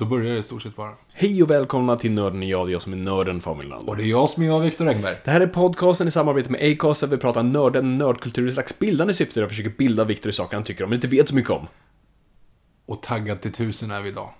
Då börjar det i stort sett bara. Hej och välkomna till Nörden och jag, det är jag som är nörden Familjeland. Och det är jag som är jag, Viktor Engberg. Det här är podcasten i samarbete med Acast där vi pratar nörden, nördkultur i slags bildande syfte och försöker bilda Viktor i saker han tycker om men inte vet så mycket om. Och taggad till tusen är vi idag.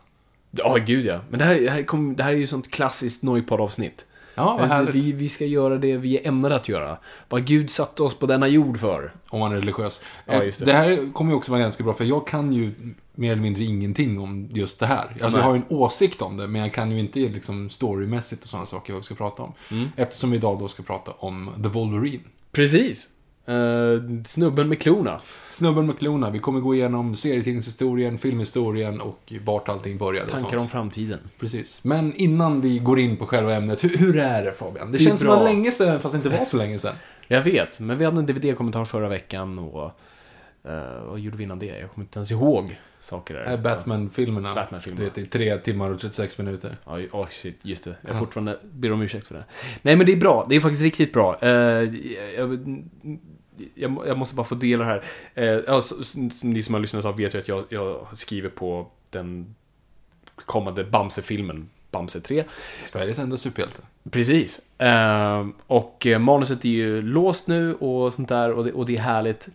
Ja, gud ja. Men det här, det här, kom, det här är ju sånt klassiskt Noipod-avsnitt. Ja, vad härligt. vi, vi ska göra det vi är ämnade att göra. Vad Gud satte oss på denna jord för. Om man är religiös. Ja, Eh, just det. det här kommer ju också vara ganska bra, för jag kan ju mer eller mindre ingenting om just det här. Alltså Nej. jag har ju en åsikt om det, men jag kan ju inte liksom storymässigt och sådana saker vad vi ska prata om. Mm. Eftersom vi idag då ska prata om The Wolverine. Precis. Eh, snubben med klorna. Snubben med klorna. Vi kommer gå igenom serietidningshistorien, filmhistorien och vart allting började. och Tankar om framtiden. Precis. Men innan vi går in på själva ämnet, hur, hur är det Fabian? Det, Det känns som att länge sedan, fast det inte var så länge sedan. Jag vet, men vi hade en DVD-kommentar förra veckan och... Uh, vad gjorde vi innan det? Jag kommer inte ens ihåg saker där. Äh, Batman-filmerna. Batman-filmerna. Det är tre timmar och 36 minuter. Ja, oh shit, just det. Jag Ja. fortfarande ber om ursäkt för det. Nej, men det är bra. Det är faktiskt riktigt bra. Eh, jag, jag, jag måste bara få dela det här. Eh, ja, så- så- ni som har lyssnat av vet ju att jag, jag skriver på den kommande Bamse-filmen, Bamse 3. Sveriges enda superhjälte. Precis. Eh, och eh, manuset är ju låst nu och sånt där och det, och det är härligt.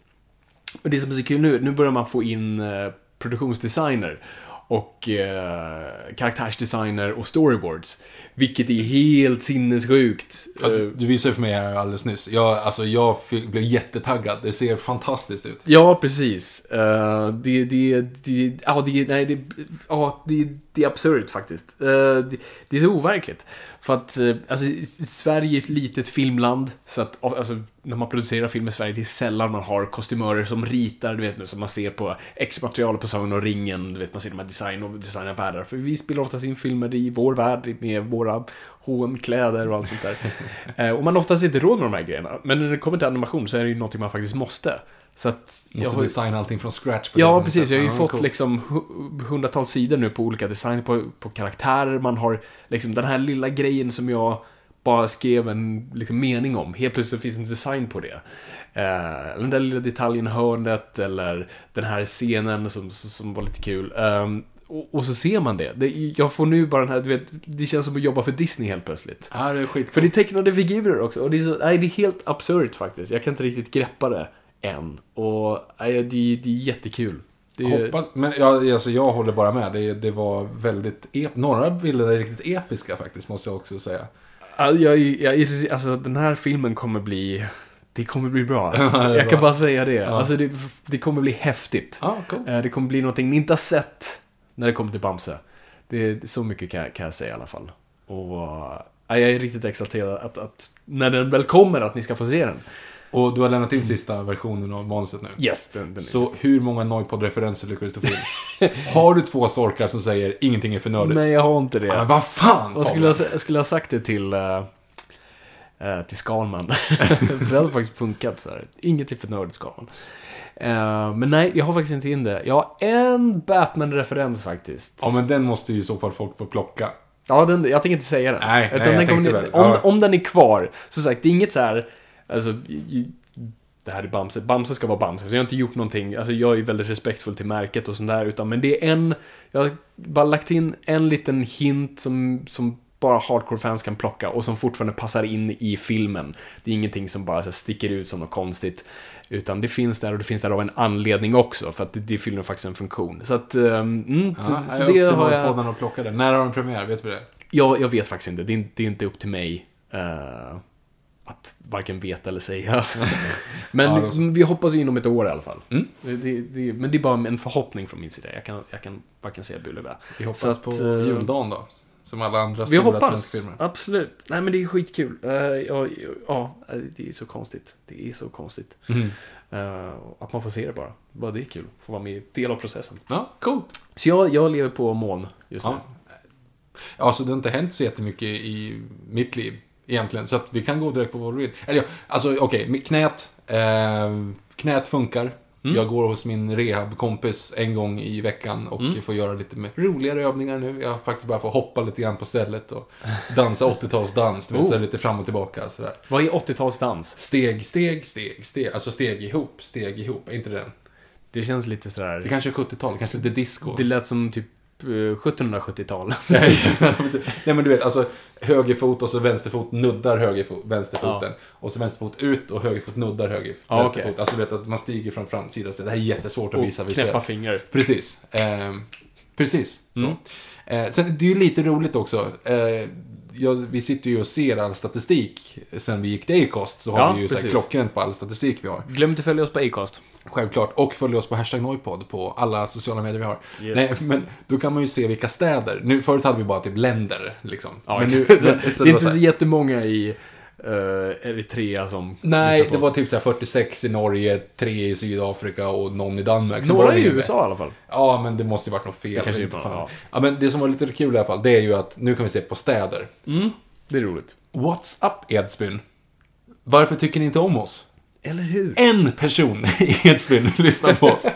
Och det som är så kul nu, nu börjar man få in eh, produktionsdesigner och eh, karaktärsdesigner och storyboards. Vilket är helt sinnessjukt. Ja, du, Eh, du visade för mig här alldeles nyss. Jag, alltså, jag fick, blev jättetaggad. Det ser fantastiskt ut. Ja, precis. Eh, det, det, det, ja, det, nej, det, ja, det, det är absurt faktiskt. Eh, det, det är så overkligt. För att, eh, alltså, Sverige är ett litet filmland, så att, alltså, när man producerar film i Sverige, det är sällan man har kostymörer som ritar, du vet, som man ser på X-material på Sagan och ringen, du vet, man ser de här design och designar världar. För vi spelar oftast in filmer i vår värld med våra hm kläder och allt sånt där. Eh, och man har oftast inte råd med de här grejerna. Men när det kommer till animation så är det ju någonting man faktiskt måste. Så att Du måste har- designa allting från scratch. På Ja, det precis. Jag har ju fått coolt. liksom hu- hundratals sidor nu på olika design på, på karaktärer. Man har liksom den här lilla grejen som jag bara skrev en liksom, mening om. Helt plötsligt finns en design på det. Eh, den där lilla detaljen hörnet eller den här scenen som, som, som var lite kul. Ehm, och, och så ser man det. det. Jag får nu bara den här, du vet, det känns som att jobba för Disney helt plötsligt. Ja, det är skit. För det är tecknade figurer också. Och det är, så, nej, det är helt absurt faktiskt. Jag kan inte riktigt greppa det än. Och nej, det, det är jättekul. Det är, Hoppas, men ja, alltså, jag håller bara med. Det, det var väldigt... Ep, några bilder är riktigt episka faktiskt, måste jag också säga. Ja, jag, jag, alltså den här filmen kommer bli... Det kommer bli bra. jag kan bara säga det. Alltså det, det kommer bli häftigt. Ja, cool. Eh, Det kommer bli någonting ni inte har sett när det kommer till Bamse. Det, det så mycket kan, jag- kan jag säga i alla fall. Och eh, jag är riktigt exalterad att, att när den väl kommer att ni ska få se den. Och du har lämnat in sista versionen av manuset nu. Yes, den, den Så hur många Noipod-referenser lyckades du få in? har du två sorkar som säger ingenting är för nördigt? Nej, jag har inte det. Ja, men vad fan! Vad skulle jag, skulle ha sagt det till... eh, till Skalman. Det hade faktiskt funkat så här. Inget klipp för nördigt Skalman. Eh, men nej, jag har faktiskt inte in det. Jag har en Batman-referens faktiskt. Ja, men den måste ju i så fall folk få plocka. Ja, den, jag tänker inte säga den. Nej, Utan nej, jag den tänkte väl. om, Ja. om den är kvar, så sagt, det är inget så här, alltså, det här är Bamse, Bamse ska vara Bamse, så jag har inte gjort någonting, alltså jag är väldigt respektfull till märket och sånt där, utan, men det är en, jag har bara lagt in en liten hint som, som bara hardcore-fans kan plocka och som fortfarande passar in i filmen. Det är ingenting som bara så sticker ut som något konstigt. Utan det finns där och det finns där av en anledning också, för att det, det fyller faktiskt en funktion. Så att, um, mm, så, Ja, så jag det har jag... podden och plockar den. När har den premiär? Vet vi det? Jag, jag vet faktiskt inte. Det är, inte- det är inte upp till mig eh, att varken veta eller säga. men Ja, så. vi hoppas ju inom ett år i alla fall. Mm. Det, det, men det är bara en förhoppning från min sida. Jag kan, jag kan varken säga bu eller bä. Vi hoppas Så att, på eh, juldagen då. Som alla andra Vi stora hoppas. svenska filmer. Absolut. Nej men det är skitkul. Uh, ja, ja, det är så konstigt. Det är så konstigt. Mm. Eh, att man får se det bara. Bara det är kul. Få vara med i del av processen. Ja, coolt. Så jag, jag lever på moln just nu. Ja. ja, så det har inte hänt så jättemycket i mitt liv egentligen. Så att vi kan gå direkt på Wolverine. Eller ja, alltså okej, okay, knät. Eh, knät funkar. Mm. Jag går hos min rehabkompis en gång i veckan och Mm. får göra lite mer roligare övningar nu. Jag faktiskt bara får hoppa lite grann på stället och dansa 80-talsdans. Det vill säga lite fram och tillbaka sådär. Vad är 80-talsdans? Steg, steg, steg, steg. Alltså steg ihop, steg ihop. Är inte det den? Det känns lite sådär... Det kanske är 70-tal, kanske lite disco. Det lät som typ 1770-tal. Nej men du vet, alltså högerfot och så vänsterfot nuddar högerfot, vänsterfoten. Och så vänsterfot ut och högerfot nuddar höger, Ja, vänsterfot. okej. Alltså du vet att man stiger från framsidan. Så det här är jättesvårt att och visa knäppa visuellt. fingrar. Precis. Ehm, precis. Så. Mm. Eh, sen, det är ju lite roligt också. Eh, jag, vi sitter ju och ser all statistik. Sen vi gick till Acast så har Ja, vi ju så klockrent på all statistik vi har. Glöm inte att följa oss på Acast. Självklart. Och följ oss på hashtag Noipod på alla sociala medier vi har. Yes. Nej, men då kan man ju se vilka städer. Nu, förut hade vi bara typ länder, liksom. Ja, men nu, exakt. så- så det är inte så jättemånga i uh, Eritrea som Nej, det var typ så här 46 i Norge, 3 i Sydafrika och någon i Danmark. Några i. USA i alla fall. Ja, men det måste ju varit något fel. Det kanske inte fan. ja. men det som var lite kul i alla fall, det är ju att nu kan vi se på städer. Mm, det är roligt. What's up Edsbyn? Varför tycker ni inte om oss? Eller hur? en person i Edsbyn lyssnar på oss.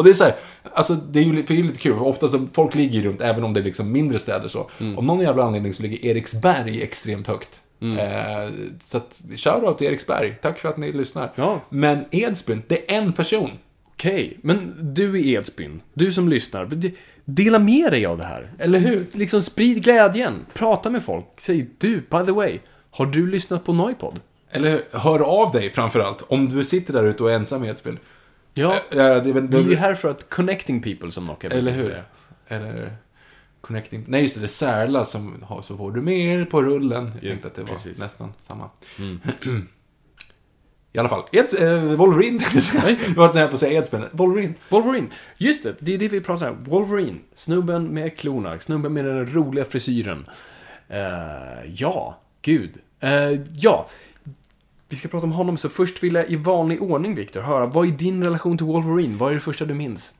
Och det är så här, alltså det är ju för det är lite kul, för ofta så folk ligger ju runt, även om det är liksom mindre städer så. Mm. Om någon jävla anledning så ligger Eriksberg extremt högt. Mm. Eh, så att, shoutout till Eriksberg, tack för att ni lyssnar. Ja. Men Edsbyn, det är en person. Okej, men du i Edsbyn, du som lyssnar, de- dela med dig av det här. Eller hur? Liksom sprid glädjen, prata med folk, säg du, by the way, har du lyssnat på Noipod? Eller hör av dig framförallt, om du sitter där ute och är ensam i Edsbyn. Ja, Eh, det, det, vi är här för att connecting people som Nocca Eller hur? säga. Eller Connecting. Nej, just det. Det är Särla som har Så får du mer på rullen. Jag Just, tänkte att det var precis. nästan samma. Mm. I alla fall. Eds, äh, Wolverine. Just det. Jag var nära på att säga Edsbyn. Wolverine. Wolverine, just det, det är det vi pratar om. Wolverine, snubben med klorna, snubben med den roliga frisyren. Eh, ja, gud. Eh, ja, vi ska prata om honom, så först vill jag i vanlig ordning, Victor, höra, vad är din relation till Wolverine? Vad är det första du minns?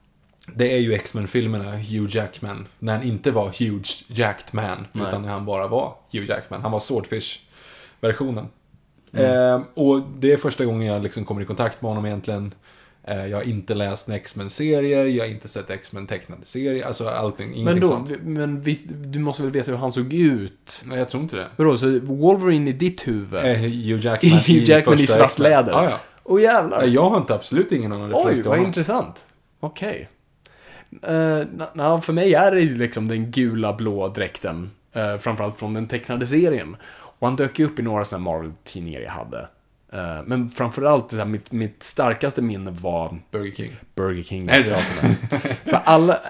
Det är ju X-Men-filmerna, Hugh Jackman. När han inte var Huge Jacked Man. Nej. Utan när han bara var Hugh Jackman. Han var Swordfish-versionen. Mm. Eh, och det är första gången jag liksom kommer i kontakt med honom egentligen. Eh, jag har inte läst en X-Men-serier, jag har inte sett X-Men tecknade serier. Alltså allting, ingenting Men då, sånt. men vi, du måste väl veta hur han såg ut? Nej, jag tror inte det. Vadå, så Wolverine i ditt huvud? Eh, Hugh Jackman, Hugh Jackman i första svart läder. Ja, ja. Åh jävlar! Jag har inte absolut ingen annan Oj, referens till vad intressant. Okej. Okay. Uh, för mig är det ju liksom den gula blå dräkten. Uh, framförallt från den tecknade serien. Och han dök ju upp i några sådana Marvel-tidningar jag hade. Eh, men framförallt, så här, mitt, mitt starkaste minne var Burger King. Burger King. För alla...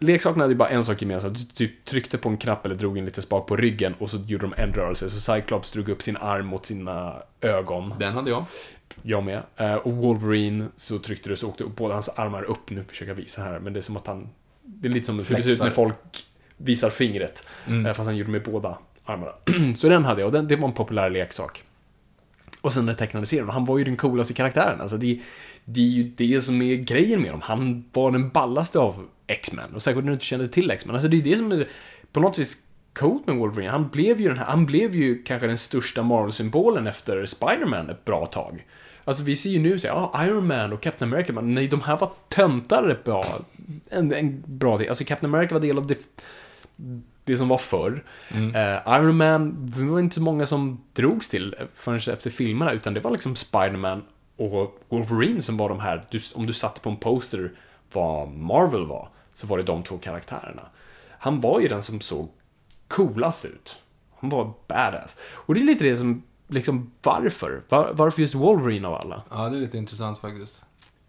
Leksakerna hade ju bara en sak gemensamt. Du typ tryckte på en knapp eller drog in lite spak på ryggen och så gjorde de en rörelse. Så Cyclops drog upp sin arm mot sina ögon. Den hade jag. Jag med. Eh, och Wolverine så tryckte du så åkte båda hans armar upp. Nu försöker jag visa här, men det är som att han... Det är lite som hur det ser ut när folk visar fingret. Mm. Eh, fast han gjorde med båda armarna. så den hade jag och den, det var en populär leksak. Och sen den tecknade serien, han var ju den coolaste karaktären. Alltså det, det är ju det som är grejen med honom. Han var den ballaste av X-Men. Och säkert när du inte kände till X-Men. Alltså det är det som är, på något vis coolt med Wolverine. Han blev ju den här, han blev ju kanske den största Marvel-symbolen efter Spider-Man ett bra tag. Alltså vi ser ju nu så ja, Iron Man och Captain America, men nej, de här var töntar bra, en, en bra del. Alltså Captain America var del av det, det som var förr. Eh, Iron Man, det var inte så många som drogs till förrän efter filmerna, utan det var liksom Spider-Man och Wolverine som var de här, du, om du satte på en poster vad Marvel var, så var det de två karaktärerna. Han var ju den som såg coolast ut. Han var badass. Och det är lite det som, liksom, varför? Var, varför just Wolverine av alla? Ja, det är lite intressant faktiskt.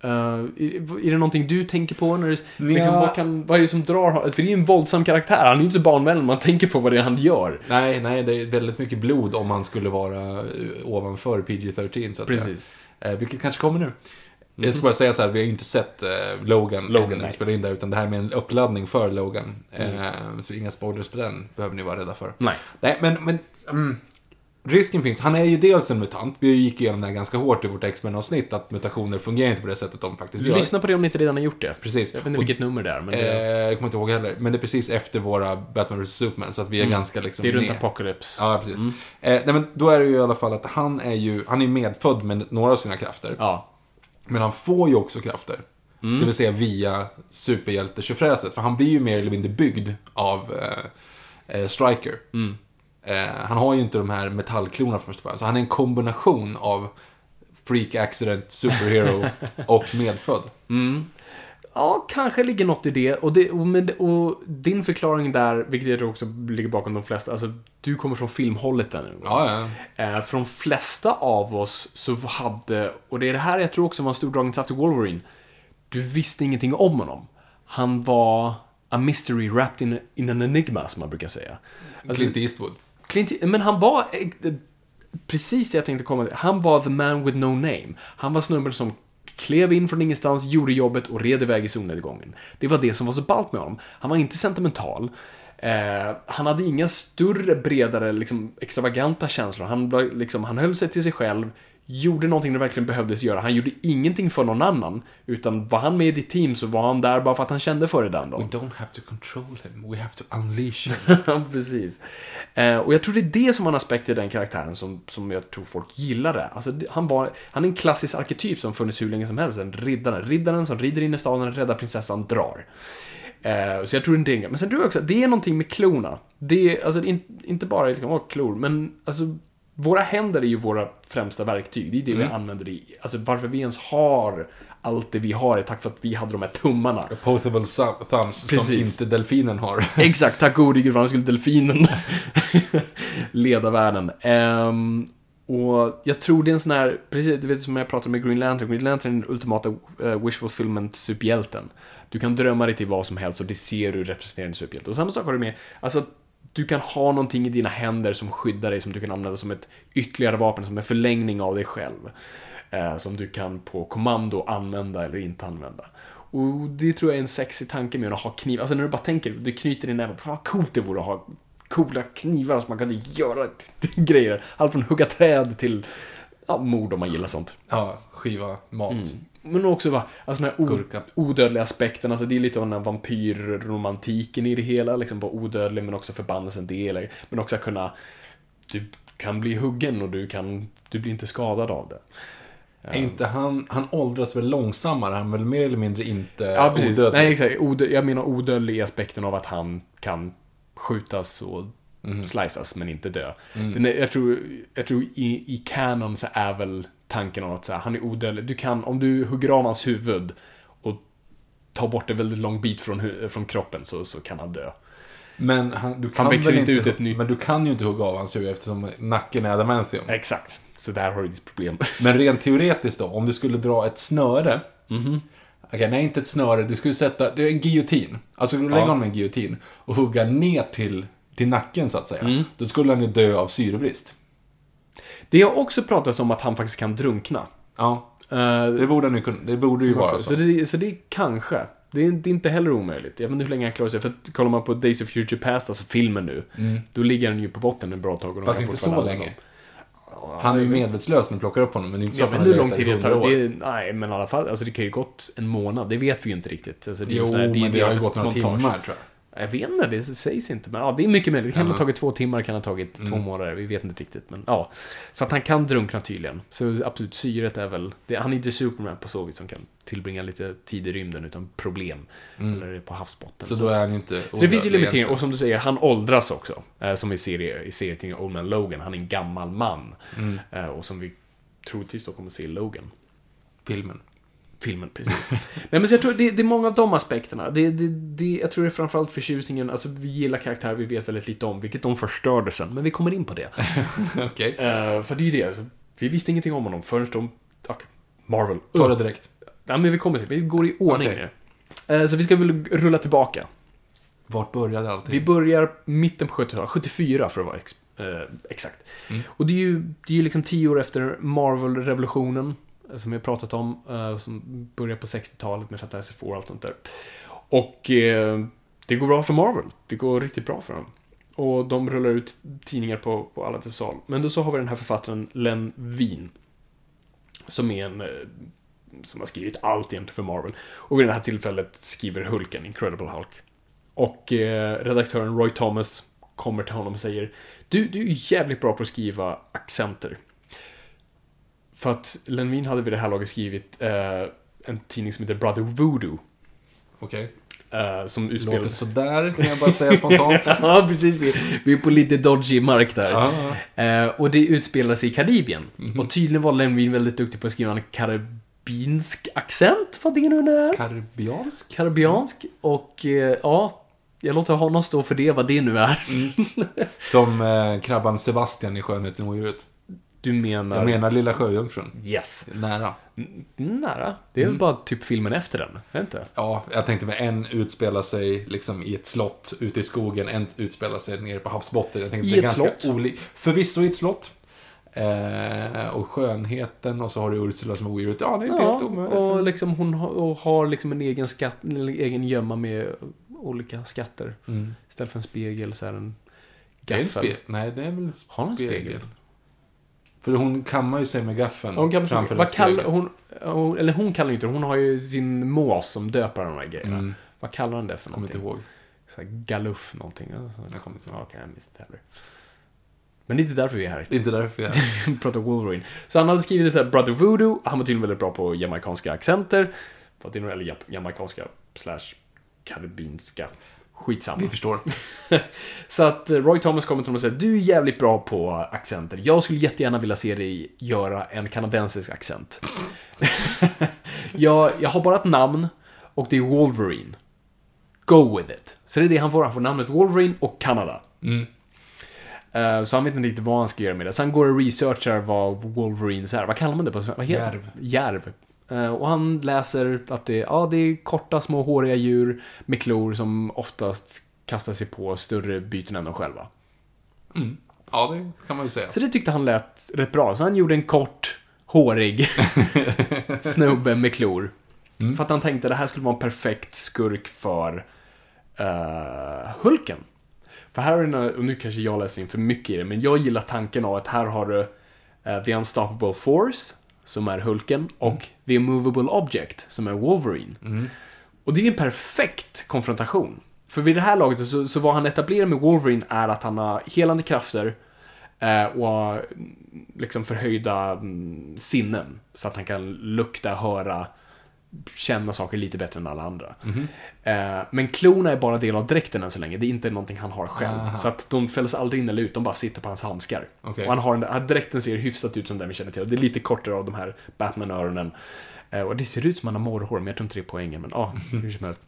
Uh, är, är det någonting du tänker på? När du, liksom, Nja. vad, kan, vad är det som drar För det är ju en våldsam karaktär. Han är ju inte så barnvänlig man tänker på vad det är han gör. Nej, nej, det är väldigt mycket blod om han skulle vara eh, ovanför PG-13 så att Precis. säga. Eh, vilket kanske kommer nu. Jag ska bara säga så här, vi har ju inte sett eh, Logan, Logan, vi spelar in där, utan det här med en uppladdning för Logan. Mm. Eh, så inga spoilers på den behöver ni vara rädda för. Nej. Nej, men, men mm, risken finns. Han är ju dels en mutant. Vi gick igenom det här ganska hårt i vårt X-Men-avsnitt, att mutationer fungerar inte på det sättet de faktiskt gör. Lyssna på det om ni inte redan har gjort det. Precis. Jag vet inte Och- vilket nummer det är, men Eh, det, jag kommer inte ihåg heller, men det är precis efter våra Batman vs Superman, så att vi är ganska liksom Mm. det är runt med. Apocalypse. Ja, precis. Eh, nej, men då är det ju i alla fall att han är ju, han är medfödd med några av sina krafter. Ja. Men han får ju också krafter. Mm. Det vill säga via superhjältetjofräset. För han blir ju mer eller mindre byggd av eh, eh, Striker. Mm. Eh, han har ju inte de här metallklorna från första början. Så han är en kombination av freak accident, superhero och medfödd. Ja, kanske ligger något i det. Och, det, och, med, och din förklaring där, vilket jag tror också ligger bakom de flesta, alltså du kommer från filmhållet där nu. Ja, ja. Eh, för de flesta av oss så hade, och det är det här jag tror också var en stor dragningskraft till Wolverine, du visste ingenting om honom. Han var a mystery wrapped in, in an enigma, som man brukar säga. Alltså, Clint Eastwood. Clint, men han var eh, precis det jag tänkte komma till. Han var the man with no name. Han var snubben som klev in från ingenstans, gjorde jobbet och red iväg i solnedgången. Det var det som var så ballt med honom. Han var inte sentimental. Eh, han hade inga större, bredare, liksom, extravaganta känslor. Han, liksom, han höll sig till sig själv, gjorde någonting det verkligen behövdes göra. Han gjorde ingenting för någon annan. Utan var han med i ditt team så var han där bara för att han kände för det den We dagen. don't have to control him, we have to unleash him. Precis. Eh, och jag tror det är det som var en aspekt i den karaktären som, som jag tror folk gillade. Alltså, han, var, han är en klassisk arketyp som funnits hur länge som helst. En riddare. Riddaren som rider in i staden, räddar prinsessan, drar. Eh, så jag tror det är en Men sen tror jag också att det är någonting med klorna. Det är, alltså, in, inte bara liksom, klor, men alltså, våra händer är ju våra främsta verktyg. Det är det vi använder i. Alltså varför vi ens har allt det vi har är tack för att vi hade de här tummarna. Opposable thumbs Precis. som inte delfinen har. Exakt, tack gode gud annars skulle delfinen leda världen. Ehm, och jag tror det är en sån här, precis du vet som jag pratade med Green Lantern, Green Lantern är den ultimata uh, wish fulfillment superhjälten. Du kan drömma dig till vad som helst och det ser du representerar en superhjälte. Och samma sak har du med, alltså du kan ha någonting i dina händer som skyddar dig, som du kan använda som ett ytterligare vapen, som en förlängning av dig själv. Eh, som du kan på kommando använda eller inte använda. Och det tror jag är en sexig tanke med att ha kniv. Alltså när du bara tänker, du knyter din näve, vad coolt det vore att ha coola knivar som man kan göra grejer. Allt från hugga träd till ja, mord om man gillar sånt. Ja, skiva mat. Men också va, alltså den här o- odödliga aspekten, alltså det är lite av den här vampyrromantiken i det hela, liksom vara odödlig men också förbannelsen del, men också att kunna, du kan bli huggen och du kan, du blir inte skadad av det. Är inte han, han åldras väl långsammare, han är väl mer eller mindre inte Ja, precis. odödlig. Nej, exakt. Odö jag menar odödlig i aspekten av att han kan skjutas och Mhm. sliceas men inte dö. Mm. Är, jag tror, jag tror i, i canon så är väl tanken om att så här, han är odödlig. Du kan, om du hugger av hans huvud och tar bort en väldigt lång bit från, från kroppen så, så kan han dö. Men han, du kan växer väl inte ut ett nytt- Men du kan ju inte hugga av hans huvud eftersom nacken är adamantium. Exakt. Så där har du ditt problem. Men rent teoretiskt då, om du skulle dra ett snöre. Mhm. Okej, nej inte ett snöre, du skulle sätta, det är en giljotin. Alltså du lägger Ja. honom i en giljotin och hugga ner till, till nacken så att säga. Mm. Då skulle han ju dö av syrebrist. Det har också pratats om att han faktiskt kan drunkna. Ja, Eh, det borde, han ju kunna, det borde ju vara så. Så det, så det är kanske. Det är, det är inte heller omöjligt. Jag vet inte hur länge han klarar sig. För att kollar man på Days of Future Past, alltså filmen nu, då ligger han ju på botten en bra tag. Och Mm. Fast inte så länge. Han är ju medvetslös när du plockar upp honom, men det är inte så att han inte hur har lång tid det tar. 100 år. Det, nej, men i alla fall. Alltså det kan ju gått en månad. Det vet vi ju inte riktigt. Alltså, det Jo, en sån här- är men en det har ju gått några montage. timmar tror jag. Jag vet inte, det sägs inte. Men ja, det är mycket möjligt. Det kan ha tagit två timmar, kan ha tagit två Mm. månader. Vi vet inte riktigt. Men ja. Så att han kan drunkna tydligen. Så absolut, syret är väl... Det, han är inte Superman på så vis som kan tillbringa lite tid i rymden utan problem. Eller på havsbotten. Mm. Så då är han ju inte Så det finns ju limiteringar. Och som du säger, han åldras också. Eh, som i, serie, i serietidningen Old Man Logan. Han är en gammal man. Mm. Eh, och som vi troligtvis då kommer se i Logan. Filmen. Filmen, precis. Nej men så jag tror det, det är många av de aspekterna. Det, det, det, jag tror det är framförallt förtjusningen, alltså vi gillar karaktärer vi vet väldigt lite om, vilket de förstörde sen, men vi kommer in på det. Okej. Eh, för det är ju det, alltså, vi visste ingenting om honom förrän de... Okay, Marvel. Ta det direkt. Ja, men vi kommer till vi går i ordning Okej. nu. Eh, så vi ska väl rulla tillbaka. Vart började allting? Vi börjar mitten på 70-talet, 74 för att vara ex, eh, exakt. Mm. Och det är ju det är ju liksom tio år efter Marvel-revolutionen, som vi har pratat om, eh, som börjar på 60-talet med Fantastic Four och allt sånt där. Och eh, det går bra för Marvel. Det går riktigt bra för dem. Och de rullar ut tidningar på, på alla till sal. Men då så har vi den här författaren Len Wein. Som är en... Eh, som har skrivit allt egentligen för Marvel. Och vid det här tillfället skriver Hulken, Incredible Hulk. Och eh, redaktören Roy Thomas kommer till honom och säger Du, du är jävligt bra på att skriva accenter. För att Len Wein hade vid det här laget skrivit eh, en tidning som heter Brother Voodoo. Okej. Eh, som Låter utspelar sådär, kan jag bara säga spontant. Ja, precis. Vi, vi är på lite dodgy mark där. Ja. Eh, och det utspelar sig i Karibien. Mhm. Och tydligen var Len Wein väldigt duktig på att skriva en karibinsk accent, vad det nu är. Karibiansk? Karibiansk. Och eh, ja, jag låter honom stå för det, vad det nu är. Som eh, krabban Sebastian i Skönheten och odjuret. Du menar... Jag menar Lilla Sjöjungfrun. Yes. Nära. Mm, Nära. Det är väl bara typ filmen efter den, är inte? Ja, jag tänkte med en utspelar sig liksom i ett slott ute i skogen, en utspelar sig nere på havsbotten. Jag tänkte I det är ett slott? oli- Förvisso i ett slott. Eh, och skönheten och så har du Ursula som är odjuret. Ja, det är inte helt Ja, omöjligt. och liksom hon har, och har liksom en egen skatt, en egen gömma med olika skatter. Mm. Istället för en spegel så är det en Det är en gaffel. spegel. Nej, det är väl Har hon en spegel? För hon kammar ju sig med gaffeln Hon framför en vad kallar hon, hon, eller hon kallar ju inte det, hon har ju sin mås som döper de här grejerna. Mm, Vad kallar hon det för kommer inte någonting? ihåg. Så här galuff någonting. Alltså, Jag kommer inte ihåg. Okej, jag inte heller. Men det är inte därför vi är här. Det är inte därför. Vi pratar Wolverine. Så han hade skrivit så här Brother Voodoo, han var tydligen väldigt bra på jamaicanska accenter. Det är eller jamaicanska slash karibinska. Skitsamma. Vi förstår. Så att eh, Roy Thomas kommer till honom och säger Du är jävligt bra på accenter. Jag skulle jättegärna vilja se dig göra en kanadensisk accent. jag, jag har bara ett namn och det är Wolverine. Go with it. Så det är det han får. Han får namnet Wolverine och Kanada. Mm. Eh, Så han vet inte riktigt vad han ska göra med det. Så han går och researchar vad Wolverines är. Vad kallar man det på svenska? Järv. Järv. Eh, Och han läser att det, ja, det är korta, små, håriga djur med klor som oftast kastar sig på större byten än de själva. Mm. Ja, det kan man ju säga. Så det tyckte han lät rätt bra. Så han gjorde en kort, hårig snubbe med klor. Mm. För att han tänkte att det här skulle vara en perfekt skurk för eh, Hulken. För här har du, och nu kanske jag läser in för mycket i det, men jag gillar tanken av att här har du eh, The Unstoppable Force, som är Hulken, och The Immovable Object, som är Wolverine. Mm. Och det är en perfekt konfrontation. För vid det här laget så, så vad han etablerar med Wolverine är att han har helande krafter eh, och mm, liksom förhöjda mm, sinnen. Så att han kan lukta, höra, känna saker lite bättre än alla andra. Mhm. Eh, men klorna är bara del av dräkten än så länge. Det är inte någonting han har själv. Aha. Så att de fälls aldrig in eller ut, de bara sitter på hans handskar. Okej. Och han har den där, dräkten ser hyfsat ut som den vi känner till. Det är lite kortare av de här Batman-öronen. Eh, och det ser ut som han har morrhår, men jag tror inte det är poängen. Men ja, hur som helst.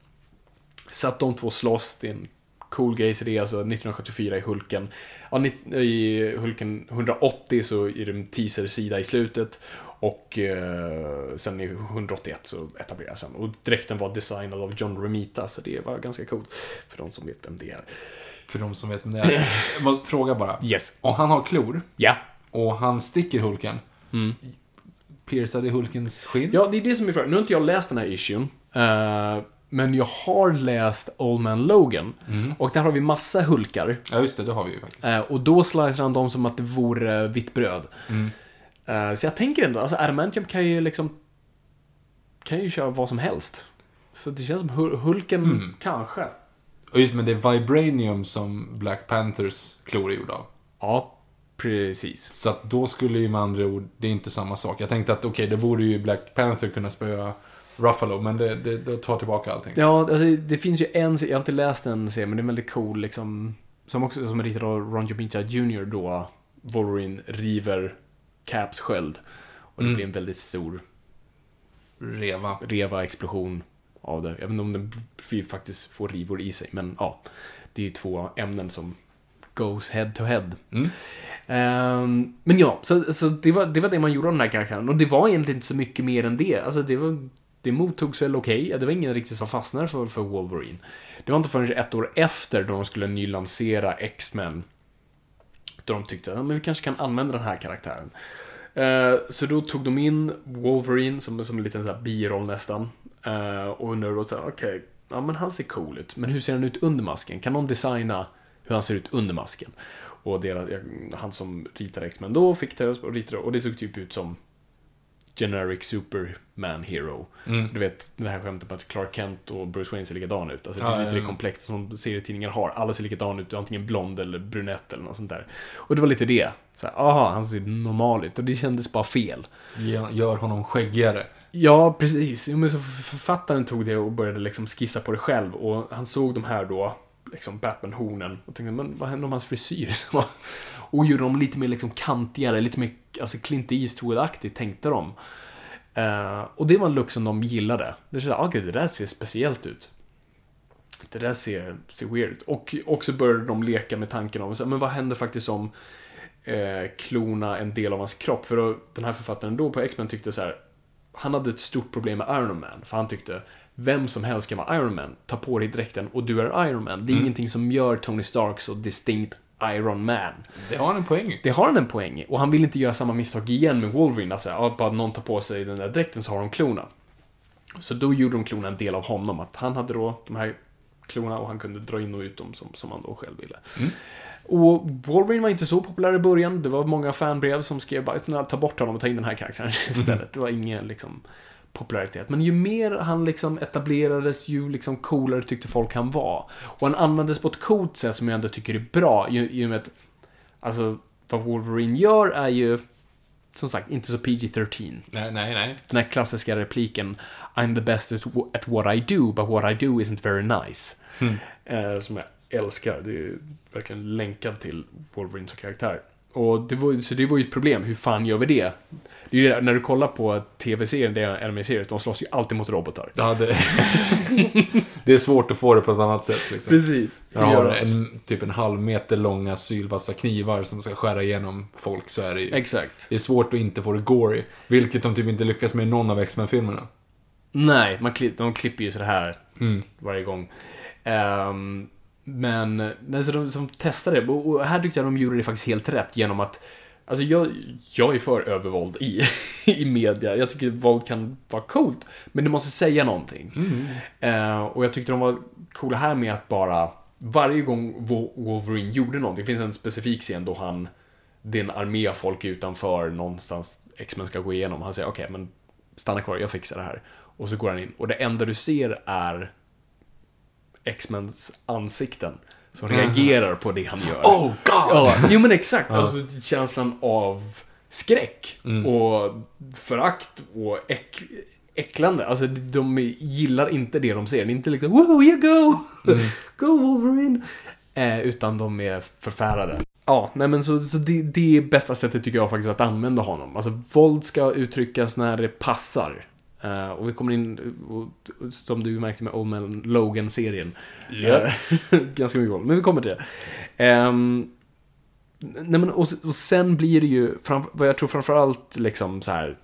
Så att de två slåss, det är en cool grej. Så det är alltså 1974 i Hulken. Ja, I Hulken 180 så är det en teaser-sida i slutet. Och eh, sen i 181 så etableras han. Och dräkten var designad av John Romita, så det var ganska coolt. För de som vet vem det är. För de som vet vem det är. Fråga bara. Yes. Om han har klor Ja. och han sticker Hulken. Mm. Piercade Hulkens skinn? Ja, det är det som är frågan. Nu har inte jag läst den här issuen. eh, men jag har läst Old Man Logan. Och där har vi massa Hulkar. Ja, just det. Det har vi ju faktiskt. Eh, och då slicear han dem som att det vore vitt bröd. Mm. Eh, så jag tänker ändå, alltså Adamantium kan ju liksom... Kan ju köra vad som helst. Så det känns som Hul- Hulken, Mm. kanske. Och just men det är Vibranium som Black Panthers klor är gjorda av. Ja, precis. Så att då skulle ju med andra ord, det är inte samma sak. Jag tänkte att okej, okay, det borde ju Black Panther kunna spöa Ruffalo, men det, det, det tar tillbaka allting. Ja, alltså, det finns ju en, jag har inte läst den serien, men det är väldigt cool liksom. Som också, som är ritad av Ron Jr. då, Wolverine river Caps sköld. Och det Mm. blir en väldigt stor Reva. reva-explosion av det. Jag vet inte om den faktiskt får rivor i sig, men ja. Det är ju två ämnen som goes head to head. Mm. Ehm, men ja, så, så det, var, det var det man gjorde av den här karaktären. Och det var egentligen inte så mycket mer än det. Alltså det var... Det mottogs väl okej. Det var ingen riktigt som fastnade för, för Wolverine. Det var inte förrän ett år efter då de skulle nylansera X-Men. Då de tyckte att ja, men vi kanske kan använda den här karaktären. Eh, så då tog de in Wolverine som, som en liten så här biroll nästan. Eh, och undrade då så här, okej, ja men han ser cool ut. Men hur ser han ut under masken? Kan någon designa hur han ser ut under masken? Och deras, han som ritade X-Men då fick det och ritade och det såg typ ut som generic superman hero. Mm. Du vet, det här skämtet på att Clark Kent och Bruce Wayne ser likadana ut. Alltså, det är lite det komplexa som serietidningar har. Alla ser likadana ut, antingen blond eller brunett eller något sånt där. Och det var lite det. Så här, aha, han ser normal ut. Och det kändes bara fel. Gör gör honom skäggigare. Ja, precis. Men så författaren tog det och började liksom skissa på det själv. Och han såg de här då, liksom Batman-hornen. Och tänkte, men vad hände om hans frisyr? Och gjorde dem lite mer liksom kantigare, lite mer alltså Clint Eastwood-aktigt tänkte de. Uh, och det var en look som de gillade. Det kände, ah, okej, det där ser speciellt ut. Det där ser, ser weird ut. Och också började de leka med tanken om, så, men vad händer faktiskt om eh, klona en del av hans kropp? För då, den här författaren då på X-Men tyckte så här, han hade ett stort problem med Iron Man. För han tyckte, vem som helst kan vara Iron Man. Ta på dig dräkten och du är Iron Man. Det är ingenting som gör Tony Stark så distinkt Iron Man. Det har han en poäng. Det har han en poäng i. Och han vill inte göra samma misstag igen med Wolverine. Alltså, bara någon tar på sig den där dräkten så har de klona. Så då gjorde de klona en del av honom. Att han hade då de här klona och han kunde dra in och ut dem som, som han då själv ville. Och Wolverine var inte så populär i början. Det var många fanbrev som skrev bara "Snälla, ta bort honom och ta in den här karaktären istället. Det var ingen liksom popularitet. Men ju mer han liksom etablerades, ju liksom coolare tyckte folk han var. Och han användes på ett coolt sätt som jag ändå tycker är bra. I, och med att, alltså, vad Wolverine gör är ju, som sagt, inte så PG-13. Nej, nej, nej. Den här klassiska repliken I'm the best at, wh- at what I do, but what I do isn't very nice. Eh, som jag älskar. Det är verkligen länkad till Wolverine som karaktär. Och det var, så det var ju ett problem. Hur fan gör vi det? Det är ju när du kollar på tv-serien, det är anime-serier, de slåss ju alltid mot robotar. Ja, det... det är svårt att få det på ett annat sätt. Liksom. Precis. Jag har en, typ en halv meter långa sylvassa knivar som ska skära igenom folk så är det ju... Exakt. Det är svårt att inte få det gory. Vilket de typ inte lyckas med i någon av X-Men-filmerna. Nej, man klipp, de klipper ju så här Mm. varje gång. Ehm, men nej, så de som testade det, och och här tyckte jag de gjorde det faktiskt helt rätt genom att Alltså jag, jag är för övervåld i, i media. Jag tycker våld kan vara coolt, men det måste säga någonting. Eh, och jag tyckte de var coola här med att bara varje gång Wo- Wolverine gjorde någonting, det finns en specifik scen då han det är en armé av folk utanför någonstans X-Men ska gå igenom. Han säger okej, men stanna kvar, jag fixar det här. Och så går han in och det enda du ser är X-Mens ansikten som reagerar på det han gör. Oh God! Ja, jo men exakt. Alltså känslan av skräck och förakt och äck, äcklande. Alltså de gillar inte det de ser. Det är inte liksom wow, you go! go Wolverine! Eh, utan de är förfärade. Ja, nej men så, så det, det är bästa sättet tycker jag faktiskt att använda honom. Alltså våld ska uttryckas när det passar. Eh, och vi kommer in, och, som du märkte med Old Man Logan-serien. Eh, Ganska mycket våld, men vi kommer till det. Ehm, nej men, och, och sen blir det ju, fram, vad jag tror framförallt liksom så här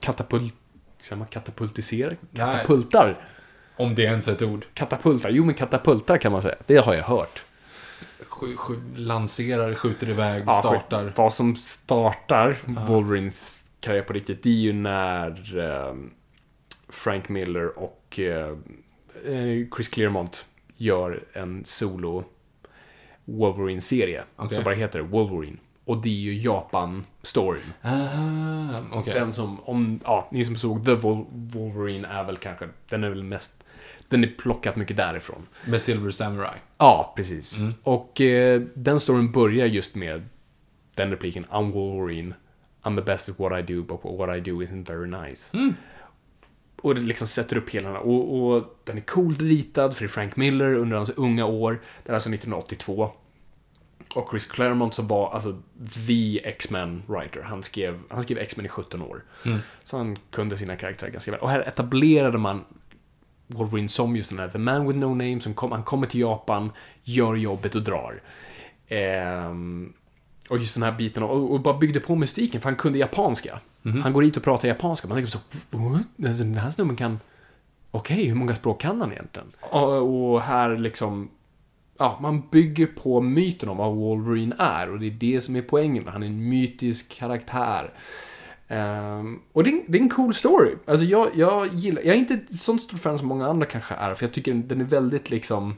katapult, säger man katapultiserar? Nej. Katapultar. Om det ens är ett ord. Katapultar, jo men katapultar kan man säga. Det har jag hört. Sk- sk- lanserar, skjuter iväg, Ja, startar. Vad som startar Wolverines karriär på riktigt, det är ju när ehm, Frank Miller och eh, eh, Chris Claremont gör en solo Wolverine-serie. Okej. Som bara heter Wolverine. Och det är ju Japan-storyn. Ah, okej. Den som, om, ja, ni som såg The Wolverine är väl kanske, den är väl mest, den är plockat mycket därifrån. Med Silver Samurai. Ja, precis. Och eh, den storyn börjar just med den repliken, I'm Wolverine, I'm the best at what I do, but what I do isn't very nice. Och det liksom sätter upp hela och, och den är coolt ritad, för det är Frank Miller under hans unga år. Det är alltså 1982. Och Chris Claremont som var alltså the X-Men writer. Han skrev, han skrev X-Men i 17 år. Så han kunde sina karaktärer ganska väl. Och här etablerade man Wolverine som just den här The Man With No Name som kom, han kommer till Japan, gör jobbet och drar. Ehm, och just den här biten och, och bara byggde på mystiken för han kunde japanska. Han går hit och pratar japanska. Man tänker så, what? Alltså, Den här snubben kan... Okej, hur många språk kan han egentligen? Och, och här liksom... Ja, man bygger på myten om vad Wolverine är och det är det som är poängen. Han är en mytisk karaktär. Ehm, och det är, det är en cool story. Alltså jag, jag gillar, jag är inte ett sånt stort fan som många andra kanske är, för jag tycker den, den är väldigt liksom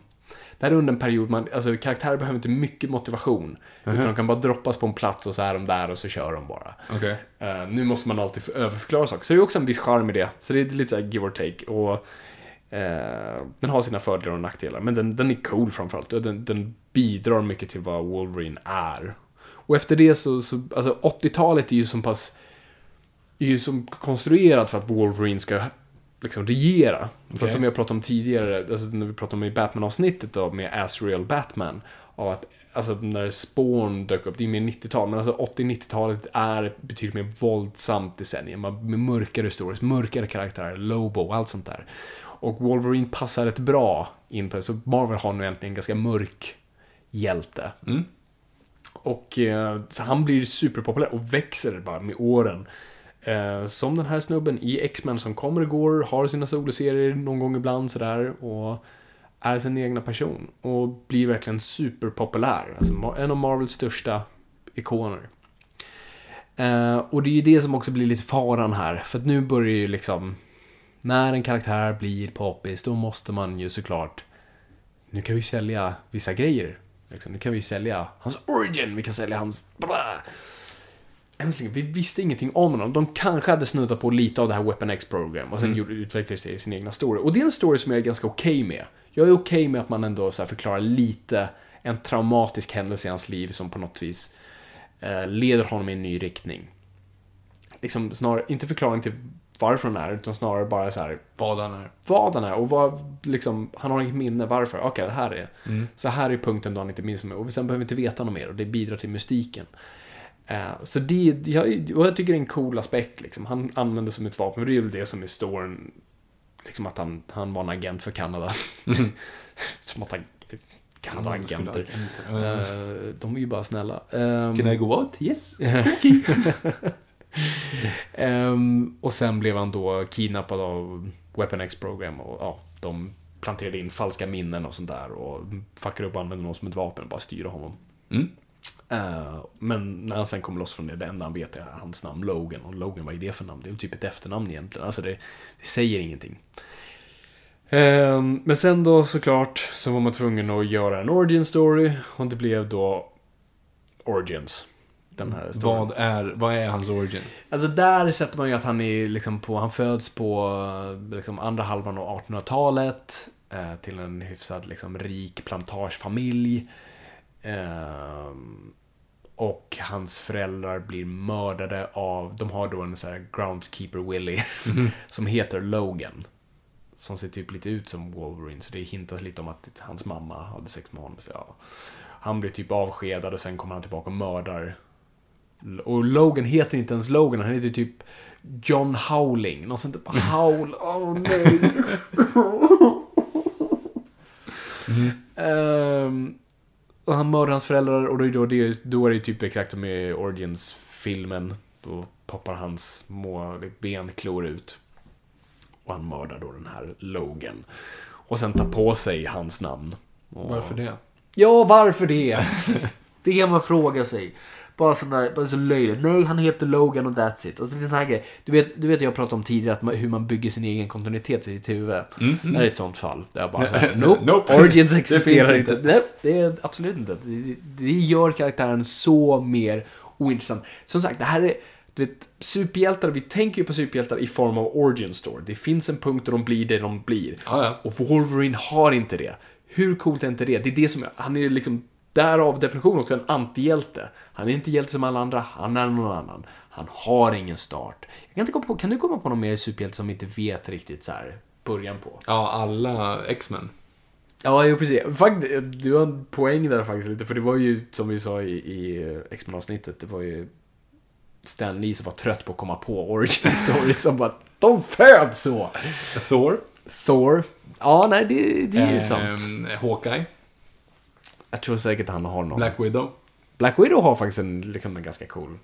det här är under en period man, alltså karaktärer behöver inte mycket motivation. Utan de kan bara droppas på en plats och så är de där och så kör de bara. Okej. Eh, nu måste man alltid överförklara saker. Så det är också en viss charm i det. Så det är lite såhär give or take. Och, eh, den har sina fördelar och nackdelar. Men den, den är cool framförallt. Den, den bidrar mycket till vad Wolverine är. Och efter det så, så alltså 80-talet är ju så pass är ju som konstruerat för att Wolverine ska liksom regera. För Okej. som jag pratade om tidigare, alltså när vi pratade om i Batman-avsnittet då, med Asriel Batman. Av att, alltså när Spawn dök upp, det är mer 90-tal, men alltså 80-90-talet är betydligt mer våldsamt decennium. Med mörkare stories, mörkare karaktärer, Lobo och allt sånt där. Och Wolverine passar rätt bra in på det, så Marvel har nu äntligen en ganska mörk hjälte. Mm. Och eh, så han blir superpopulär och växer bara med åren. Eh, som den här snubben i X-Men som kommer och går, har sina soloserier någon gång ibland sådär och är sin egna person. Och blir verkligen superpopulär. Alltså en av Marvels största ikoner. Eh, och det är ju det som också blir lite faran här. För att nu börjar ju liksom... När en karaktär blir poppis, då måste man ju såklart... Nu kan vi sälja vissa grejer. Liksom, nu kan vi sälja hans origin, vi kan sälja hans... Blah. Än så länge, vi visste ingenting om honom. De kanske hade snuddat på lite av det här Weapon X-program och sen gjorde, utvecklades det i sin egna story. Och det är en story som jag är ganska okej med. Jag är okej med att man ändå så förklarar lite en traumatisk händelse i hans liv som på något vis eh, leder honom i en ny riktning. Liksom snarare, inte förklaring till varför han är, utan snarare bara så här Vad han är. vad han är och vad, liksom, han har inget minne varför. Okej, det här är, så här är punkten då han inte minns mer. Och sen behöver vi inte veta något mer och det bidrar till mystiken. Eh, så det, jag, och jag tycker det är en cool aspekt liksom. Han använder som ett vapen, det är väl det som är storyn. Liksom att han, han var en agent för Kanada. som att han, Kanada-agenter. Eh, de är ju bara snälla. Um, Can I go out? Yes. Ehm, och sen blev han då kidnappad av Weapon X-program och ja, de planterade in falska minnen och sånt där och fuckade upp och använde honom som ett vapen och bara styrde honom. Mm. Eh, men när han sen kom loss från det, det enda han vet är hans namn Logan. Och Logan, vad är det för namn? Det är typ ett efternamn egentligen. Alltså det, det säger ingenting. Ehm, men sen då såklart så var man tvungen att göra en origin story och det blev då Origins. Den här storyn. Vad är, vad är hans origin? Alltså där sätter man ju att han är liksom på, han föds på eh, liksom andra halvan av 1800-talet eh, till en hyfsat liksom rik plantagefamilj. Eh, och hans föräldrar blir mördade av, de har då en sån här groundskeeper Willy som heter Logan. Som ser typ lite ut som Wolverine, så det hintas lite om att hans mamma hade sex med honom. Så ja. Han blir typ avskedad och sen kommer han tillbaka och mördar och Logan heter inte ens Logan, han heter typ John Howling. Något sånt där. Howl. Åh nej. Ehm, och han mördar hans föräldrar och då då, det, då är det typ exakt som i Origins-filmen. Då poppar hans små benklor ut. Och han mördar då den här Logan. Och sen tar på sig hans namn. Och- Varför det? Ja, varför det? det man fråga sig. Bara där, bara så löjligt. Nej, han heter Logan och that's it. Alltså den här grejen. Du vet, du vet jag pratade om tidigare att man, hur man bygger sin egen kontinuitet i sitt huvud. Det här är ett sånt fall. Där jag bara, nope, Nope. Origins existerar inte. inte. Nej, det är absolut inte. Det, det, gör karaktären så mer ointressant. Som sagt, det här är du vet, superhjältar, vi tänker ju på superhjältar i form av origin story. Det finns en punkt där de blir det de blir. Ja, ja. Och Wolverine har inte det. Hur coolt är inte det? Det är det som, han är liksom, därav definition också en antihjälte. Han är inte hjälte som alla andra, han är någon annan. Han har ingen start. Jag kan, inte komma på, kan du komma på någon mer superhjälte som vi inte vet riktigt så här början på? Ja, alla X-Men. Ja, jo, precis. Faktiskt, du har en poäng där faktiskt lite, för det var ju som vi sa i, i X-Men-avsnittet, det var ju Stan Lee som var trött på att komma på origin stories som bara De föds så! Thor. Thor. Ja, nej, det, det är ju sant. Ehm, Hawkeye. Jag tror säkert han har någon. Black Widow. Black Widow har faktiskt en, liksom en ganska cool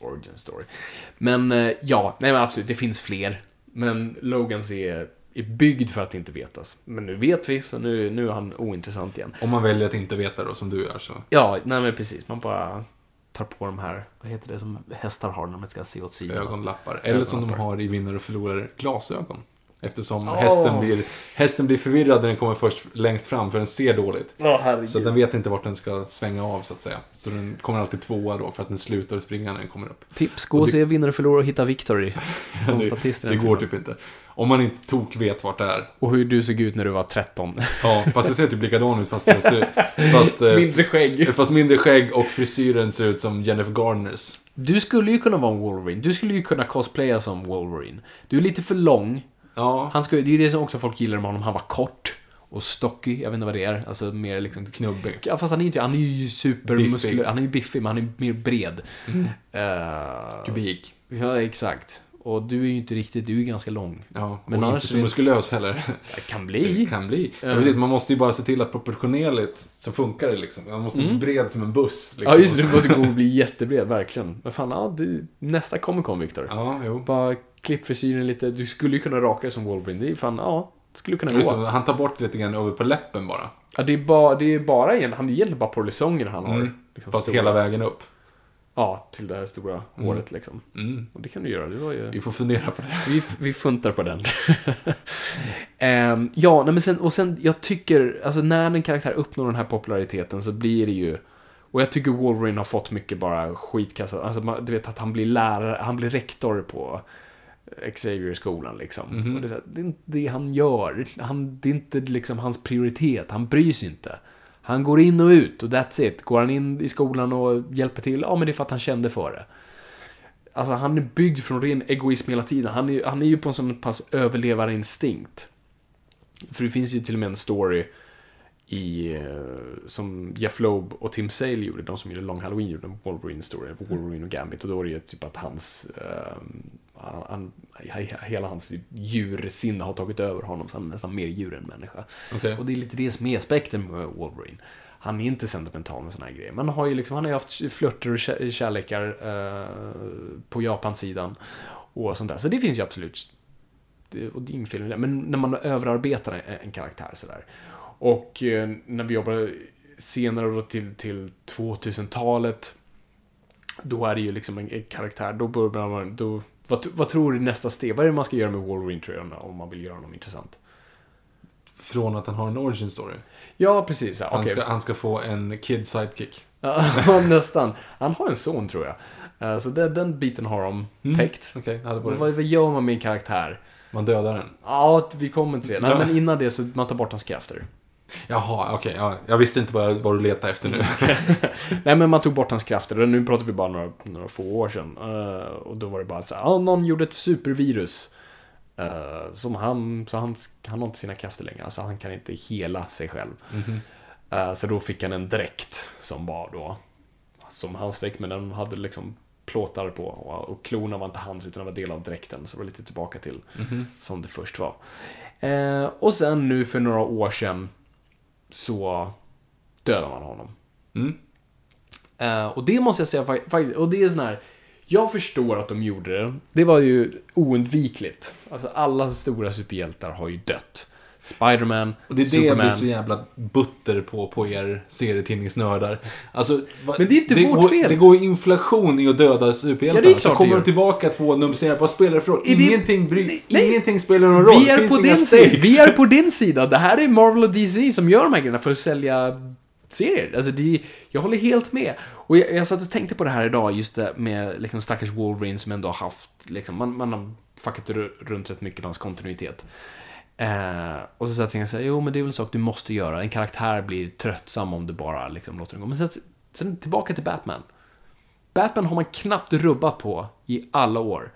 origin story. Men eh, ja, nej men absolut, det finns fler. Men Logans är, är byggd för att inte vetas. Men nu vet vi, så nu, nu är han ointressant igen. Om man väljer att inte veta då, som du gör så. Ja, nej men precis. Man bara tar på de här, vad heter det som hästar har när man ska se åt sidan? Ögonlappar. Eller som de Ögonlappar. har i Vinnare och förlorare, glasögon. Eftersom Åh. hästen, blir, hästen blir förvirrad när den kommer först längst fram, för den ser dåligt. Herregud. Så den vet inte vart den ska svänga av, så att säga. Så den kommer alltid tvåa då, för att den slutar springa när den kommer upp. Tips, gå och, Och se vinnare och förlorare och hitta Victory som statist det går typ inte. Om man inte tok vet vart det är. Och hur du såg ut när du var 13. Ja, fast det ser typ likadan ut, fast, det ser, fast, eh, Mindre skägg. fast mindre skägg och frisyren ser ut som Jennifer Garners. Du skulle ju kunna vara en Wolverine. Du skulle ju kunna cosplaya som Wolverine. Du är lite för lång. Ja, Han ska, det är ju det som också folk gillar med honom. Han var kort och stocky. Jag vet inte vad det är. Alltså mer liksom... knubbig. Ja, fast han är ju inte... Han är ju supermuskulös. Han är ju biffig, men han är mer bred. Eh, Kubik. ja, exakt. Och du är ju inte riktigt... Du är ju ganska lång. Ja, Men och inte så muskulös heller. Det kan Det bli. kan bli. Ja, Eh. precis, man måste ju bara se till att proportionerligt så funkar det liksom. Man måste bli bred som en buss. Liksom. Ja, just det. Du måste gå och bli jättebred, verkligen. Men fan, ja, du, nästa Comic Con, Victor. Ja, jo. Bara klipp frisyren lite. Du skulle ju kunna raka dig som Wolverine. Det är fan, ja. Det skulle kunna Just gå. det, han tar bort lite grann över på läppen bara. Ja, det är bara, det är bara en, han egentligen bara polisonger han har. Mm. Liksom, Fast stora- hela vägen upp. Ja, till det här stora håret liksom. Mm. Och det kan du göra, det var ju... Vi får fundera på det. Vi, vi funtar på den. Ehm, ja, nej, men sen, och sen, jag tycker, alltså när en karaktär uppnår den här populariteten så blir det ju... Och jag tycker Wolverine har fått mycket bara skitkassa, alltså du vet att han blir lärare, han blir rektor på Xavier-skolan liksom. Och det, är här, det är inte det han gör, han, det är inte liksom hans prioritet, han bryr sig inte. Han går in och ut och that's it. Går han in i skolan och hjälper till, ja men det är för att han kände för det. Alltså han är byggd från ren egoism hela tiden. Han är, han är ju på en sån pass överlevarinstinkt. För det finns ju till och med en story i, eh, som Jeff Loeb och Tim Sale gjorde, de som gjorde Long Halloween, gjorde en Wolverine-story, Wolverine och Gambit. Och då är det ju typ att hans, eh, han, han, hela hans djursinne har tagit över honom, så han är nästan mer djur än människa. Okej. Och det är lite det som är aspekten med Wolverine. Han är inte sentimental med såna här grejer. Man har ju liksom, han har ju haft flörter och kä- kärlekar eh, på Japansidan. Och sånt där. Så det finns ju absolut. Och det är ingen fel. Men när man överarbetar en, en karaktär sådär. Och eh, när vi jobbar senare då till, till 2000-talet. Då är det ju liksom en, en karaktär. Då börjar man, då, vad, vad tror du nästa steg? Vad är det man ska göra med Wolverine tror jag, om man vill göra honom intressant? Från att han har en origin story. Ja, precis. Han, okej. ska, han ska få en kid sidekick. Ja, nästan. Han har en son, tror jag. Eh, Så den, den biten har de täckt. Okej, jag hade Vad, vad gör man med en karaktär? Man dödar den. Ja, vi kommer till det. Nej, men innan det så man tar bort hans krafter. Jaha, okej. ja, jag visste inte vad, vad du letade efter nu. Nej, men man tog bort hans krafter. Och nu pratar vi bara några, några få år sedan. Eh, och då var det bara så här, ja, någon gjorde ett supervirus. eh, som han, så han, han har inte sina krafter längre. Alltså han kan inte hela sig själv. Eh, så då fick han en dräkt som var då, som hans dräkt, men den hade liksom plåtar på. Och, och klorna var inte hans, utan var del av dräkten. Så det var lite tillbaka till som det först var. Och sen nu för några år sedan så dödar man honom. Mm. Eh, och det måste jag säga fa- faktiskt, och det är sån här, jag förstår att de gjorde det. Det var ju oundvikligt. Alltså alla stora superhjältar har ju dött. Spiderman, Och det är det jag Superman. blir så jävla butter på, på er serietidningsnördar. Alltså, Men det är inte vårt går, fel. Det går inflation i att döda superhjältar. Ja, det är klart så det kommer gör. de tillbaka två nummerserade. Vad spelar det för roll? Det- Ingenting, bry... Nej. Ingenting spelar någon roll. Vi är, det på din sida. vi är på din sida. Det här är Marvel och DC som gör de här grejerna för att sälja serier. Alltså, det, jag håller helt med. Och jag, jag satt och tänkte på det här idag, just det med liksom, stackars Wolverine som ändå har haft, liksom, man, man har fuckat ru- runt rätt mycket med hans kontinuitet. Eh, och så satt jag och tänkte, jo men det är väl en sak du måste göra. En karaktär blir tröttsam om du bara liksom, låter den gå. Men sen, sen tillbaka till Batman. Batman har man knappt rubbat på i alla år.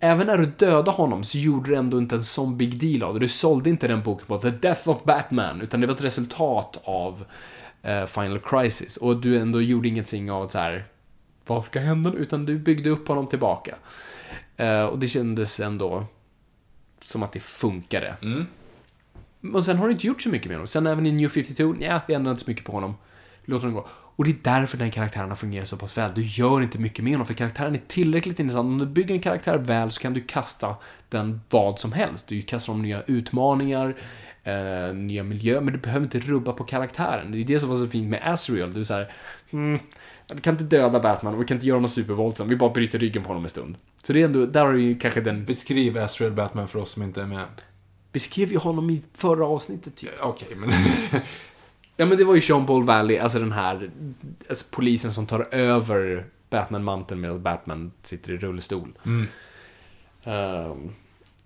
Även när du dödade honom så gjorde du ändå inte en sån big deal av det. Du sålde inte den boken på The Death of Batman, utan det var ett resultat av eh, Final Crisis. Och du ändå gjorde ingenting av så här, vad ska hända nu? Utan du byggde upp honom tillbaka. Eh, och det kändes ändå som att det funkade. Mm. Och sen har du inte gjort så mycket med honom. Sen även i New 52, ja, vi ändrar inte så mycket på honom. Låter honom gå. Och det är därför den karaktären har fungerat så pass väl. Du gör inte mycket med honom, för karaktären är tillräckligt intressant. Om du bygger en karaktär väl så kan du kasta den vad som helst. Du kastar dem nya utmaningar, eh, nya miljöer, men du behöver inte rubba på karaktären. Det är det som var så fint med Azrael. Du är såhär, hmm, vi kan inte döda Batman och vi kan inte göra honom supervåldsam. Vi bara bryter ryggen på honom en stund. Så det är ändå, där har ju kanske den... Beskriv Astrid Batman för oss som inte är med. Beskrev ju honom i förra avsnittet typ. Okej, men... Ja men det var ju Sean Paul Valley, alltså den här alltså polisen som tar över Batman-manteln medan Batman sitter i rullstol. Mm. Ehm,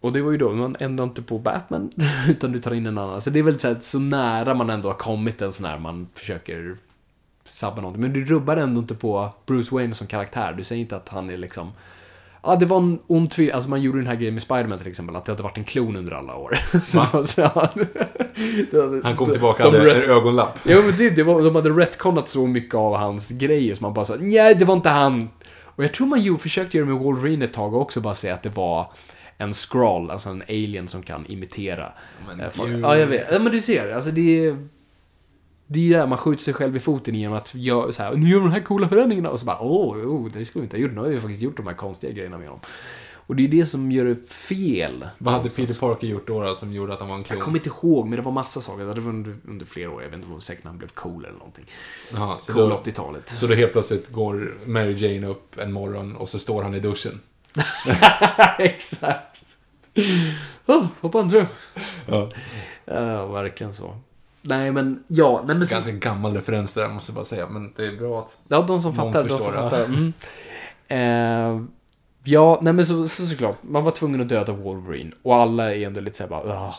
och det var ju då, man ändrar inte på Batman, utan du tar in en annan. Så det är väl så, här, så nära man ändå har kommit en sån här man försöker sabba någonting. Men du rubbar ändå inte på Bruce Wayne som karaktär. Du säger inte att han är liksom Ja, det var en ond tvilling. Alltså man gjorde den här grejen med Spiderman till exempel, att det hade varit en klon under alla år. Så hade- Han kom tillbaka och de hade rätt- en ögonlapp. Ja men det, det var, de hade retconat så mycket av hans grejer så man bara sa nej det var inte han. Och jag tror man ju försökte göra det med Wolverine ett tag och också bara säga att det var en scroll, alltså en alien som kan imitera. Men eh, Ja, jag vet. Ja, men du ser, alltså det är... Det är där man skjuter sig själv i foten genom att göra så här, nu gör de här coola förändringarna och så bara, åh, oh, det skulle vi inte ha gjort, nu har vi faktiskt gjort de här konstiga grejerna med dem. Och det är det som gör det fel. Vad hade. Peter Parker gjort då, då som gjorde att han var en klon? Jag kommer inte ihåg, men det var massa saker. Det var under, under flera år. Jag vet inte, var säkert när han blev cool eller någonting. Jaha, så, Cool då, 80-talet. så då helt plötsligt går Mary Jane upp en morgon och så står han i duschen. Exakt. Oh, hoppa en dröm. Ja. Ja, verkligen så. Nej, men ja. Nej, men så, Ganska gammal referens där, måste jag bara säga. Men det är bra att... ja, de som fattar. De som fattar. Mm. Eh, ja, nej men så, så, såklart. Man var tvungen att döda Wolverine. Och alla är ändå lite såhär bara...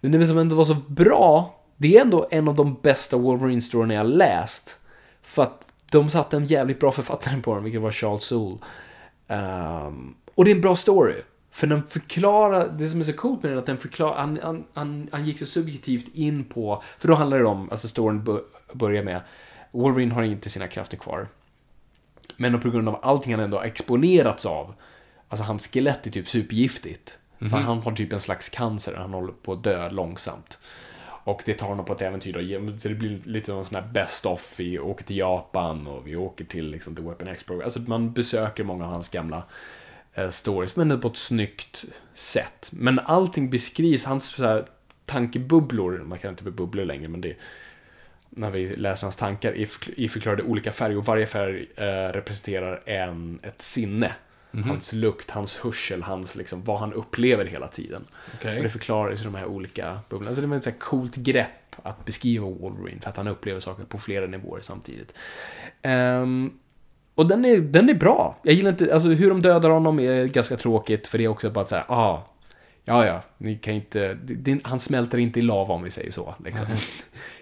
Men det som ändå var så bra. Det är ändå en av de bästa Wolverine-storierna jag läst. För att de satte en jävligt bra författare på den, vilket var Charles Soule. Ehm, och det är en bra story. För den förklarar, det som är så coolt med den är att den förklarar, han, han, han, han gick så subjektivt in på, för då handlar det om, alltså storyn bör- börjar med, Wolverine har inte sina krafter kvar. Men på grund av allting han ändå har exponerats av, alltså hans skelett är typ supergiftigt. Så han har typ en slags cancer, han håller på att dö långsamt. Och det tar honom på ett äventyr då, så det blir lite av en sån här best of, vi åker till Japan och vi åker till liksom The Weapon X program. Alltså man besöker många av hans gamla stories, men på ett snyggt sätt. Men allting beskrivs, hans så här, tankebubblor, man kan inte bli bubblor längre, men det när vi läser hans tankar är är förklarade i olika färger och varje färg eh, representerar en, ett sinne. Hans lukt, hans hörsel, hans liksom, vad han upplever hela tiden. Okej. Och det förklaras i de här olika bubblorna. Alltså det var ett så här coolt grepp att beskriva Wolverine för att han upplever saker på flera nivåer samtidigt. Ehm, och den är, den är bra. Jag gillar inte, alltså hur de dödar honom är ganska tråkigt för det är också bara att säga, ah, ja ja, ni kan inte, det, han smälter inte i lava om vi säger så. Liksom.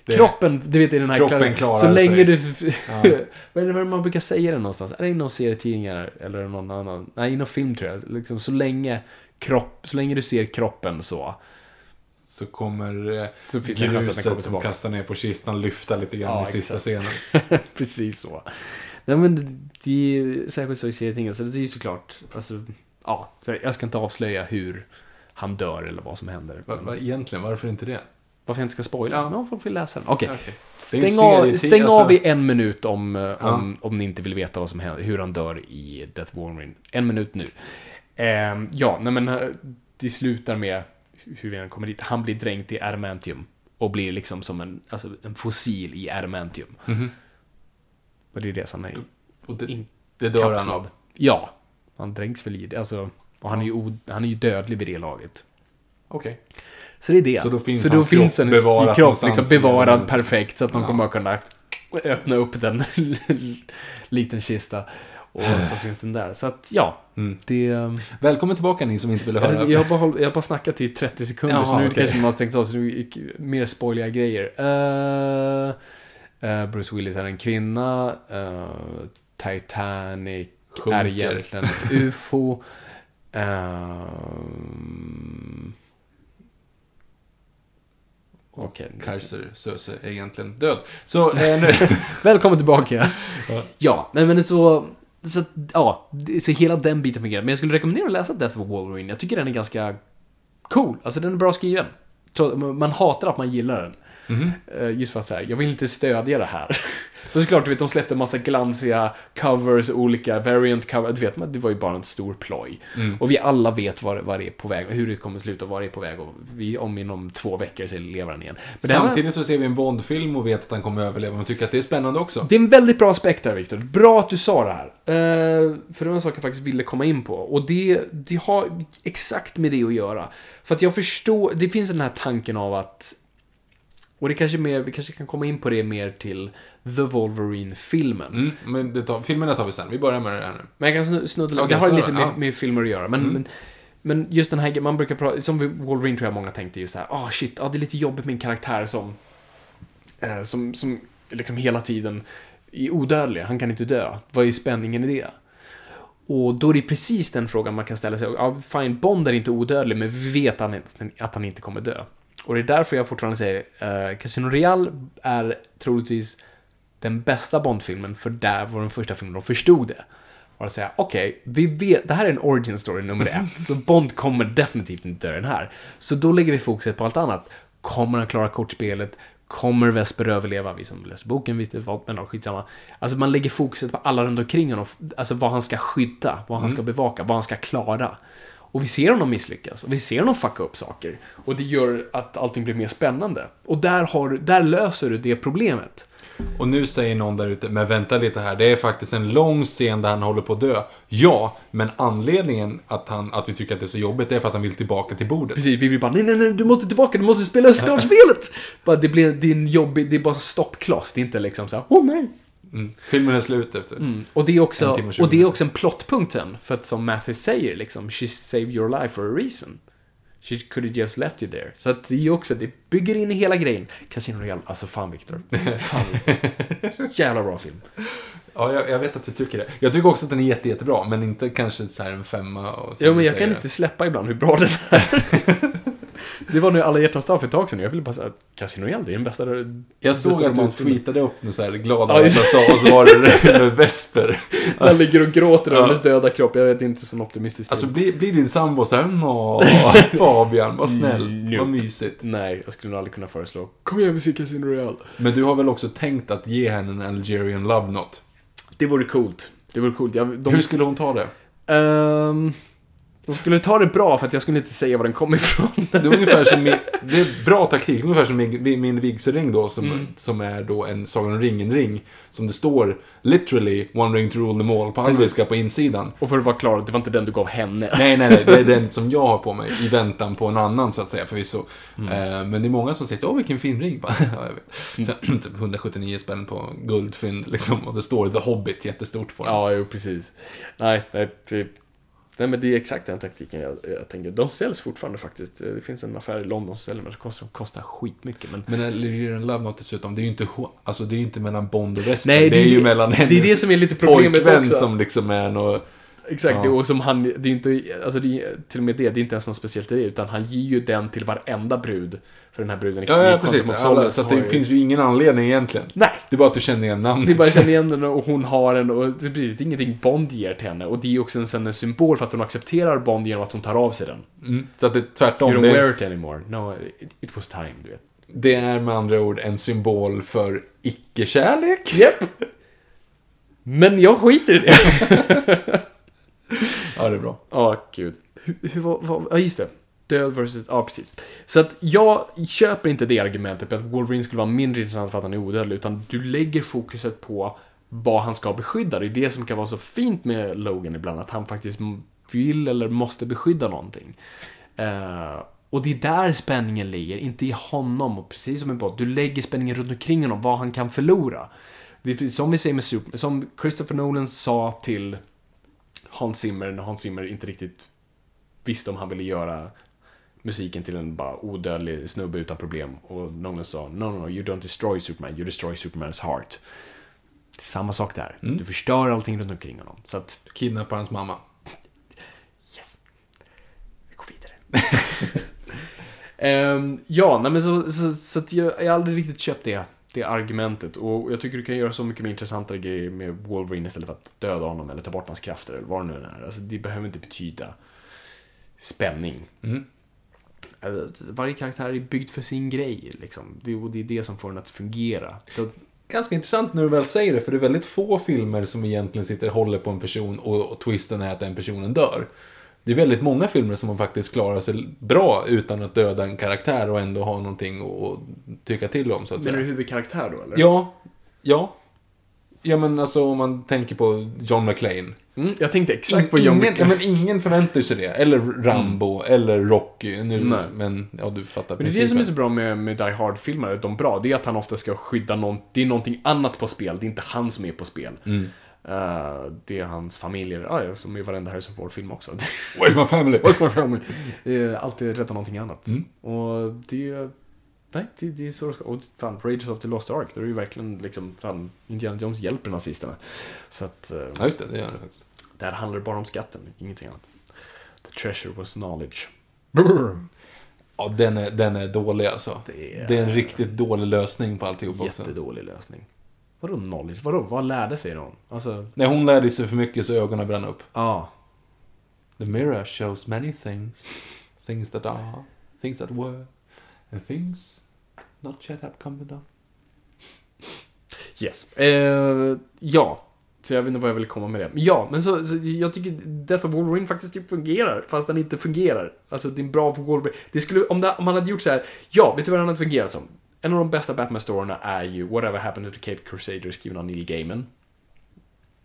Det- Kroppen, du vet i den här Kroppen klar- klarar Så länge du... Ja. vad är det man brukar säga det någonstans? Är det inom serietidningar eller någon annan? Nej, inom film tror jag. Liksom, så länge kropp, så länge du ser kroppen så. Så kommer eh, Så finns den kommer gruset som kastar ner på kistan lyfta lite grann Ja, i sista exakt. scenen. Precis så. Nej men det är ju särskilt så i serietidningar, så det är ju såklart, alltså, ja, jag ska inte avslöja hur han dör eller vad som händer. Va, va, egentligen, varför inte det? Varför jag inte ska spoila? Ja. Ja, folk vill läsa den. Okej. En Stäng, av, stäng alltså- av i en minut om, eh, om, om ni inte vill veta vad som händer, hur han dör i Death Wolverine. En minut nu. Ehm, ja, nej men eh, det slutar med hur vi än kommer dit. Han blir dränkt i adamantium. Och blir liksom som en, alltså, en fossil i adamantium. Mhm. Och det är det som är Och det, det dör han kapslad. av. Ja. Han dränks väl i det. Alltså, och han är, ju han är ju dödlig vid det laget. Okej. Så det är det. Så då finns så då finns en bevarad kropp liksom bevarad världen. perfekt så att de Ja. kommer att kunna öppna upp den liten kista. Och så finns den där. Så att ja, Mm. det... um, Välkommen tillbaka ni som inte ville höra. Jag har bara, jag bara snackat i 30 sekunder så Jaha, nu är det okej. kanske man har stängt av så nu mer spoiliga grejer. Eh, eh, Bruce Willis är en kvinna. eh, Titanic är Sjunker. egentligen ett UFO. Ehm, Okej. Kaiser Söze är egentligen död. Så, eh, nu, Välkommen tillbaka. Ja. ja, nej men det är så... Så, ja, så hela den biten fungerar. Men jag skulle rekommendera att läsa Death of Wolverine. Jag tycker den är ganska cool. Alltså den är bra skriven. Man hatar att man gillar den. Eh, Just för att säga, jag vill inte stödja det här. För såklart, du vet, de släppte en massa glansiga covers, olika variant covers. Du vet, men det var ju bara en stor ploj. Mm. Och vi alla vet vad, vad det är på väg, hur det kommer sluta, vad det är på väg. Och vi, om inom två veckor så lever han igen. Men det här- Samtidigt så ser vi en Bondfilm och vet att han kommer att överleva. Man tycker att det är spännande också. Det är en väldigt bra aspekt här, Viktor. Bra att du sa det här. Eh, för det var en sak jag faktiskt ville komma in på. Och det, det har exakt med det att göra. För att jag förstår, det finns den här tanken av att och det kanske mer, vi kanske kan komma in på det mer till The Wolverine-filmen. Mm, men det tar, filmerna tar vi sen. Vi börjar med det här nu. Men jag kan snu- snudda lite, Okej, det har lite med, med filmer att göra. Men, Mm. men, men just den här man brukar prata, som Wolverine tror jag många tänkte just så här, ah shit, ah, det är lite jobbigt med en karaktär som, eh, som, som liksom hela tiden är odödlig, han kan inte dö. Vad är spänningen i det? Och då är det precis den frågan man kan ställa sig. Ja, fine, Bond är inte odödlig, men vi vet att han inte kommer dö. Och det är därför jag fortfarande säger, eh, Casino Royale är troligtvis den bästa Bond-filmen, för där var den första filmen de förstod det. Och att säga, okej, vi vet, det här är en origin story nummer ett, så Bond kommer definitivt inte dö den här. Så då lägger vi fokuset på allt annat. Kommer han klara kortspelet? Kommer Vesper överleva? Vi som läser boken visste vad, men skitsamma. Alltså man lägger fokuset på alla runt omkring honom, alltså vad han ska skydda, vad han ska bevaka, vad han ska klara. Och vi ser honom misslyckas, och vi ser honom fucka upp saker. Och det gör att allting blir mer spännande. Och där, har, där löser du det problemet. Och nu säger någon där ute, men vänta lite här, det är faktiskt en lång scen där han håller på att dö. Ja, men anledningen att, han, att vi tycker att det är så jobbigt är för att han vill tillbaka till bordet. Precis, vi vill bara nej, nej, nej, du måste tillbaka, du måste spela klart spelet! Bara, det, blir, en jobbig, det är bara stoppkloss, det är inte liksom så här, åh nej! Mm. Filmen är slut efter. Mm. Och det är också, och 20 och det är också en plottpunkt sen, för att som Matthew säger liksom, she saved your life for a reason. She could have just left you there. Så att det är också, det bygger in i hela grejen. Casino Royale, alltså fan Victor. Fan Victor. Jävla bra film. Ja, jag, jag vet att du tycker det. Jag tycker också att den är jätte, jättebra, men inte kanske så här en femma. Och Jo, men jag kan inte släppa ibland hur bra den är. det var nu alla hjärtans dag för ett tag sedan. Jag ville bara säga att Casino Royale, det är den bästa Jag såg bästa att du tweetade upp något så här glada just- hjärtans dag och så var det med Vesper. Han ligger och gråter över hennes döda kropp. Jag vet inte, sån optimistisk Alltså blir, blir din sambo så här, Nå, Fabian, vad snäll, Mm, vad mysigt. Nej, jag skulle nog aldrig kunna föreslå. Kom igen, vi ser Casino Royale. Men du har väl också tänkt att ge henne en Algerian Love Note? Det vore coolt. Det vore coolt. Jag, de, Hur skulle hon ta det? Ehm, de skulle ta det bra för att jag skulle inte säga var den kom ifrån. Det är ungefär som min, det är bra taktik, ungefär som min, min vigselring då, som, Mm. som är då en Sagan om ringen-ring. Som det står, literally, one ring to rule them all, på engelska på insidan. Och för att vara klar, det var inte den du gav henne. Nej, nej, nej, det är den som jag har på mig i väntan på en annan så att säga förvisso. Mm. Eh, men det är många som säger åh vilken fin ring. Ja, jag vet. Mm. Så, typ 179 spänn på guldfynd liksom. Och det står The Hobbit jättestort på den. Ja, jo, precis. Nej, nej, det, nej, men det är exakt den taktiken jag, jag tänker. De säljs fortfarande faktiskt. Det finns en affär i London som säljer men det kostar, skitmycket. Men Men Algerian Love Note dessutom, det är ju inte, alltså, det är inte mellan Bond och Vesper. Nej, det är det- ju mellan hennes det är det som är lite problemet också. som liksom är något... Exakt, Ja. och som han, det är inte, alltså det är, till och med det, det är inte ens något speciellt i det, utan han ger ju den till varenda brud. För den här bruden Ja, ja precis. Alla, så att det ju- finns ju ingen anledning egentligen. Nej! Det är bara att du känner igen namnet. Det är bara jag känner igen den och hon har den och det är precis, det är ingenting Bond ger till henne. Och det är ju också en, sen en symbol för att hon accepterar Bond genom att hon tar av sig den. Mm. Så att det är You tvärtom. don't Det, wear it anymore. No, it, it was time, du vet. det är med andra ord en symbol för icke-kärlek. Japp! Men jag skiter i det. Ja, det är bra. Ja, gud. Hur, hur var, var, ja just det. Död versus, ja precis. Så att jag köper inte det argumentet att Wolverine skulle vara mindre intressant för att han är odödlig, utan du lägger fokuset på vad han ska beskydda. Det är det som kan vara så fint med Logan ibland, att han faktiskt vill eller måste beskydda någonting. Uh, och det är där spänningen ligger, inte i honom. Och precis som en båt, du lägger spänningen runt omkring honom, vad han kan förlora. Det är precis som vi säger med Super, som Christopher Nolan sa till Hans Zimmer när Hans Zimmer inte riktigt visste om han ville göra musiken till en bara odödlig snubbe utan problem. Och Nolan sa No, no, no, you don't destroy Superman, you destroy Supermans heart. Samma sak där. Du förstör allting runt omkring honom. Så att, Kidnappar hans mamma. yes. Vi går vidare. Ehm, ja, nej men så, så, så att jag, jag har aldrig riktigt köpt det, det argumentet. Och jag tycker du kan göra så mycket mer intressantare grejer med Wolverine istället för att döda honom eller ta bort hans krafter eller vad det nu är. Alltså, det behöver inte betyda spänning. Mm. Alltså, Varje karaktär är byggd för sin grej, liksom. Det, och det är det som får den att fungera. Så, Ganska intressant när du väl säger det, för det är väldigt få filmer som egentligen sitter och håller på en person och, och twisten är att den personen dör. Det är väldigt många filmer som man faktiskt klarar sig bra utan att döda en karaktär och ändå ha någonting att tycka till om, så att menar du säga. huvudkaraktär då, eller? Ja, ja. Ja, men alltså om man tänker på John McClane. Mm, jag tänkte exakt på John ingen, ja, McClane. men ingen förväntar sig det. Eller Rambo, eller Rocky. Nu, Nej. men ja, du fattar Men det är det som är så bra med, med Die Hard-filmer, de bra, det är att han ofta ska skydda någon, det är någonting annat på spel, det är inte han som är på spel. Mm. Eh, det är hans familjer, ja, ja, som i varenda Harrison Ford-film också. Where's my family? What's my family? Det är alltid rädda någonting annat. Mm. Och det är, nej, det, det är så och fan, Rages of the Lost Ark, där är det ju verkligen liksom, fan, Indiana Jones hjälper nazisterna. Så att, eh, Ja, just det. Det gör det faktiskt. där handlar det bara om skatten, ingenting annat. The treasure was knowledge. Ja, den är, den är dålig alltså. Det är- Det är en riktigt dålig lösning på alltihop också. Jättedålig lösning. Vadå knowledge? Vadå? Vad lärde sig de? Alltså, När hon lärde sig för mycket så ögonen brann upp. ja. The mirror shows many things. Things that are, things that were, and things not yet have come down. Yes. Eh, ja. Så jag vet inte vad jag vill komma med det. Ja, men så, så jag tycker Death of Wolverine faktiskt typ fungerar, fast den inte fungerar. Alltså, det är bra för Wolverine. Det skulle, om, det, om man hade gjort så här, ja, vet du vad den hade fungerat som? En av de bästa Batman-storyna är ju Whatever Happened to the Cape Crusader skriven av Neil Gaiman.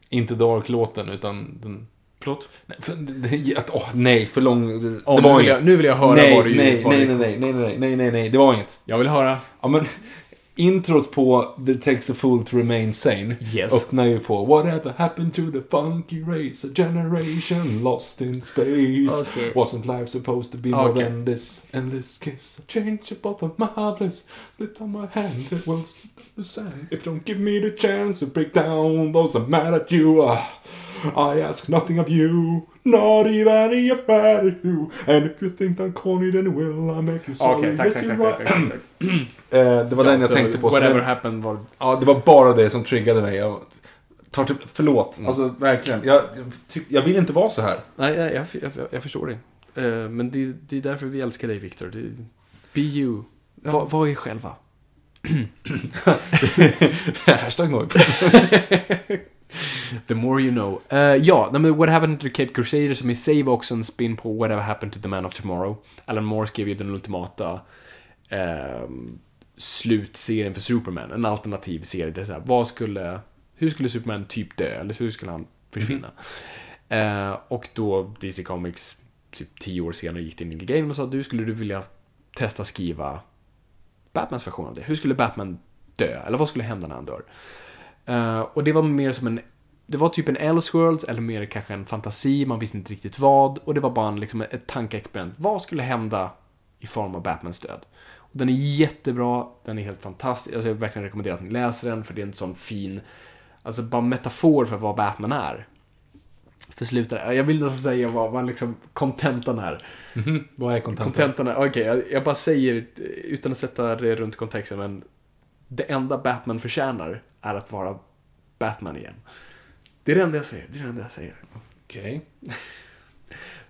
Inte Dark-låten, utan den... Förlåt? Nej, för, det, det, åh, nej, för lång... Det Oh, nu, var vill inget. jag, nu vill jag höra nej, vad du nej, nej, nej, nej, nej, nej, nej, nej, det var inget. Jag vill höra. Ja, men introt på The Takes a Fool to Remain Sane Yes. öppnar ju på Whatever happened to the funky race, a generation lost in space. Okej. Wasn't life supposed to be more Okej. than this endless kiss? A change about the marvelous, slip on my hand, it on the sand. If you don't give me the chance to break down those that mad at you, ah, I ask nothing of you, not even if I do. And if you think I'm corny then will I make you sorry. Okej, tack, tack, you tack, tack, tack, tack. Eh, det var den jag så tänkte på. så Whatever den- happened var... Ja, det var bara det som triggade mig. Jag tar till, förlåt. Alltså, verkligen. Jag, jag, tyck- jag vill inte vara så här. Nej, jag, jag, jag, jag förstår det. Eh, men det, det är därför vi älskar dig, Victor. Det, be you. Va, var er själva. Hashtag nojp. The more you know. Eh, ja, men What Happened to the Cape Crusader som i sig var också en spin på Whatever Happened to the Man of Tomorrow. Alan Moore skrev ju den ultimata ehm, slutserien för Superman. En alternativ serie. Det är så här, vad skulle... Hur skulle Superman typ dö? Eller hur skulle han försvinna? Eh, och då DC Comics, typ tio år senare, gick till Neil Gaiman och sa du skulle du vilja testa skriva Batmans version av det? Hur skulle Batman dö? Eller vad skulle hända när han dör? Eh, och det var mer som en det var typ en Elseworlds, eller mer kanske en fantasi, man visste inte riktigt vad. Och det var bara en, liksom, ett tankeexperiment. Vad skulle hända i form av Batmans död? Och den är jättebra, den är helt fantastisk. Alltså, jag vill verkligen rekommendera att ni läser den, för det är en sån fin, alltså bara metafor för vad Batman är. För slutet, jag vill nästan säga vad, vad liksom kontentan är. Vad är kontentan? Kontentan är, okej, jag, jag bara säger utan att sätta det runt kontexten, men det enda Batman förtjänar är att vara Batman igen. Det är det enda jag säger, det är det enda jag säger. Okej.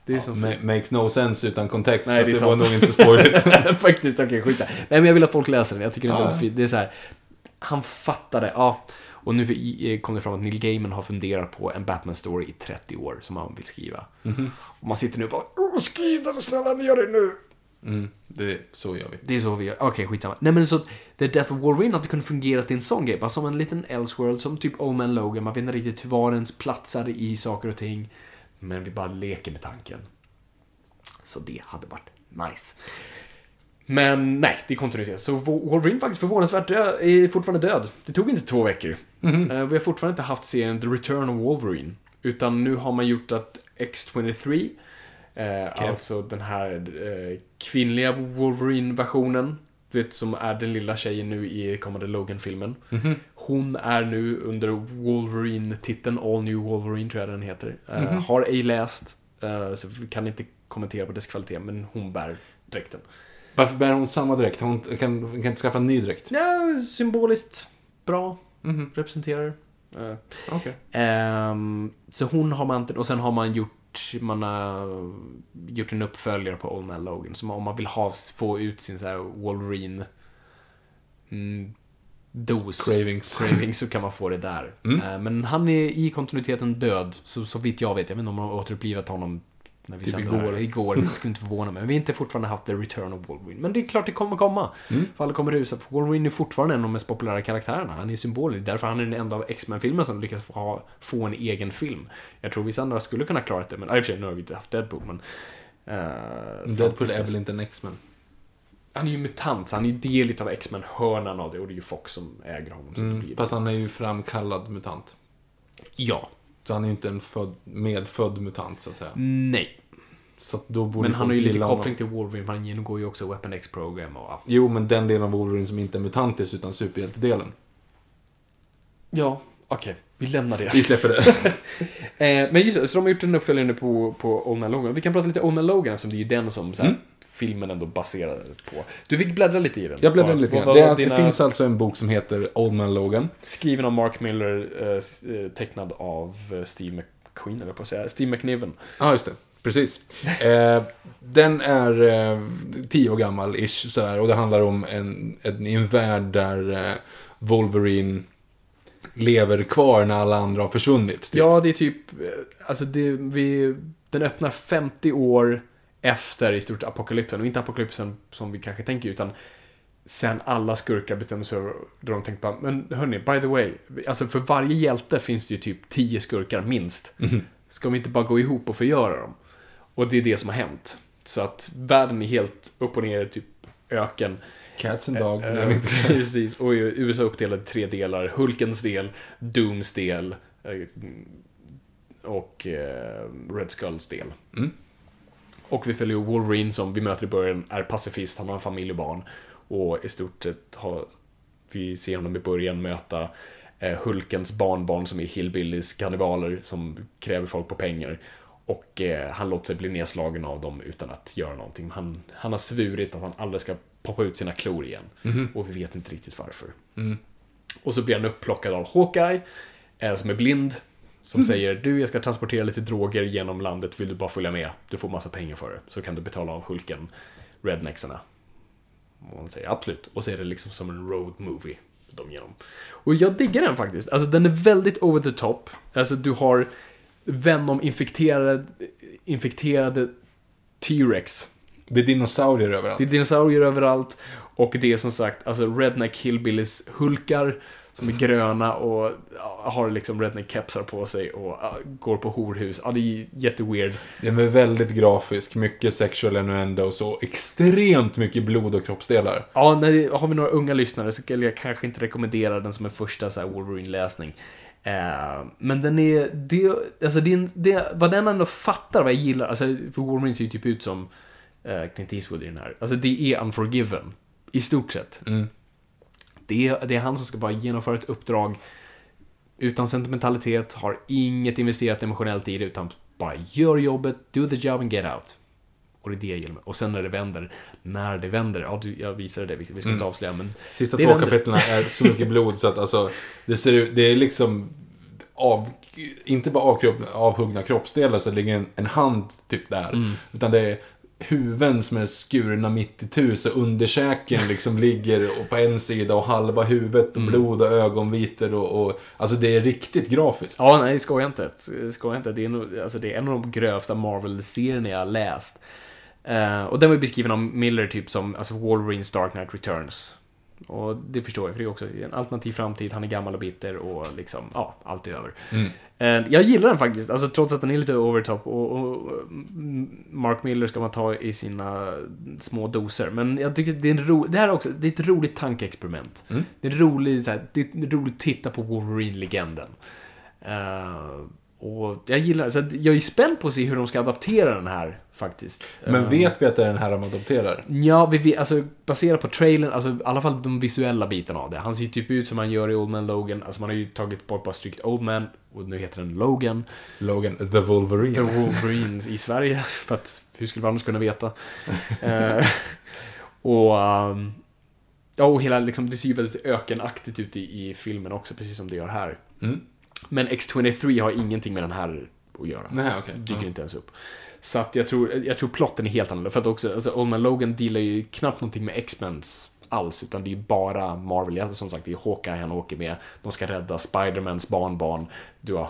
Det är Ja, som... ma- makes no sense utan kontext. Nej, så det det var nog inte så spoiligt. Faktiskt, okej, skit Nej, men jag vill att folk läser den. Jag tycker den är Ja. väldigt fin. Det är så här, han fattade, ja. Och nu för- kom det fram att Neil Gaiman har funderat på en Batman-story i 30 år som han vill skriva. Och man sitter nu och bara... skriv den snälla ner det nu. Mm, det, så gör vi. Det är så vi gör. Okej, skitsamma. Nej men så, The Death of Wolverine hade kunnat fungera till en sån grej. Bara som en liten Elseworld, som typ Old Man Logan. Man vet inte riktigt var ens platsar i saker och ting. Men vi bara leker med tanken. Så det hade varit nice. Men nej, det är kontinuitet. Så Wolverine faktiskt förvånansvärt död, är fortfarande död. Det tog inte två veckor. Eh, Vi har fortfarande inte haft serien The Return of Wolverine. Utan nu har man gjort att X-23, eh, alltså den här eh, kvinnliga Wolverine-versionen, du vet som är den lilla tjejen nu i kommande Logan-filmen. Hon är nu under Wolverine-titeln, All New Wolverine tror jag den heter. Eh, Har ej läst, så vi kan inte kommentera på dess kvalitet, men hon bär dräkten. Varför bär hon samma dräkt? Hon kan, kan inte skaffa en ny dräkt? Ja, symboliskt bra. Mhm. Representerar. Eh, Okej. Ehm, så hon har man, och sen har man gjort, man har gjort en uppföljare på Old Man Logan. Så om man vill ha, få ut sin så här Wolverine mm, dos, Cravings. cravings, så kan man få det där. Mm. Eh, men han är i kontinuiteten död, så, så vitt jag vet. Jag vet inte om de har återupplivat honom när vi Typ sände det här. igår. Igår, det skulle inte förvåna mig. Men vi har inte fortfarande haft The Return of Wolverine. Men det är klart det kommer komma. Mm. För alla kommer rusa. För Wolverine är fortfarande en av de mest populära karaktärerna. Han är symbolen. Därför han är den enda av X-Men-filmerna som lyckas få, ha, få en egen film. Jag tror vissa andra skulle kunna klara det, men i och för sig, nu har vi inte haft Deadpool, men... Uh, Deadpool är väl inte en X-Men? Han är ju mutant, så han är ju del av X-Men-hörnan av det och det är ju Fox som äger honom. Så Mm. Fast han är ju framkallad mutant. Ja. Så han är ju inte en född, medfödd mutant, så att säga. Nej. Så då borde Men han har ju lite koppling till Wolverine, för han genomgår ju också Weapon X-program och ja. Jo, men den delen av Wolverine som inte är mutantisk, utan superhjältedelen. Ja, okej. Vi lämnar det. Vi släpper det. Eh, men just så de har gjort en uppföljare nu på, på Old Man Logan. Vi kan prata lite Old Man Logan eftersom det är ju den som så här, Mm. filmen ändå baserar på. Du fick bläddra lite i den. Jag bläddrar Vad- lite grann. Det, dina- det finns alltså en bok som heter Old Man Logan. Skriven av Mark Miller, eh, eh, tecknad av eh, Steve McQueen, eller på att säga. Steve McNiven. Ja, just det. Precis. Eh, den är eh, tio år gammal, ish, sådär. Och det handlar om en, en, en värld där eh, Wolverine lever kvar när alla andra har försvunnit. Typ. Ja, det är typ, eh, alltså det, vi, den öppnar 50 år efter i stort apokalypsen. Och inte apokalypsen som vi kanske tänker, utan sen alla skurkar bestämde sig då de tänkte bara, men hörni, by the way, alltså för varje hjälte finns det ju typ 10 skurkar minst. Ska vi inte bara gå ihop och förgöra dem? Och det är det som har hänt. Så att världen är helt upp och ner, typ öken. Cats and Dog. Vet inte. Precis, och USA är uppdelad i tre delar. Hulkens del, Dooms del eh, och eh, Red Skulls del. Mm. Och vi följer Wolverine som vi möter i början, är pacifist, han har en familj och barn. Och i stort sett har vi ser honom i början möta Hulkens barnbarn som är hillbillies, kannibaler som kräver folk på pengar. Och eh, han låter sig bli nedslagen av dem utan att göra någonting. Han, han har svurit att han aldrig ska poppa ut sina klor igen. Och vi vet inte riktigt varför. Mm. Och så blir han upplockad av Hawkeye, eh, som är blind. Som säger, du jag ska transportera lite droger genom landet, vill du bara följa med? Du får massa pengar för det, så kan du betala av Hulken, rednexarna. Och han säger absolut. Och så är det liksom som en road movie. De genom. Och jag diggar den faktiskt. Alltså den är väldigt over the top. Alltså du har Venom-infekterade infekterade T-Rex. Det är dinosaurier överallt. Det är dinosaurier överallt. Och det är som sagt, alltså redneck hillbillies hulkar som är gröna och har liksom redneck-kepsar på sig och går på horhus. Ja, det är jätteweird. Den är väldigt grafisk, mycket sexual innuendo och så extremt mycket blod och kroppsdelar. Ja, när det, har vi några unga lyssnare så skulle jag kanske inte rekommendera den som en första så Wolverine-läsning. Eh, men den är, det, alltså det, det, vad den ändå fattar vad jag gillar, alltså för Wolverine ser ju typ ut som eh, Clint Eastwood i den här. Alltså det är Unforgiven, i stort sett. Mm. Det är, det är han som ska bara genomföra ett uppdrag utan sentimentalitet, har inget investerat emotionellt i det, utan bara gör jobbet, do the job and get out. Och det är det jag gillar. Och sen när det vänder, när det vänder, ja jag visade det, vi ska inte Mm. avslöja, men Sista två kapitlen är så mycket blod så att alltså, det ser ut, det är liksom av, inte bara avkropp, avhuggna kroppsdelar så det ligger en, en hand typ där. Mm. Utan det är huvuden som är skurna mitt i tu så underkäken liksom ligger på en sida och halva huvudet och blod och ögonvitor och, och Alltså det är riktigt grafiskt. Ja, nej, skoja inte. Skoja inte. Det är, nog, alltså, det är en av de grövsta Marvel-serierna jag har läst. Eh, och den var ju beskriven av Miller typ som alltså Wolverines Dark Knight Returns. Och det förstår jag, för det är också en alternativ framtid, han är gammal och bitter och liksom, ja, allt är över. Eh, jag gillar den faktiskt, alltså trots att den är lite overtop och, och mm, Mark Miller ska man ta i sina små doser. Men jag tycker det är en ro, det här är också, det är ett roligt tankeexperiment. Det är roligt, så här, det är roligt att titta på Wolverine-legenden. Eh, och jag gillar, så jag är spänd på att se hur de ska adaptera den här faktiskt. Men Eh, vet vi att det är den här de adopterar? Ja, vi vet, alltså baserat på trailern, alltså i alla fall de visuella bitarna av det. Han ser ju typ ut som han gör i Old Man Logan. Alltså man har ju tagit bort bara strykt Old Man och nu heter den Logan. Logan, The Wolverine. För Wolverines i Sverige. För att hur skulle vi annars kunna veta? Eh, och... ehm, ja, och hela liksom, det ser ju väldigt ökenaktigt ut i, i filmen också, precis som det gör här. Mm. Men X-23 har ingenting med den här att göra. Nej, okej. Dyker Ja. inte ens upp. Så att jag tror, jag tror plotten är helt annorlunda. För att också, alltså Old Man Logan dealar ju knappt någonting med X-Mens alls, utan det är ju bara Marvel. Som sagt, det är Hawkeye han åker med. De ska rädda Spidermans barnbarn. Du har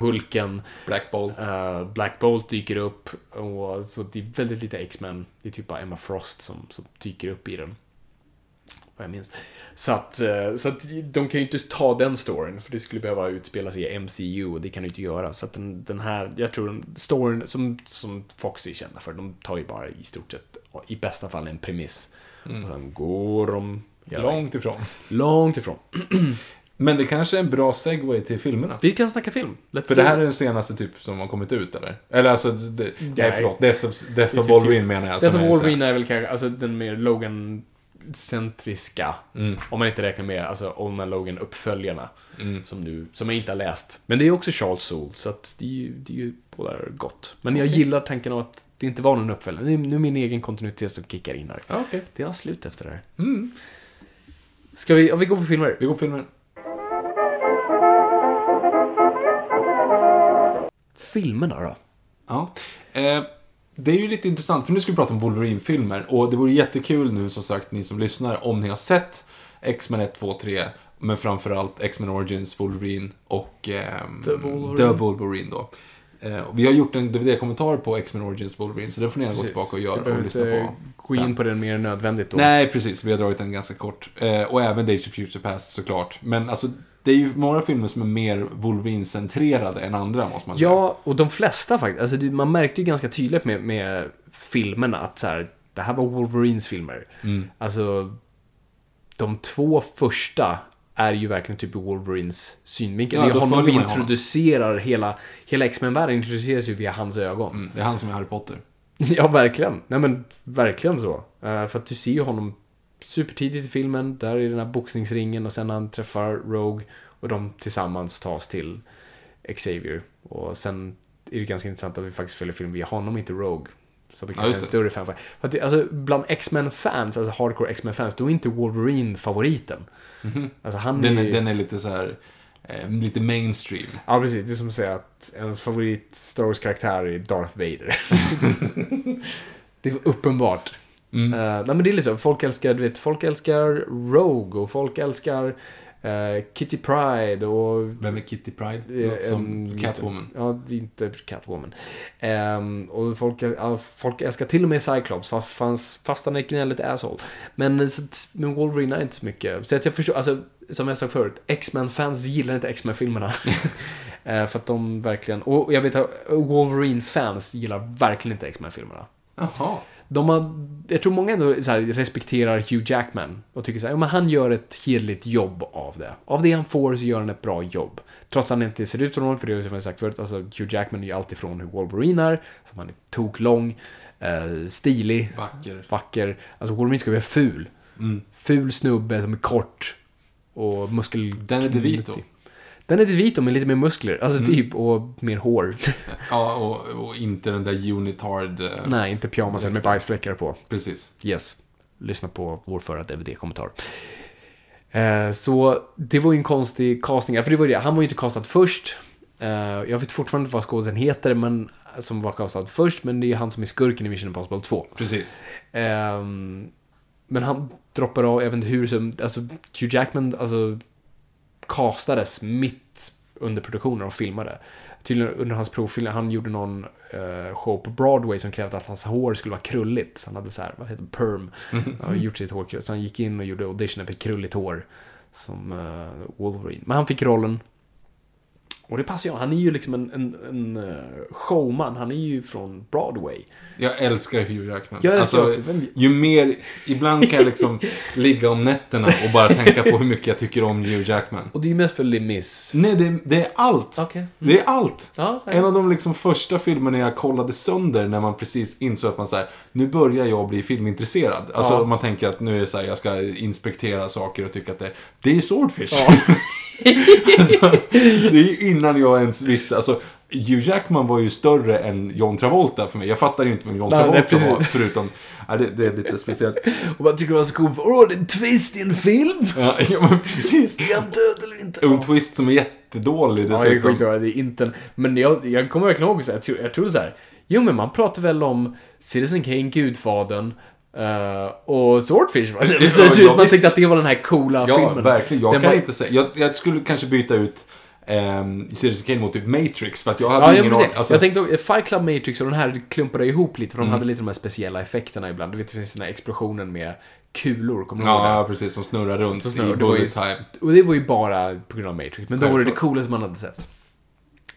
Hulken, Black Bolt. eh, Black Bolt dyker upp och så det är väldigt lite X-Men. Det är typ bara Emma Frost som, som dyker upp i den. Vad jag minns. Så att, eh, så att de kan ju inte ta den storyn, för det skulle behöva utspelas i MCU och det kan du inte göra. Så att den, den här, jag tror den storyn som, som Fox är kända för, de tar ju bara i stort sett, i bästa fall en premiss. Och sen går de. Långt ifrån. långt ifrån. Men det kanske är en bra segway till filmerna. Vi kan snacka film. Let's För det här är den senaste typ som har kommit ut eller? Eller alltså, det, nej Nej. förlåt. Death of, Death of typ- Wolverine menar jag. Death of Wolverine är väl kanske, alltså den mer Logan-centriska. Om man inte räknar med alltså Old Man Logan-uppföljarna. Som, nu, som jag inte har läst. Men det är också Charles Soule, så att det är ju, det är ju båda gott. Men jag gillar tanken av att det inte var någon uppföljare. Det är nu min egen kontinuitet som kickar in här. Okej. Det har slut efter det här. Ska vi, ja, vi går på filmer? Vi går på filmer. Filmerna då? Ja. Eh, det är ju lite intressant, för nu ska vi prata om Wolverine-filmer. Och det vore jättekul nu, som sagt, ni som lyssnar, om ni har sett X-Men 1, 2, 3. Men framförallt X-Men Origins, Wolverine och ehm, The Wolverine. The Wolverine då. Eh, vi har gjort en DVD-kommentar på X-Men Origins Wolverine, så den får ni gärna gå tillbaka och göra och lyssna på. gå in sen. på den mer än nödvändigt då. Nej, precis. Vi har dragit den ganska kort. Eh, och även Days of Future Past såklart. Men alltså, det är ju några filmer som är mer Wolverine-centrerade än andra, måste man säga. Ja, och de flesta faktiskt. Alltså, man märkte ju ganska tydligt med, med filmerna att så här, det här var Wolverines filmer. Mm. Alltså, de två första är ju verkligen typ Wolverines synvinkel. Ja, det är då honom vi ju honom. introducerar, hela, hela X-Men-världen introduceras ju via hans ögon. Mm, det är han som är Harry Potter. Ja, verkligen. Nej men, verkligen så. Eh, för att du ser ju honom supertidigt i filmen, där i den här boxningsringen och sen han träffar Rogue och de tillsammans tas till Xavier. Och sen är det ganska intressant att vi faktiskt följer filmen via honom, inte Rogue. Så vi kan Ja, just en större fan för. för att alltså, bland X-Men-fans, alltså hardcore X-Men-fans, då är inte Wolverine favoriten. Alltså han. Den är, är, den är lite så här, eh, lite mainstream. Ja, precis. Det är som att säga att ens favorit Star Wars-karaktär är Darth Vader. det är uppenbart. Mm. Eh, nej men det är liksom, folk älskar, du vet, folk älskar Rogue och folk älskar eh, Kitty Pride och... Vem är Kitty Pride? Låter som Catwoman. Ja, det är inte Catwoman. Ehm, och folk, ja, folk älskar till och med Cyclops, fast, fast, fast han är gnälligt asshole. Men, men Wolverine är inte så mycket. Så att jag förstår, alltså, som jag sa förut, X-Men-fans gillar inte X-Men-filmerna. För att de verkligen, och jag vet att Wolverine-fans gillar verkligen inte X-Men-filmerna. Jaha. De har, jag tror många ändå här, respekterar Hugh Jackman och tycker så här, ja, men han gör ett hederligt jobb av det. Av det han får så gör han ett bra jobb. Trots att han inte ser ut som någon, för det har jag sagt förut, alltså Hugh Jackman är ju alltifrån hur Wolverine är, som han är toklång, eh, stilig, Vacker. vacker. Alltså Wolverine ska vara ful. Mm. Ful snubbe som är kort och muskel... Den är DeVito. Den är DeVito med lite mer muskler, alltså Mm. typ, och mer hår. Ja, och, och inte den där unitard... eh, Nej, inte pyjamasen med bajsfläckar på. Precis. Yes. Lyssna på vår förra DVD-kommentar. Eh, så det var ju en konstig casting, för det var ju det, han var ju inte castad först. Eh, jag vet fortfarande vad skådisen heter, men, som var castad först, men det är ju han som är skurken i Mission Impossible 2. Precis. Ehm, men han droppar av, jag vet inte hur, som, alltså Hugh Jackman, alltså castades mitt under produktionen och filmade. Tydligen under hans provfilm, han gjorde någon eh, show på Broadway som krävde att hans hår skulle vara krulligt. Så han hade så här, vad heter det, perm. Han har gjort sitt hår krulligt. Så han gick in och gjorde auditionen för krulligt hår. Som eh, Wolverine. Men han fick rollen. Och det passar ju, han är ju liksom en, en, en eh, showman. Han är ju från Broadway. Jag älskar Hugh Jackman. Jag älskar alltså, också. Vem- Ju mer... Ibland kan jag liksom ligga om nätterna och bara tänka på hur mycket jag tycker om Hugh Jackman. Och det är ju mest för Les Mis. Nej, det, det är allt. Okej. Det är allt. Ja, ja. En av de liksom första filmerna jag kollade sönder när man precis insåg att man så här, nu börjar jag bli filmintresserad. Alltså Ja. man tänker att nu är det så här, jag ska inspektera saker och tycka att det, det är Swordfish. alltså, det är innan jag ens visste, alltså Hugh Jackman var ju större än John Travolta för mig. Jag fattar inte vem John Nej, nej, Travolta var, förutom, ja, det, det är lite speciellt. Och vad tycker du var så coolt? Åh, det är en twist i en film! Ja, ja men precis. Är han död eller inte? Och en twist som är jättedålig Ja, det dessutom. skitbra. Det är inte en... Men jag, jag kommer verkligen ihåg så jag tror, jag tror så här. Jo, men man pratar väl om Citizen Kane, Gudfadern eh, och Swordfish, va? Ja, så, ja, man visst. tänkte att det var den här coola Ja, filmen. verkligen. Jag Den kan var- inte säga. Jag, jag skulle kanske byta ut um, Citizen Kane mot typ Matrix. För att jag hade Ja, ingen aning. Alltså, jag tänkte Fight Club Matrix och den här klumpade ihop lite, för Mm. de hade lite de här speciella effekterna ibland. Du vet, det finns den här explosionen med kulor, kommer du ihåg det? ja, precis. Som snurrar runt i snurrar, det var ju, bullet time. och det var ju bara på grund av Matrix, men då var det det coolaste man hade sett.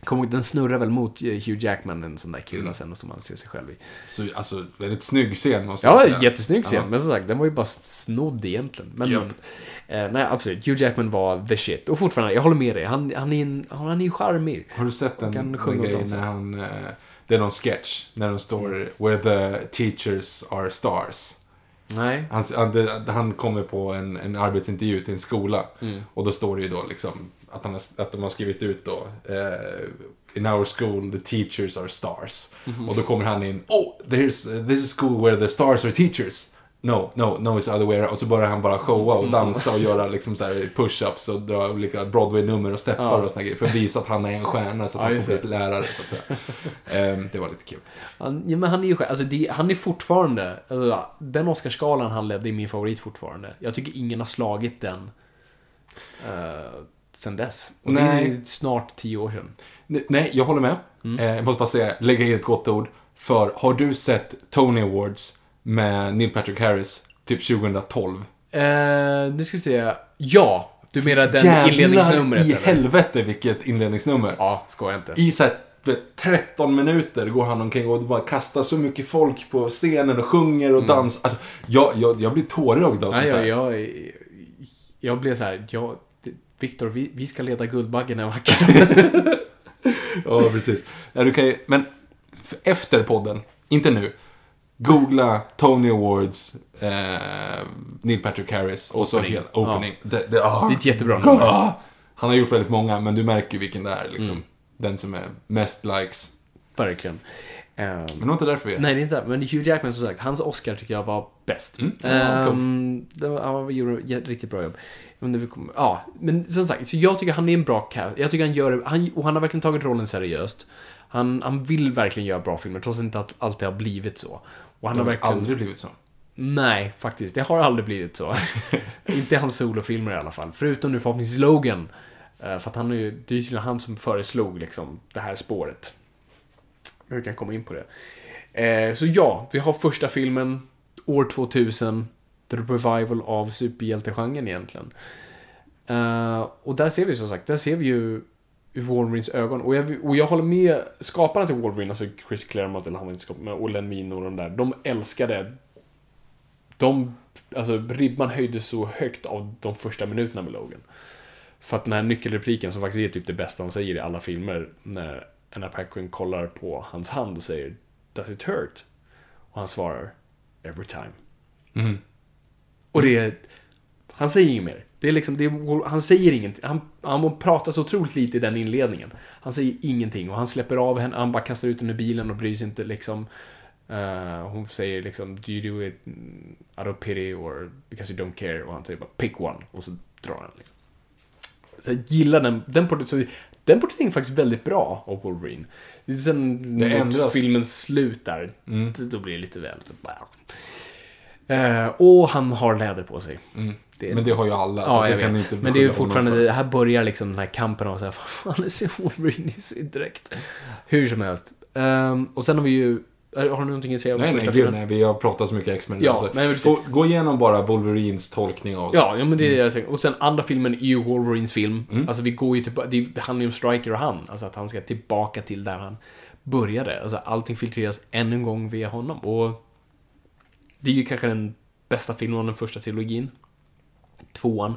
Kom den snurrar väl mot Hugh Jackman, en sån där kula Mm. sen, och som man ser sig själv i. Så, alltså, väldigt snygg scen måste Ja, säga. jättesnygg scen, men som sagt, den var ju bara snodd egentligen. Men, Japp. eh, nej, absolut. Hugh Jackman var the shit. Och fortfarande, jag håller med dig, han, han, är, en, han är ju charmig. Har du sett den, den grejen när han... eh, det är någon sketch. När de står Where the teachers are stars. Nej. Han, han, han kommer på en, en arbetsintervju till en skola. Mm. Och då står det ju då liksom att, han har, att de har skrivit ut då eh, In our school the teachers are stars. Mhm. Och då kommer han in. Oh, there's, this is school where the stars are teachers. No, no, no it's other way. Och så börjar han bara showa Mm. och dansa och göra liksom så push-ups och dra olika Broadway-nummer och steppar Ja. och såna grejer. För att visa att han är en stjärna så att Ja, han just får bli lärare så att säga. Ehm, det var lite kul. Han, ja, men han är ju alltså det, han är fortfarande, alltså, den Oscarsgalan han ledde är min favorit fortfarande. Jag tycker ingen har slagit den uh, sen dess. Och det är Nej. snart tio år sedan. Ne- Nej, jag håller med. Mm. Eh, jag måste bara säga, lägga in ett gott ord. För har du sett Tony Awards med Neil Patrick Harris typ 2012? Uh, nu ska vi se. Ja, Du menar den Jävlar inledningsnumret? i eller? helvete vilket inledningsnummer. Ja, skoja inte. I så här, vet, 13 minuter går han omkring och bara kastar så mycket folk på scenen och sjunger och dansar. Alltså, jag, jag, jag blir tårögd av sånt Nej, där. jag, jag, jag blev så här, jag, Viktor, vi, vi ska leda Guldbaggen en vacker. Ja, precis. Ja, du kan ju, men efter podden, inte nu. Googla Tony Awards, eh, Neil Patrick Harris och så hela opening. Det, det, ah, Det är ett jättebra nummer. ah. Han har gjort väldigt många, men du märker ju vilken det är. Liksom. Den som är mest likes. Verkligen. Ehm, Men det var inte därför vi är Nej, det är inte Men Hugh Jackman, som sagt, hans Oscar tycker jag var bäst. Mm. Ja, Ehm, det var, han gjorde ett riktigt bra jobb. Men, ja, men som sagt, så jag tycker han är en bra cast. Jag tycker han gör han, och han har verkligen tagit rollen seriöst. Han, han vill verkligen göra bra filmer, trots inte att alltid har blivit så. Och han Det har verkligen... aldrig blivit så. Nej, faktiskt. Det har aldrig blivit så. inte hans solofilmer i alla fall. Förutom nu förhoppningsvis Logan. Eh, För att han är ju, det är ju han som föreslog liksom det här spåret. Men Vi kan komma in på det. Eh, Så ja, vi har första filmen, år 2000. The revival av superhjältegenren egentligen. Eh, Och där ser vi som sagt, där ser vi ju ur Wolverines ögon. Och jag, och jag håller med skaparna till Wolverine, alltså Chris Claremont, eller han var inte skapare, och Len Mino och de där. De älskade de, alltså ribban höjdes så högt av de första minuterna med Logan. För att den här nyckelrepliken som faktiskt är typ det bästa han säger i alla filmer, när Anna Paquin kollar på hans hand och säger Does it hurt? Och han svarar Every time. Mm. Och det är, han säger inget mer. Det är liksom, det är, han säger ingenting. Han, han pratar så otroligt lite i den inledningen. Han säger ingenting och han släpper av henne, han bara kastar ut henne ur bilen och bryr sig inte liksom. Uh, hon säger liksom Do you do it out of pity or because you don't care? Och han säger bara pick one och så drar han. Liksom. Så jag gillar den, den så den porträtteringen är faktiskt väldigt bra av Wolverine. Det är sen Det ändras. filmens slut där, Mm. då blir det lite väl... Eh, och han har läder på sig. Det är- Men det har ju alla. Ja, jag vet. Men det är fortfarande, här börjar liksom den här kampen av så här, fan, det ser Wolverine i sin dräkt. Hur som helst. Ehm, och sen har vi ju, har du någonting att säga om Nej, nej, första gud, filmen? nej, vi har pratat så mycket X-Men. Ja, alltså. nej, men precis. gå, igenom bara Wolverines tolkning av Ja, ja men det är det jag tänker. Och sen andra filmen är ju Wolverines film. Mm. Alltså vi går ju tillbaka, det handlar ju om Striker och han. Alltså att han ska tillbaka till där han började. Alltså allting filtreras än en gång via honom. Och det är ju kanske den bästa filmen av den första trilogin. Tvåan.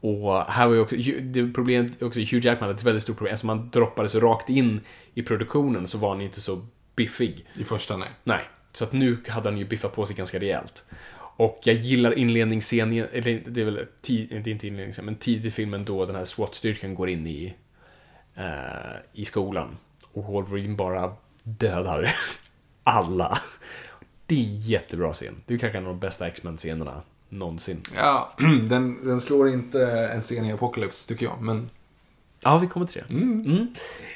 Och här var ju också, det problemet är också Hugh Jackman hade ett väldigt stort problem. Eftersom han droppade så rakt in i produktionen så var han inte så biffig. i första, nej. Nej, så att nu hade han ju biffat på sig ganska rejält. Och jag gillar inledningsscenen, eller det är väl tid, det är inte inledningsscenen, men tidigt i filmen då den här SWAT-styrkan går in i, eh, i skolan. Och Wolverine bara dödar alla. Det är en jättebra scen. Det är kanske en av de bästa X-Men-scenerna någonsin. Ja, den, den slår inte en scen i Apocalypse, tycker jag. Men Ja, vi kommer till det. Mm.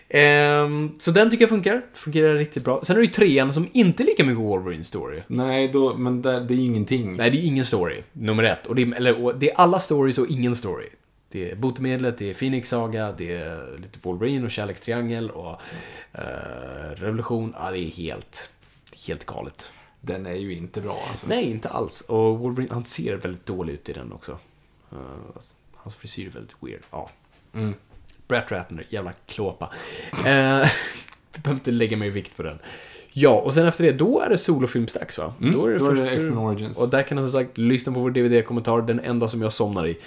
Ehm, så den tycker jag funkar. Fungerar riktigt bra. Sen är det ju trean som inte är lika mycket Wolverine story. nej, då, men det, det är ingenting. Nej, det är ingen story, nummer ett. Och det, är, eller, och det är alla stories och ingen story. Det är botemedlet, det är Phoenix Saga, det är lite Wolverine och kärlekstriangel och eh, revolution. Ja, det är helt, helt galet. Den är ju inte bra alltså. Nej, inte alls. Och Wolverine, han ser väldigt dålig ut i den också. Eh, hans frisyr är väldigt weird. Ja. Mm. Brett Ratner, jävla klåpa. Eh, vi behöver inte lägga mer vikt på den. Ja, och sen efter det, då är det solofilmsdags va? Mm, då är det, då är det X-Men Origins. Och där kan du som sagt lyssna på vår DVD-kommentar, den enda som jag somnar i.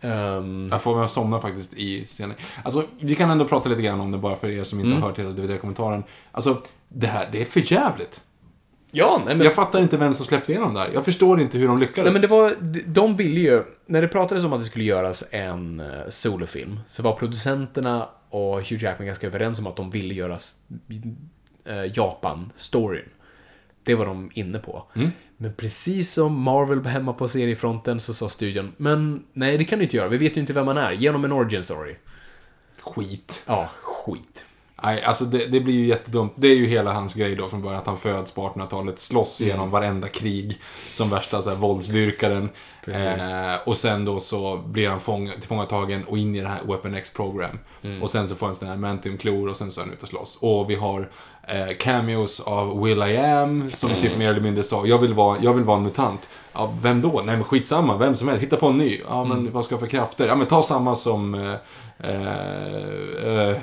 Ehm, Jag får mig att somna faktiskt i scenen. Alltså, vi kan ändå prata lite grann om det bara för er som inte Mm. har hört hela DVD-kommentaren. Alltså, det här, det är för jävligt. Ja, nej men... Jag fattar inte vem som släppte igenom det här. Jag förstår inte hur de lyckades. Nej men det var, de ville ju, när det pratades om att det skulle göras en eh, solofilm, så var producenterna och Hugh Jackman ganska överens om att de ville göra eh, Japan-storyn. Det var de inne på. Mm. Men precis som Marvel hemma på seriefronten så sa studion, men nej det kan du inte göra, vi vet ju inte vem man är, ge honom en origin story. Skit. Ja, skit. Nej, alltså det, det blir ju jättedumt. Det är ju hela hans grej då från början, att han föds på 1800-talet, slåss Mm. igenom varenda krig som värsta så här, våldsdyrkaren. Eh, och sen då så blir han fång, tillfångatagen och in i det här Weapon X program. Mm. Och sen så får han sån här Mantium klor och sen så är han ute och slåss. Och vi har eh, cameos av Will I Am som typ mer eller mindre sa jag vill vara, jag vill vara en mutant. Ja, vem då? Nej men skitsamma, vem som helst. Hitta på en ny. Ja men vad ska jag för krafter? Ja men ta samma som eh, eh, eh,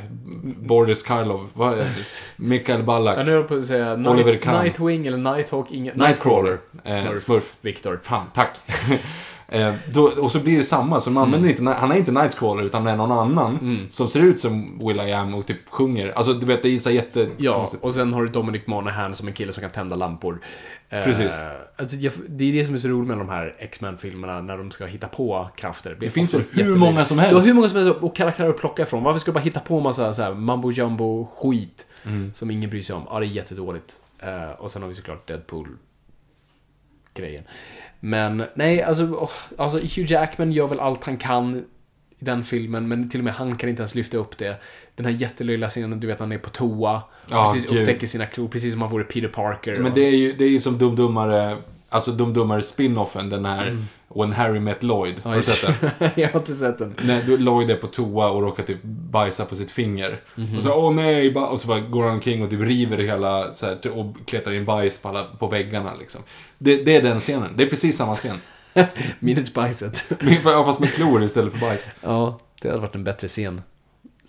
Boris Karloff. Vad är? Mikael Ballack. Höll jag på att säga Oliver Night, Kahn. Nighwing eller Nighthawk. Inga, Nightcrawler. Eh, Smurf. Smurf. Victor. Fan, tack. Eh, då, och så blir det samma, så man använder inte, han är inte Nightcrawler utan det är någon annan som ser ut som Will I Am och typ sjunger. Alltså du vet, det är så jätte... Ja, och sen har du Dominic Monaghan som en kille som kan tända lampor. Eh, Precis. alltså, det är det som är så roligt med de här X-Men-filmerna, när de ska hitta på krafter. Det finns väl hur många som helst. Du har hur många som helst och karaktärer att plocka ifrån. Varför ska du bara hitta på massa så här mambo jumbo skit Mm. som ingen bryr sig om? Ja, det är jättedåligt. Eh, och sen har vi såklart Deadpool grejen. Men nej, alltså, åh, alltså Hugh Jackman gör väl allt han kan i den filmen, men till och med han kan inte ens lyfta upp det. Den här jättelilla scenen, du vet, han är på toa. Ja, precis gud. upptäcker sina klor, precis som han vore Peter Parker. Men och- det är ju, det är ju som Dum Dummare, alltså Dum Dummare spin-offen, den här When Harry Met Lloyd. Mm. Har du sett den? jag har inte sett den. Då Lloyd är på toa och råkar typ bajsa på sitt finger. Mhm. Och så åh nej, ba-" och så bara går han omkring och typ river hela, så här, och kletar in bajs på, alla, på väggarna liksom. Det, det är den scenen, det är precis samma scen. Minus bajset. Ja, Fast med klor istället för bajs. ja, det hade varit en bättre scen.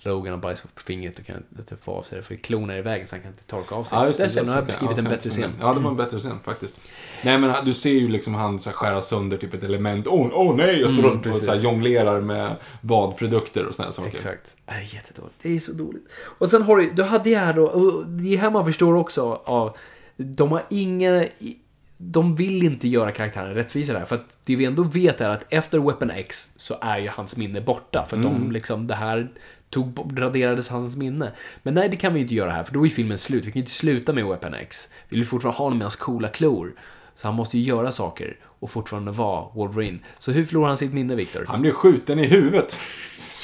Logan har bajs på fingret och kan inte få av sig det, för klorna är i vägen så han kan inte torka av sig. Ja, just det. det man, har jag så- beskrivit ja, en bättre scen. Ja, det var en bättre scen faktiskt. Nej, men du ser ju liksom han så här, skära sönder typ ett element. Åh, åh nej! Jag står Mm, och så här, jonglerar med badprodukter och här saker. Exakt. Det är jättedåligt. Det är så dåligt. Och sen har du, du hade ju här då, och det är här man förstår också av, de har inga, de vill inte göra karaktären rättvisa där. För att det vi ändå vet är att efter Weapon X så är ju hans minne borta. För de liksom, det här tog, raderades hans minne. Men nej, det kan vi inte göra här, för då är filmen slut. Vi kan ju inte sluta med Weapon X. Vi vill fortfarande ha honom med hans coola klor. Så han måste ju göra saker och fortfarande vara Wolverine. Så hur förlorar han sitt minne, Victor? Han blir skjuten i huvudet.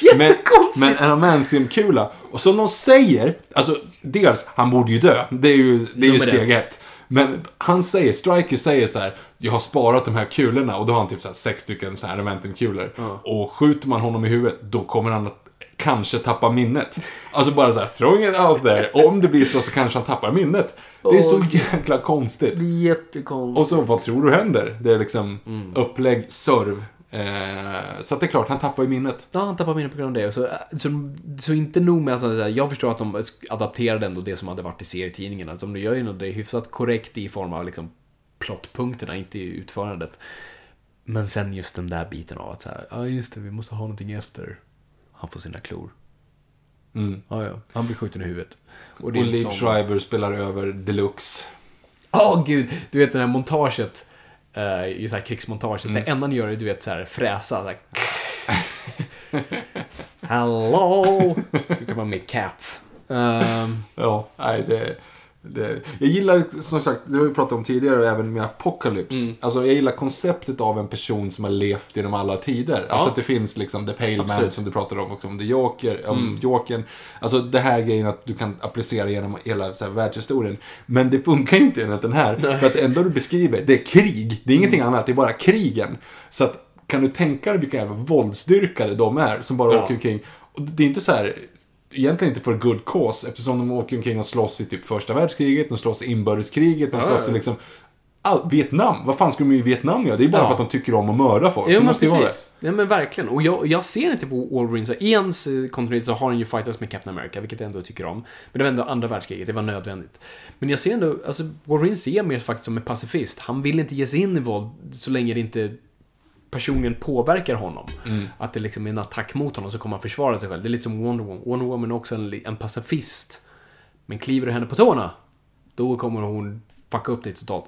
Jättekonstigt! med en adamantiumkula. Och som de säger, alltså dels, han borde ju dö. Det är ju, det är ju steg ett. Men han säger, Striker säger så här, jag har sparat de här kulorna och då har han typ så sex stycken så här adamantiumkulor. Och skjuter man honom i huvudet, då kommer han att kanske tappa minnet. Alltså bara så här, throwing it out there. Och om det blir så så kanske han tappar minnet. Det är så jäkla konstigt. Det är jättekonstigt. Och så, vad tror du händer? Det är liksom Mm. upplägg, serv. Eh, så att det är klart, han tappar ju minnet. Ja, han tappar minnet på grund av det. Så, så, så inte nog med att säger, jag förstår att de adapterade ändå det som hade varit i serietidningen. Alltså, de gör ju något det hyfsat korrekt i form av liksom plottpunkterna, inte i utförandet. Men sen just den där biten av att så här, ja just det, vi måste ha någonting efter. Han får sina klor. Mm. Ja, ja. Han blir skjuten i huvudet. Och Och det Lee sån... Schreiber spelar över deluxe. Åh gud! Du vet det här montaget. Uh, I så här krigsmontaget. Mm. Det enda han gör är du vet så här fräsa. Så här. Hello! Skulle kunna vara med Cats. Ehm, Ja, nej det... Det, jag gillar, som sagt, det har vi pratat om tidigare, även med Apocalypse. Mm. Alltså, jag gillar konceptet av en person som har levt genom alla tider. Alltså att det finns liksom The Pale Man Absolut. Mm. som du pratade om, också om The Joker, om Jokern. Alltså det här grejen att du kan applicera genom hela så här, världshistorien. Men det funkar ju inte enligt den här. För att det enda du beskriver, det är krig. Det är ingenting Mm. annat, det är bara krigen. Så att, kan du tänka dig vilka jävla våldsdyrkare de är, som bara Ja. åker omkring. Och det är inte så här egentligen inte för good cause eftersom de åker omkring och slåss i typ första världskriget, de slåss i inbördeskriget, de slåss i liksom all, Vietnam. Vad fan ska de i Vietnam göra? Det är bara Ja. för att de tycker om att mörda folk. Jo, det måste vara det. Ja, men verkligen. Och jag, jag ser inte på Wolverine så. I hans eh, kontinuitet så har han ju fightats med Captain America, vilket jag ändå tycker om. Men det var ändå andra världskriget, det var nödvändigt. Men jag ser ändå, alltså Wolverine ser jag mer faktiskt som en pacifist. Han vill inte ge sig in i våld så länge det inte personligen påverkar honom. Mm. Att det liksom är en attack mot honom så kommer han försvara sig själv. Det är lite som Wonder Woman. Wonder Woman är också en, en pacifist. Men kliver du henne på tårna, då kommer hon fucka upp dig totalt.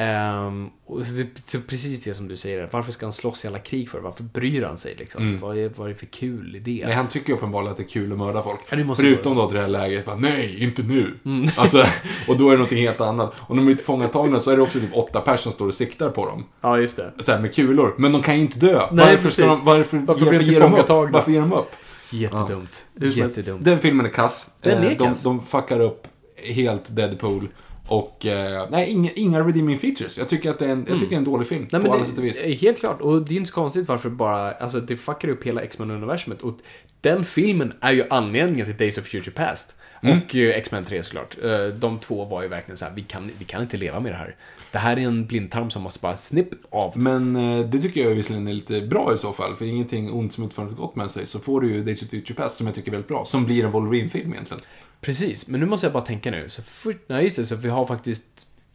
Ehm, och så, så precis det som du säger, varför ska han slåss i alla krig för? Varför bryr han sig liksom? Vad, är, vad är det för kul i det? Nej, han tycker uppenbarligen att det är kul att mörda folk. Ja, Förutom då till det här läget, bara, nej, inte nu. Mm. Alltså, och då är det någonting helt annat. Och när de är tillfångatagna så är det också typ åtta personer som står och siktar på dem. Ja, just det. Så här, med kulor. Men de kan ju inte dö. Nej, varför, ska de, varför, Varför de ger de upp? Varför ger de upp? Jättedumt. Helst, Jättedumt. Den filmen är kass. Den är Eh, de, kass. de fuckar upp helt Deadpool. Och, eh, nej, inga, inga redeeming features. Jag tycker att det är en, jag tycker det är en dålig film. Nej, på alla sätt och vis. är Helt klart. Och det är inte så konstigt varför bara, alltså det fuckar upp hela X-Men-universumet. Och den filmen är ju anledningen till Days of Future Past. Och eh, X-Men 3 såklart. Eh, De två var ju verkligen så här, vi kan, vi kan inte leva med det här. Det här är en blindtarm som måste bara snipp av. Men eh, det tycker jag visserligen är lite bra i så fall, för ingenting ont som inte för något gott med sig, så får du ju Days of Future Past som jag tycker är väldigt bra, som blir en Wolverine-film egentligen. Precis, men nu måste jag bara tänka nu. Så för, nej, just det, så vi har faktiskt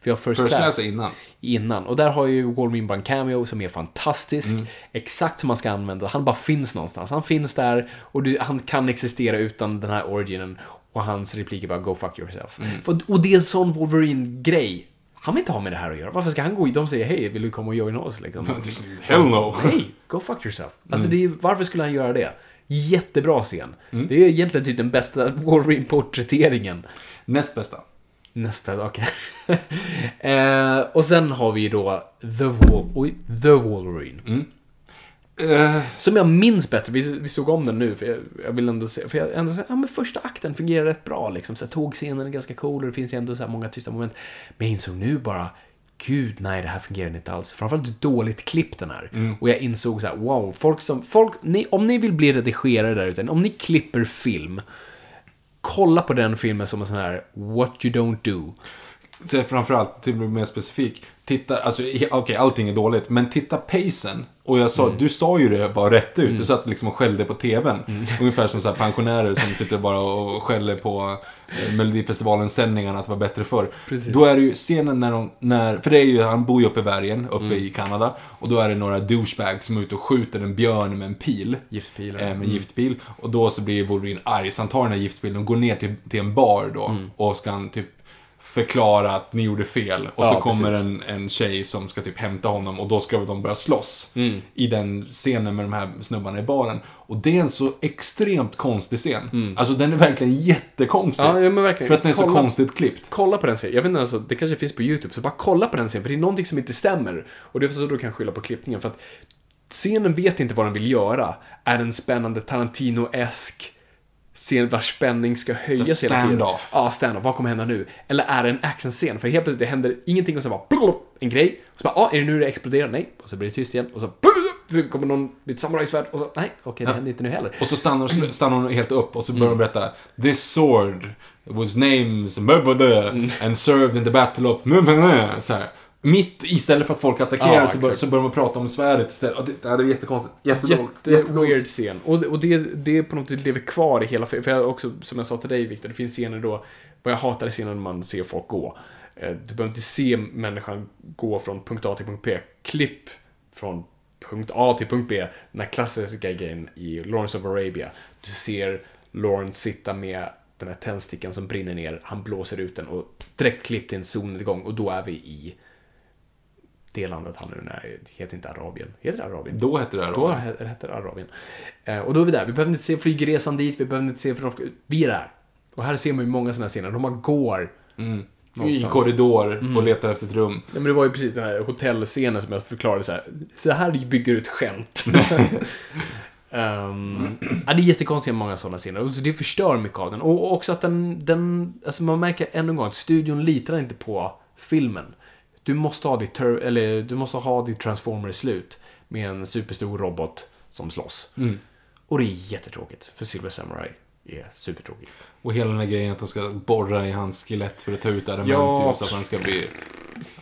vi har First, First Class, Class innan. innan. Och där har ju Wolverine bara en cameo som är fantastisk. Mm. Exakt som man ska använda. Han bara finns någonstans. Han finns där och du, han kan existera utan den här originen. Och hans replik är bara “Go fuck yourself”. Mm. För, och det är en sån Wolverine-grej. Han vill inte ha med det här att göra. Varför ska han gå? De säger “Hej, vill du komma och joina oss?” liksom. Hell no! Nej, go fuck yourself. Alltså, Mm. är, varför skulle han göra det? Jättebra scen. Det är egentligen typ den bästa Wolverine-porträtteringen. Näst bästa. Nästa, okej. eh, och sen har vi då The, Wol- oj, The Wolverine. Eh, Som jag minns bättre, vi, vi såg om den nu, för jag, jag vill ändå se, för jag ändå säga, ja men första akten fungerar rätt bra liksom, så här, tågscenen är ganska cool och det finns ändå så här många tysta moment. Men jag insåg nu bara, gud nej det här fungerar inte alls. Framförallt hur dåligt klippt den är. Och jag insåg så här, wow, folk som, folk, ni, om ni vill bli redigerare där ute, om ni klipper film, kolla på den filmen som en sån här what you don't do. så framförallt, till att bli mer specifik. Titta, alltså okej allting är dåligt, men titta pacen. Och jag sa, du sa ju det bara rätt ut. Du satt liksom och skällde på tvn. Ungefär som så här pensionärer som sitter bara och skäller på Melodifestivalen-sändningarna att det var bättre förr. Precis. Då är det ju scenen när de, när, för det är ju, han bor ju uppe i bergen, uppe i Kanada. Och då är det några douchebags som är ute och skjuter en björn med en pil. Giftpilar. Eh, med giftpil. Och då så blir Wolverine arg, så han tar den här giftpilen och går ner till, till en bar då. Mm. Och ska han typ förklara att ni gjorde fel. Och Ja, så kommer precis. en, en tjej som ska typ hämta honom och då ska de börja slåss. Mm. I den scenen med de här snubbarna i baren. Och det är en så extremt konstig scen. Alltså den är verkligen jättekonstig. Mm. Ja, ja, men verkligen. För att den är så Kolla- konstigt klippt. Kolla på den serien. Jag vet inte, alltså, det kanske finns på YouTube, så bara kolla på den serien, för det är någonting som inte stämmer. Och det är så du kan skylla på klippningen, för att scenen vet inte vad den vill göra. Är en spännande Tarantino-esk scen vars spänning ska höjas hela tiden? stand-off. Ja, stand-off. Vad kommer hända nu? Eller är det en actionscen? För helt plötsligt det händer ingenting och så bara blub, en grej. Och så bara, ja, är det nu det exploderar? Nej. Och så blir det tyst igen. Och så blub, så kommer någon med ett samurajsvärd och så, nej, okej, det händer inte nu heller. Och så stannar, stannar hon helt upp och så börjar hon berätta This sword was named Mm. and served in the battle of. Så här. Mitt istället för att folk attackerar Ja, så, bör, exakt. så börjar man prata om svärdet istället. Och det, det är jättekonstigt. Jättedåligt. Jätte-weird scen. Och, det- och det, det är på något sätt lever kvar i hela För jag också, som jag sa till dig Viktor, det finns scener då, vad jag hatar är scener när man ser folk gå. Eh, Du behöver inte se människan gå från punkt A till punkt B. Klipp från punkt A till punkt B. Den här klassiska grejen i Lawrence of Arabia. Du ser Lawrence sitta med den här tändstickan som brinner ner, han blåser ut den och direkt klipp till en solnedgång och då är vi i det landet han nu är, det heter inte Arabien. Heter det Arabien? Då hette det här Då då. he- heter det Arabien. Eh, och då är vi där. Vi behöver inte se flygresan dit, vi behöver inte se... För vi är där. Och här ser man ju många sådana scener. De bara går. I någonstans. korridor och letar efter ett rum. Nej, men det var ju precis den här hotellscenen som jag förklarade så här. Så här bygger du ett skämt. um, ja, det är jättekonstiga många sådana scener. Och så det förstör mycket av den. Och också att den, den... Alltså man märker ännu en gång att studion litar inte på filmen. Du måste ha ditt, eller, du måste ha ditt Transformers-slut med en superstor robot som slåss. Och det är jättetråkigt, för Silver Samurai är supertråkig. Och hela den här grejen att de ska borra i hans skelett för att ta ut adamant Ja. typ, så att han ska bli...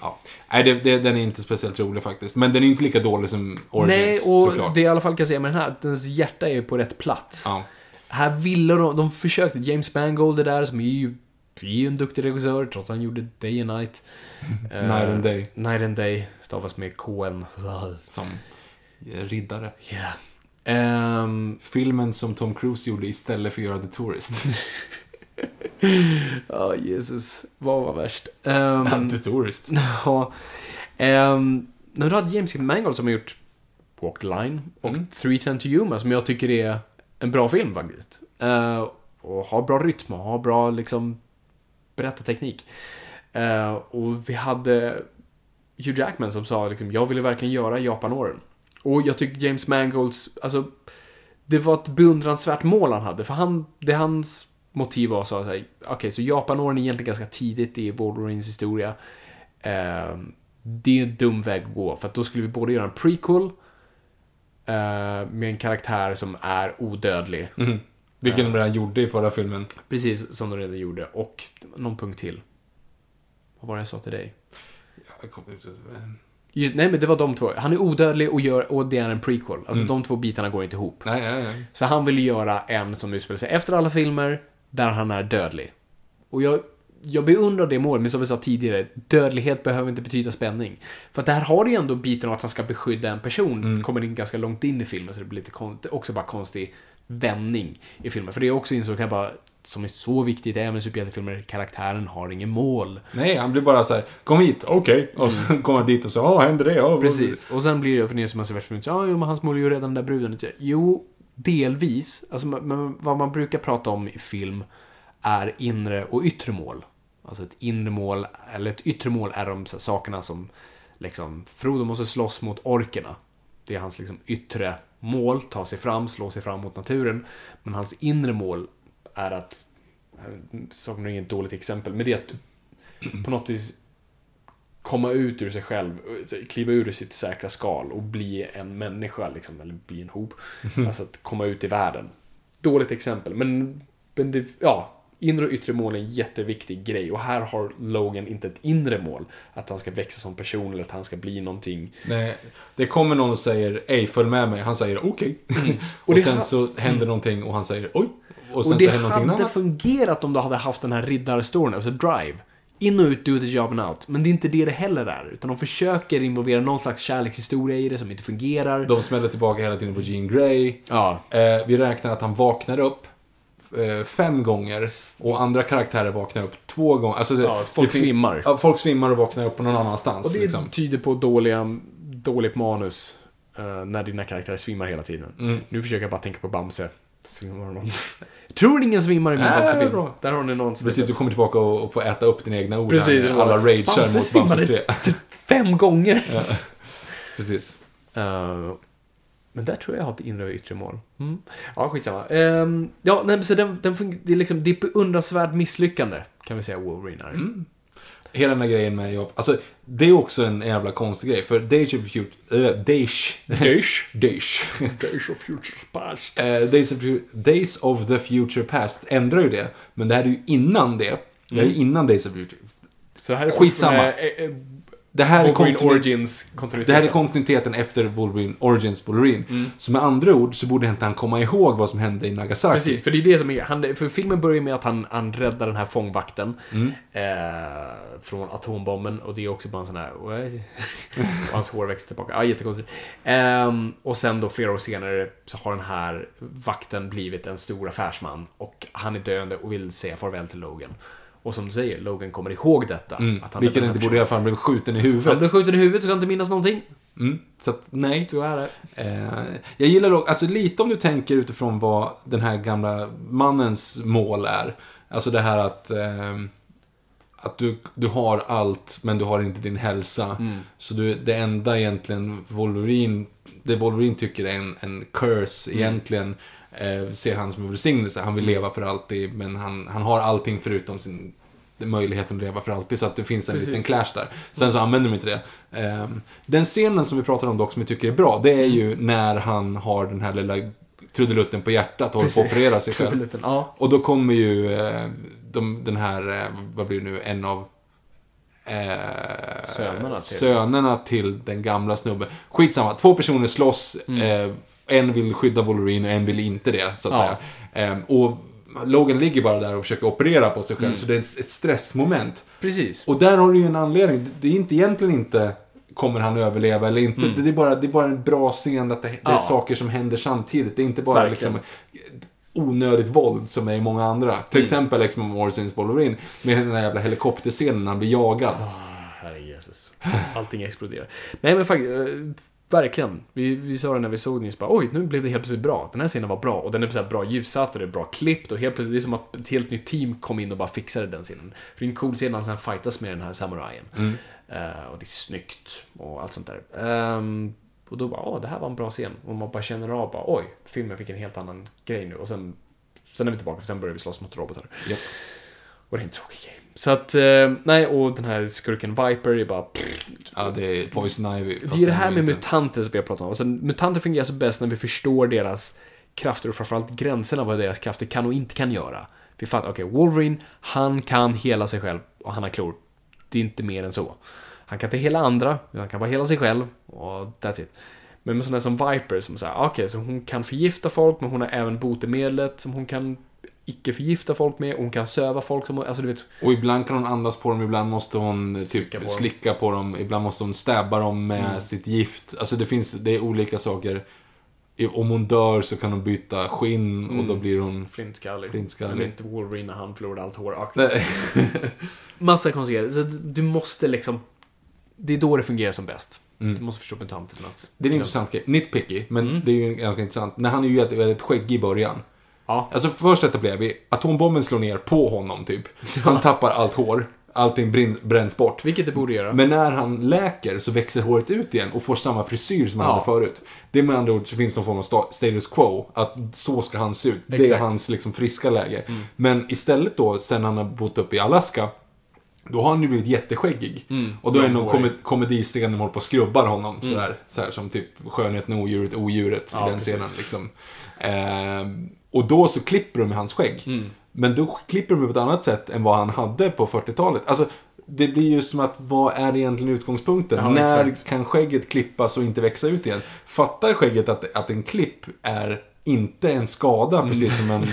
Ja. Nej, det, det, den är inte speciellt rolig faktiskt. Men den är inte lika dålig som Origins, Nej, och såklart. det jag i alla fall kan säga med den här, att dens hjärta är på rätt plats. Ja. Här ville de, de försökte, James Mangold är där som är ju, är ju en duktig regissör, trots att han gjorde Day and Night. Eh, Night and Day. Night and Day, stavas med KN. Som riddare. Yeah. Ehm, Filmen som Tom Cruise gjorde istället för att göra The Tourist. Ja, Jesus. Vad var värst? Um, The Tourist. ja. Um, nu har du James Mangold som har gjort Walk the Line och Mm. 310 to Yuma som jag tycker är en bra film faktiskt. Eh, och har bra rytm och har bra liksom berättarteknik. Uh, och vi hade Hugh Jackman som sa liksom, jag ville verkligen göra Japanåren. Och jag tycker James Mangolds, alltså, det var ett beundransvärt mål han hade. För han, det hans motiv var så att okej, så Japanåren är egentligen ganska tidigt i Wolverines historia. Uh, det är en dum väg att gå, för att då skulle vi både göra en prequel uh, med en karaktär som är odödlig. Mm. Vilken de redan gjorde i förra filmen. Precis som de redan gjorde. Och någon punkt till. Vad var det jag sa till dig? Jag kom ut- Just, nej, men det var de två. Han är odödlig och, gör, och det är en prequel. Alltså de två bitarna går inte ihop. Nej, nej, nej. Så han vill göra en som utspelar sig efter alla filmer, där han är dödlig. Och jag, jag beundrar det målet, men som vi sa tidigare, dödlighet behöver inte betyda spänning. För att där har det ju ändå biten av att han ska beskydda en person, kommer in ganska långt in i filmen, så det blir lite kon- också bara konstig vändning i filmen. För det är också insåg jag bara, som är så viktigt även i superhjältefilmer, karaktären har ingen mål. Nej, han blir bara så här, kom hit, okej. Och så kommer han dit och så, ja, händer det? Ja, Precis. Och sen blir det, för ni som har sett världsfilmen, ja, jo, men hans mål är ju redan den där bruden. Jo, delvis. Alltså, men vad man brukar prata om i film är inre och yttre mål. Alltså ett inre mål, eller ett yttre mål är de sakerna som, liksom, Frodo måste slåss mot orkerna. Det är hans liksom yttre mål, ta sig fram, slå sig fram mot naturen. Men hans inre mål är att, är inget dåligt exempel, men det är att på något vis komma ut ur sig själv, kliva ur sitt säkra skal och bli en människa, liksom, eller bli en hob. Alltså att komma ut i världen. Dåligt exempel, men, men det, ja, inre och yttre mål är en jätteviktig grej och här har Logan inte ett inre mål, att han ska växa som person eller att han ska bli någonting. Nej, det kommer någon och säger, ej, följ med mig. Han säger, okej. och, Och det sen så händer någonting och han säger, oj. Och Och det hade annat. fungerat om du hade haft den här riddarstoryn, alltså Drive. In och ut, do the job and out. Men det är inte det det heller är, utan de försöker involvera någon slags kärlekshistoria i det som inte fungerar. De smäller tillbaka hela tiden på Jean Grey. Ja, Eh, vi räknar att han vaknar upp fem gånger och andra karaktärer vaknar upp två gånger. Alltså det, Ja, folk det svimmar. Ja, folk svimmar och vaknar upp på någon annanstans. Och det liksom. tyder på dåliga, dåligt manus. eh, när dina karaktärer svimmar hela tiden. Mm. Nu försöker jag bara tänka på Bamse. Svimmar någon? Tror ingen svimmar i min Bamse-film. Där har ni någon Precis, du kommer tillbaka och, och får äta upp dina egna ord. Precis, här. Alla ragear mot Bamse svimmade 3. fem gånger. Precis. Eh, men där tror jag jag har ett inre och yttre mål. Mm. Ja, skitsamma. Um, ja, nej, så den, den det är liksom, det är beundransvärt misslyckande, kan vi säga Wolverine är. Mm. Hela den här grejen med jobb. Alltså, det är också en jävla konstig grej. För Days of Future... Äh, Days. Days. Days. Days of Future Past. Eh, Days, of, Days of the Future Past ändrar ju det. Men det här är ju innan det. Det här är ju innan Days of Future. Så här är Skitsamma. fortfarande, eh, eh, Det här, är kontinuit- det här är kontinuiteten efter Wolverine, Origins Wolverine. Så med andra ord så borde inte han komma ihåg vad som hände i Nagasaki. Precis, för det är det som är... Han, för filmen börjar med att han, han räddar den här fångvakten eh, från atombomben och det är också bara en sån här... och hans hår växer tillbaka. Ja, jättekonstigt. Ehm, och sen då flera år senare så har den här vakten blivit en stor affärsman och han är döende och vill säga farväl till Logan. Och som du säger, Logan kommer ihåg detta. Mm. Att han Vilket inte borde i alla fall bli skjuten i personen. Han huvudet. blev skjuten i huvudet så kan inte minnas någonting. Mm. Så att, nej. Så är det. Eh, jag gillar dock, alltså lite om du tänker utifrån vad den här gamla mannens mål är. Alltså det här att, eh, att du, du har allt men du har inte din hälsa. Så du, det enda egentligen Wolverine, det Wolverine tycker är en, en curse egentligen. Eh, ser han som en välsignelse. Han vill leva för alltid men han, han har allting förutom sin möjligheten att leva för alltid. Så att det finns en Precis. liten clash där. Sen så använder de inte det. Ehm, den scenen som vi pratade om dock som vi tycker är bra, det är ju när han har den här lilla trudelutten på hjärtat och håller på att operera sig själv. Ja. Och då kommer ju eh, de, den här, eh, vad blir det nu, en av eh, Sönerna till. sönerna till den gamla snubben. Skitsamma, två personer slåss. Eh, en vill skydda Wolverine och en vill inte det, så att Mm. Ja. säga. Eh, och Logan ligger bara där och försöker operera på sig själv, Mm. så det är ett, stressmoment. Precis. Och där har du ju en anledning. Det är inte egentligen inte kommer han överleva eller inte. Det, är bara, det är bara en bra scen att det, det är Mm. Saker som händer samtidigt. Det är inte bara Verkligen. liksom onödigt våld som är i många andra. Till Mm. exempel liksom Origins Wolverine med den där jävla helikopterscenen när han blir jagad. Herre Jesus. Allting exploderar. Nej men faktiskt, eh, verkligen. Vi, vi sa det när vi såg den just bara, oj, nu blev det helt plötsligt bra. Den här scenen var bra och den är så bra ljussatt och det är bra klippt och helt plötsligt, det är som att ett helt nytt team kom in och bara fixade den scenen. För det är en cool scen när han sen fightas med den här samurajen. Eh, och det är snyggt och allt sånt där. Ehm, och då bara, åh, det här var en bra scen. Och man bara känner av, bara, oj, filmen fick en helt annan grej nu. Och sen, sen är vi tillbaka, för sen börjar vi slåss mot robotar. Japp. Och det är en tråkig grej. Så att, eh, nej, och den här skurken Viper är bara... Ja, det är Poison Ivy. det är det här med inte- mutanter som vi har pratat om. Alltså, mutanter fungerar så bäst när vi förstår deras krafter och framförallt gränserna vad deras krafter kan och inte kan göra. Vi fattar, okej, Wolverine, han kan hela sig själv och han har klor. Det är inte mer än så. Han kan inte hela andra, han kan bara hela sig själv och that's it. Men med sådana som Viper som säger, okej, så hon kan förgifta folk, men hon har även botemedlet som hon kan icke förgifta folk med, hon kan söva folk som, alltså du vet, Och ibland kan hon andas på dem, ibland måste hon typ Slicka på dem. slicka på dem, ibland måste hon stäbba dem med Mm. sitt gift. Alltså det finns, det är olika saker. Om hon dör så kan hon byta skinn och Mm. då blir hon... flintskallig. Flintskallig. Men inte Wolverine när han förlorade allt hår. Massa konstigheter. Så du måste liksom... Det är då det fungerar som bäst. Mm. Du måste förstå mutanternas... Det är en intressant grej. Nitpicky, men Mm. det är ju ganska intressant. När han är ju väldigt skäggig i början. Ja. Alltså först etablerar vi, atombomben slår ner på honom typ. Han tappar allt hår. Allting bränns bort. Vilket det borde göra. Men när han läker så växer håret ut igen och får samma frisyr som han Ja. hade förut. Det är med andra ord så finns någon form av sta- status quo. Att så ska han se ut. Det är Exakt. Mm. hans liksom friska läge. Men istället då, sen han har bott uppe i Alaska. Då har han ju blivit jätteskäggig. Och då är det någon kom komediscen de håller på och skrubbar honom. Sådär, sådär, som typ skönheten, odjuret, odjuret. Ja, I den precis. scenen liksom. Ehm, och då så klipper de i hans skägg. Mm. Men då klipper de på ett annat sätt än vad han hade på 40-talet. Alltså, det blir ju som att, vad är egentligen utgångspunkten? Ja, När exakt. kan skägget klippas och inte växa ut igen? Fattar skägget att, att en klipp är inte en skada, Mm. precis som en,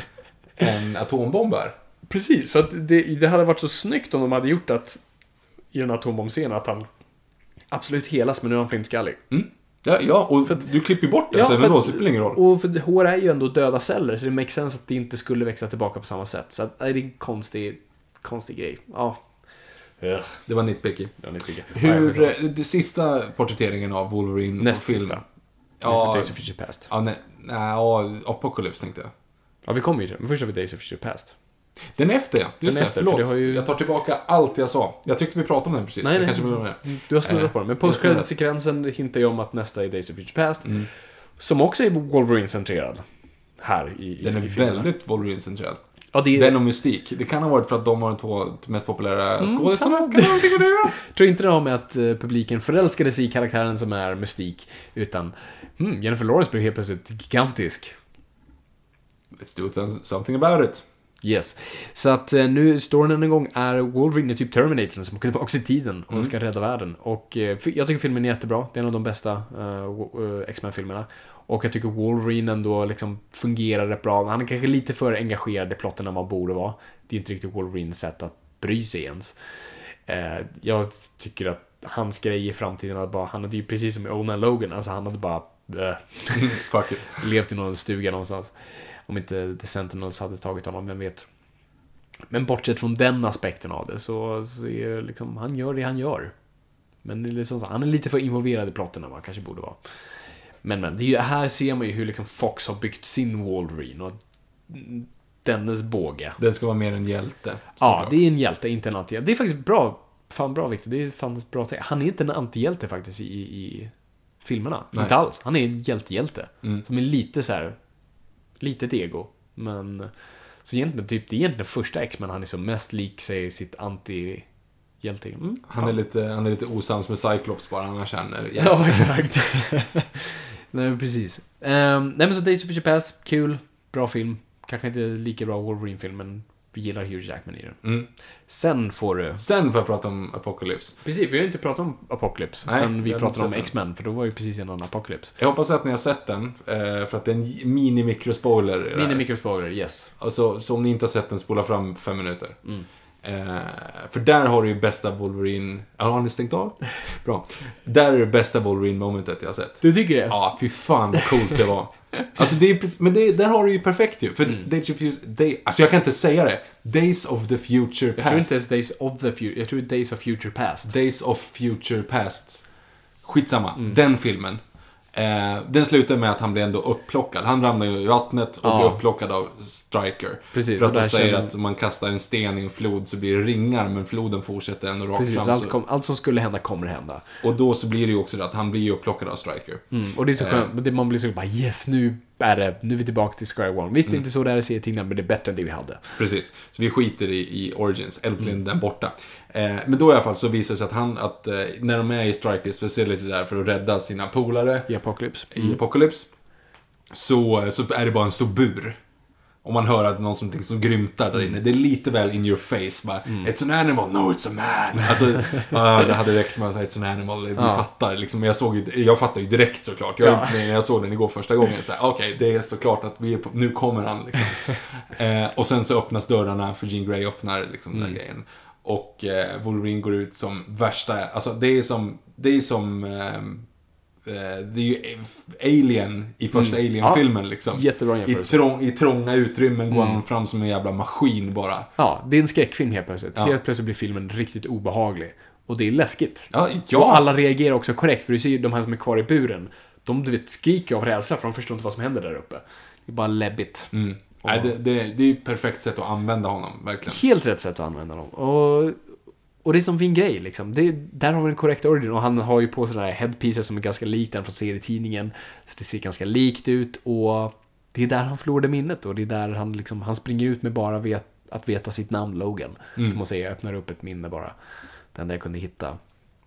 en atombomb är? Precis, för att det, det hade varit så snyggt om de hade gjort att i den atombomb-scenen att han absolut helas, men nu är han flintskallig. Ja, ja och du klipper bort det, så för även då att- så spelar det ingen roll. Och för hår är ju ändå döda celler, så det makes sense att det inte skulle växa tillbaka på samma sätt. Så att, nej, det är en konstig, konstig grej. Ja. Det var nitpicky. vet inte. Hur, eh, det sista porträtteringen av Wolverine Näst film. sista. Ja, Days of Future Past. ja, nej, nej, ja, Apocalypse tänkte jag. Ja, vi kommer ju till det. Men först har vi Days of Future Past. Den efter ja, just Den det, efter, förlåt. för det ju- Jag tar tillbaka allt jag sa. Jag tyckte vi pratade om den precis. Nej, Jag nej. Kanske med. Du har snurrat Eh, på den. Men jag postcredit-sekvensen hintar ju om att nästa är Days of Future Past. Mm. Som också är Wolverine-centrerad. Här i, i Den är i filmerna. väldigt Wolverine-centrerad. Ja, det är, Den och Mystik. Det kan ha varit för att de var de två mest populära Mm, skådisarna. Det att göra? tror inte det har med att eh, publiken förälskade sig i karaktären som är mystik. Utan, hmm, Jennifer Lawrence blev helt plötsligt gigantisk. Let's do some- something about it. Yes. Så att eh, nu, storyn än en gång är Wolverine är typ Terminatorn som åker tillbaka i tiden och Mm. ska rädda världen. Och eh, jag tycker filmen är jättebra. Det är en av de bästa eh, X-Men-filmerna. Och jag tycker Wolverine ändå liksom fungerar rätt bra. Han är kanske lite för engagerad i plotten än man borde vara. Det är inte riktigt Wolverines sätt att bry sig ens. Eh, jag tycker att hans grej i framtiden, att bara, han hade ju precis som i Onan Logan, alltså han hade bara eh, Fuck it. levt i någon stuga någonstans. Om inte The Sentinels hade tagit honom, vem vet. Men bortsett från den aspekten av det så, så är det liksom, han gör det han gör. Men det är liksom, han är lite för involverad i plotten än vad han kanske borde vara. Men, men, det är ju, här ser man ju hur liksom Fox har byggt sin Wolverine och dennes båge. Den ska vara mer en hjälte. Ja, det är en hjälte, inte en antihjälte. Det är faktiskt bra. Fan bra Victor, det är fan bra tänkt. Han är inte en antihjälte faktiskt i, i filmerna. Nej. Inte alls. Han är en hjältehjälte. Mm. Som är lite så här litet ego. Men, så egentligen, typ, det är egentligen första X-Men han är som mest lik sig sitt anti-hjälte. Mm, Han är, lite, han är lite osams med Cyclops bara, annars känner jag. Ja, exakt. nej, men precis. Um, nej, men så Days of Future Past, kul, bra film. Kanske inte lika bra Wolverine-film, men gillar Hugh Jackman i den. Mm. Sen får du... Sen får jag prata om Apocalypse. Precis, vi har ju inte pratat om Apocalypse Nej, sen vi vi pratade om X-Men, för då var ju precis innan Apocalypse. Jag hoppas att ni har sett den, eh, för att det är en mini-mikrospoiler. i det här. Mini microspoiler, yes. Alltså, så om ni inte har sett den, spola fram fem minuter. Mm. Eh, för där har du ju bästa Wolverine... Ja, har ni stängt av? Bra. Där är det bästa Wolverine-momentet jag har sett. Du tycker det? Ja, fy fan vad coolt det var. Alltså det är, men det, där har du ju perfekt ju. För Mm. Days of Future, day, alltså jag kan inte säga det. Days of the Future Jag tror Past. inte ens Days of the Future, jag tror Days of Future Past. Days of Future Past. Skitsamma, Mm. den filmen. Eh, den slutar med att han blir ändå upplockad. Han ramlar ju i vattnet och Ja. blir upplockad av Striker. Precis, För att de säger känner- att om man kastar en sten i en flod så blir det ringar, men floden fortsätter ändå rakt Precis, fram. allt, Så, kom, allt som skulle hända kommer hända. och då så blir det ju också det att han blir upplockad av Striker. Mm, och det är så Eh. skönt, det, man blir så bara yes, nu är det, nu är vi tillbaka till Square One. Visst, det är inte så det är i serietidningarna, men det är bättre än det vi hade. Precis. Så vi skiter i, i Origins, äntligen Mm. den borta. Eh, men då i alla fall så visar det sig att han, att eh, när de är i Strikers facility där för att rädda sina polare I Apocalypse. i Apocalypse. så, så är det bara en stor bur. Och man hör att någon som, som grymtar där inne. Det är lite väl in your face. Bara, It's an animal, no it's a man. Alltså, ja, det hade räckt med att säga It's an animal. Vi fattar liksom. Jag, såg ju, jag fattar ju direkt såklart. Jag, Ja. När jag såg den igår första gången. Okej, det är såklart att vi är på, nu kommer han. Liksom. eh, och sen så öppnas dörrarna, för Jean Grey öppnar liksom den där grejen. Och eh, Wolverine går ut som värsta, alltså det är som, det är som eh, det är ju Alien i första Alien-filmen liksom. Jättebra I, jämförelse. trång, I trånga utrymmen går han fram som en jävla maskin bara. Ja, det är en skräckfilm helt plötsligt. Ja. Helt plötsligt blir filmen riktigt obehaglig. Och det är läskigt. Ja, Och ja. alla reagerar också korrekt, för du ser ju de här som är kvar i buren. De, du vet, skriker av rädsla, för de förstår inte vad som händer där uppe. Det är bara läbbigt. Mm. Nej, det, det, det är ju perfekt sätt att använda honom, verkligen. Helt rätt sätt att använda dem. Och, och det är som fin grej liksom. Det, där har vi den korrekta origin. Och han har ju på sig den här headpieces som är ganska lik den från serietidningen. Så det ser ganska likt ut och det är där han förlorade minnet och det är där han liksom, han springer ut med bara vet, att veta sitt namn, Logan. Som hon säger, öppnar upp ett minne bara. Den där jag kunde hitta.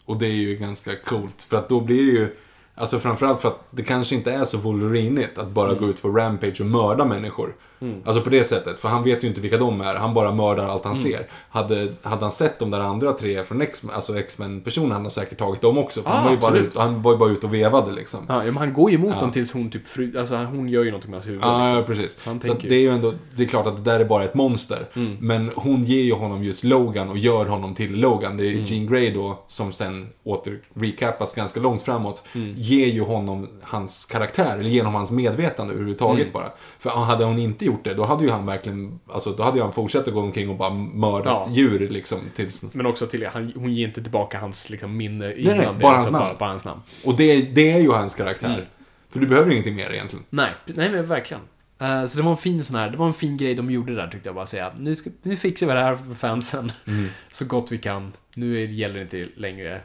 Och det är ju ganska coolt, för att då blir det ju... Alltså framförallt för att det kanske inte är så Wolverinigt att bara gå ut på Rampage och mörda människor. Alltså på det sättet, för han vet ju inte vilka de är. Han bara mördar allt han ser. Hade, hade han sett de där andra tre från X-Men, alltså X-Men-personerna, han har säkert tagit dem också. Ah, han, var ju bara ut, han var ju bara ute och vevade liksom. Ja, men han går ju emot Ja. dem tills hon typ fru, alltså hon gör ju någonting med hans huvud. Ja, liksom. ja, precis. Så Så det är ju. ändå, det är klart att det där är bara ett monster. Mm. Men hon ger ju honom just Logan och gör honom till Logan. Det är Mm. Jean Grey då, som sen åter recapas ganska långt framåt, Mm. ger ju honom hans karaktär, eller ger honom hans medvetande överhuvudtaget Mm. bara. För hade hon inte gjort det, då hade ju han verkligen, alltså då hade ju han fortsatt att gå omkring och bara mördat Ja. djur liksom. Tills... Men också till han, hon ger inte tillbaka hans liksom, minne nej, innan det, bara utan hans namn. Bara, bara hans namn. Och det, det är ju hans karaktär. Mm. För du behöver ingenting mer egentligen. Nej, nej men verkligen. Eh, så det var en fin sån här, det var en fin grej de gjorde där tyckte jag bara säga. Nu, ska, nu fixar vi det här för fansen. Mm. Så gott vi kan. Nu är, gäller det inte längre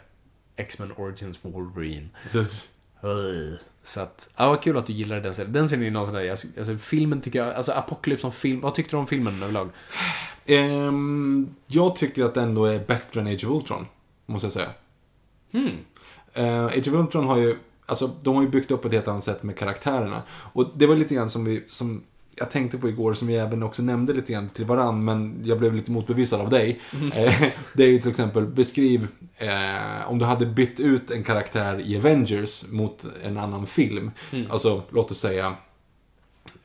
X-Men Origins Wolverine. Så att, ja vad kul att du gillade den serien. Den serien är någon sån där, alltså, filmen tycker jag, alltså Apocalypse som film, vad tyckte du om filmen överlag? Ehm, jag tycker att det ändå är bättre än Age of Ultron, måste jag säga. Hmm. Eh, Age of Ultron har ju, alltså de har ju byggt upp ett helt annat sätt med karaktärerna. Och det var lite grann som vi, som jag tänkte på igår, som vi även också nämnde lite grann till varann, men jag blev lite motbevisad av dig. Eh, det är ju till exempel, beskriv eh, om du hade bytt ut en karaktär i Avengers mot en annan film. Alltså, låt oss säga,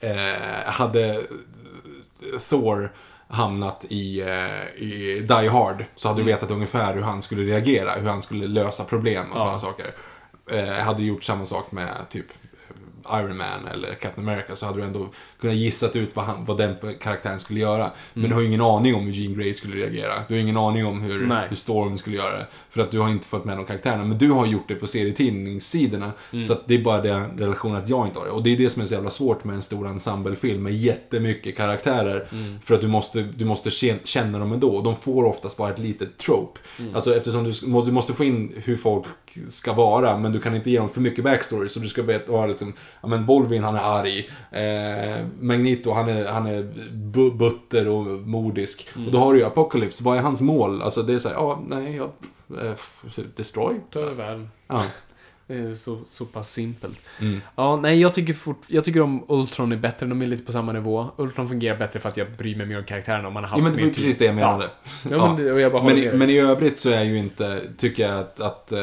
eh, hade Thor hamnat i, eh, i Die Hard så hade du vetat ungefär hur han skulle reagera, hur han skulle lösa problem och Ja. sådana saker. Eh, hade gjort samma sak med typ Iron Man eller Captain America så hade du ändå kunnat gissat ut vad, han, vad den karaktären skulle göra. Men du har ju ingen aning om hur Jean Grey skulle reagera. Du har ingen aning om hur, Nej. hur Storm skulle göra det. För att du har inte fått med de karaktärerna. Men du har gjort det på serietidningssidorna. Så att det är bara den relationen att jag inte har det. Och det är det som är så jävla svårt med en stor ensemblefilm med jättemycket karaktärer. För att du måste, du måste kä- känna dem ändå. Och de får oftast bara ett litet trope. Alltså eftersom du, du måste få in hur folk ska vara. Men du kan inte ge dem för mycket backstory. Så du ska veta, liksom, ja men Wolverine han är arg. Eh, Magneto han är, han är bu- butter och modisk. Och då har du ju Apocalypse, vad är hans mål? Alltså det är såhär, ja nej, jag, eh, destroy. Överväl. Ja. Det är så, så pass simpelt. Mm. Ja, nej, jag tycker, fort, jag tycker om Ultron är bättre, de är lite på samma nivå. Ultron fungerar bättre för att jag bryr mig mer om karaktärerna om man har haft Ja, men det mer var precis det jag menade. Ja, ja men det, jag Men, i, men i övrigt så är ju inte, tycker jag att, att eh,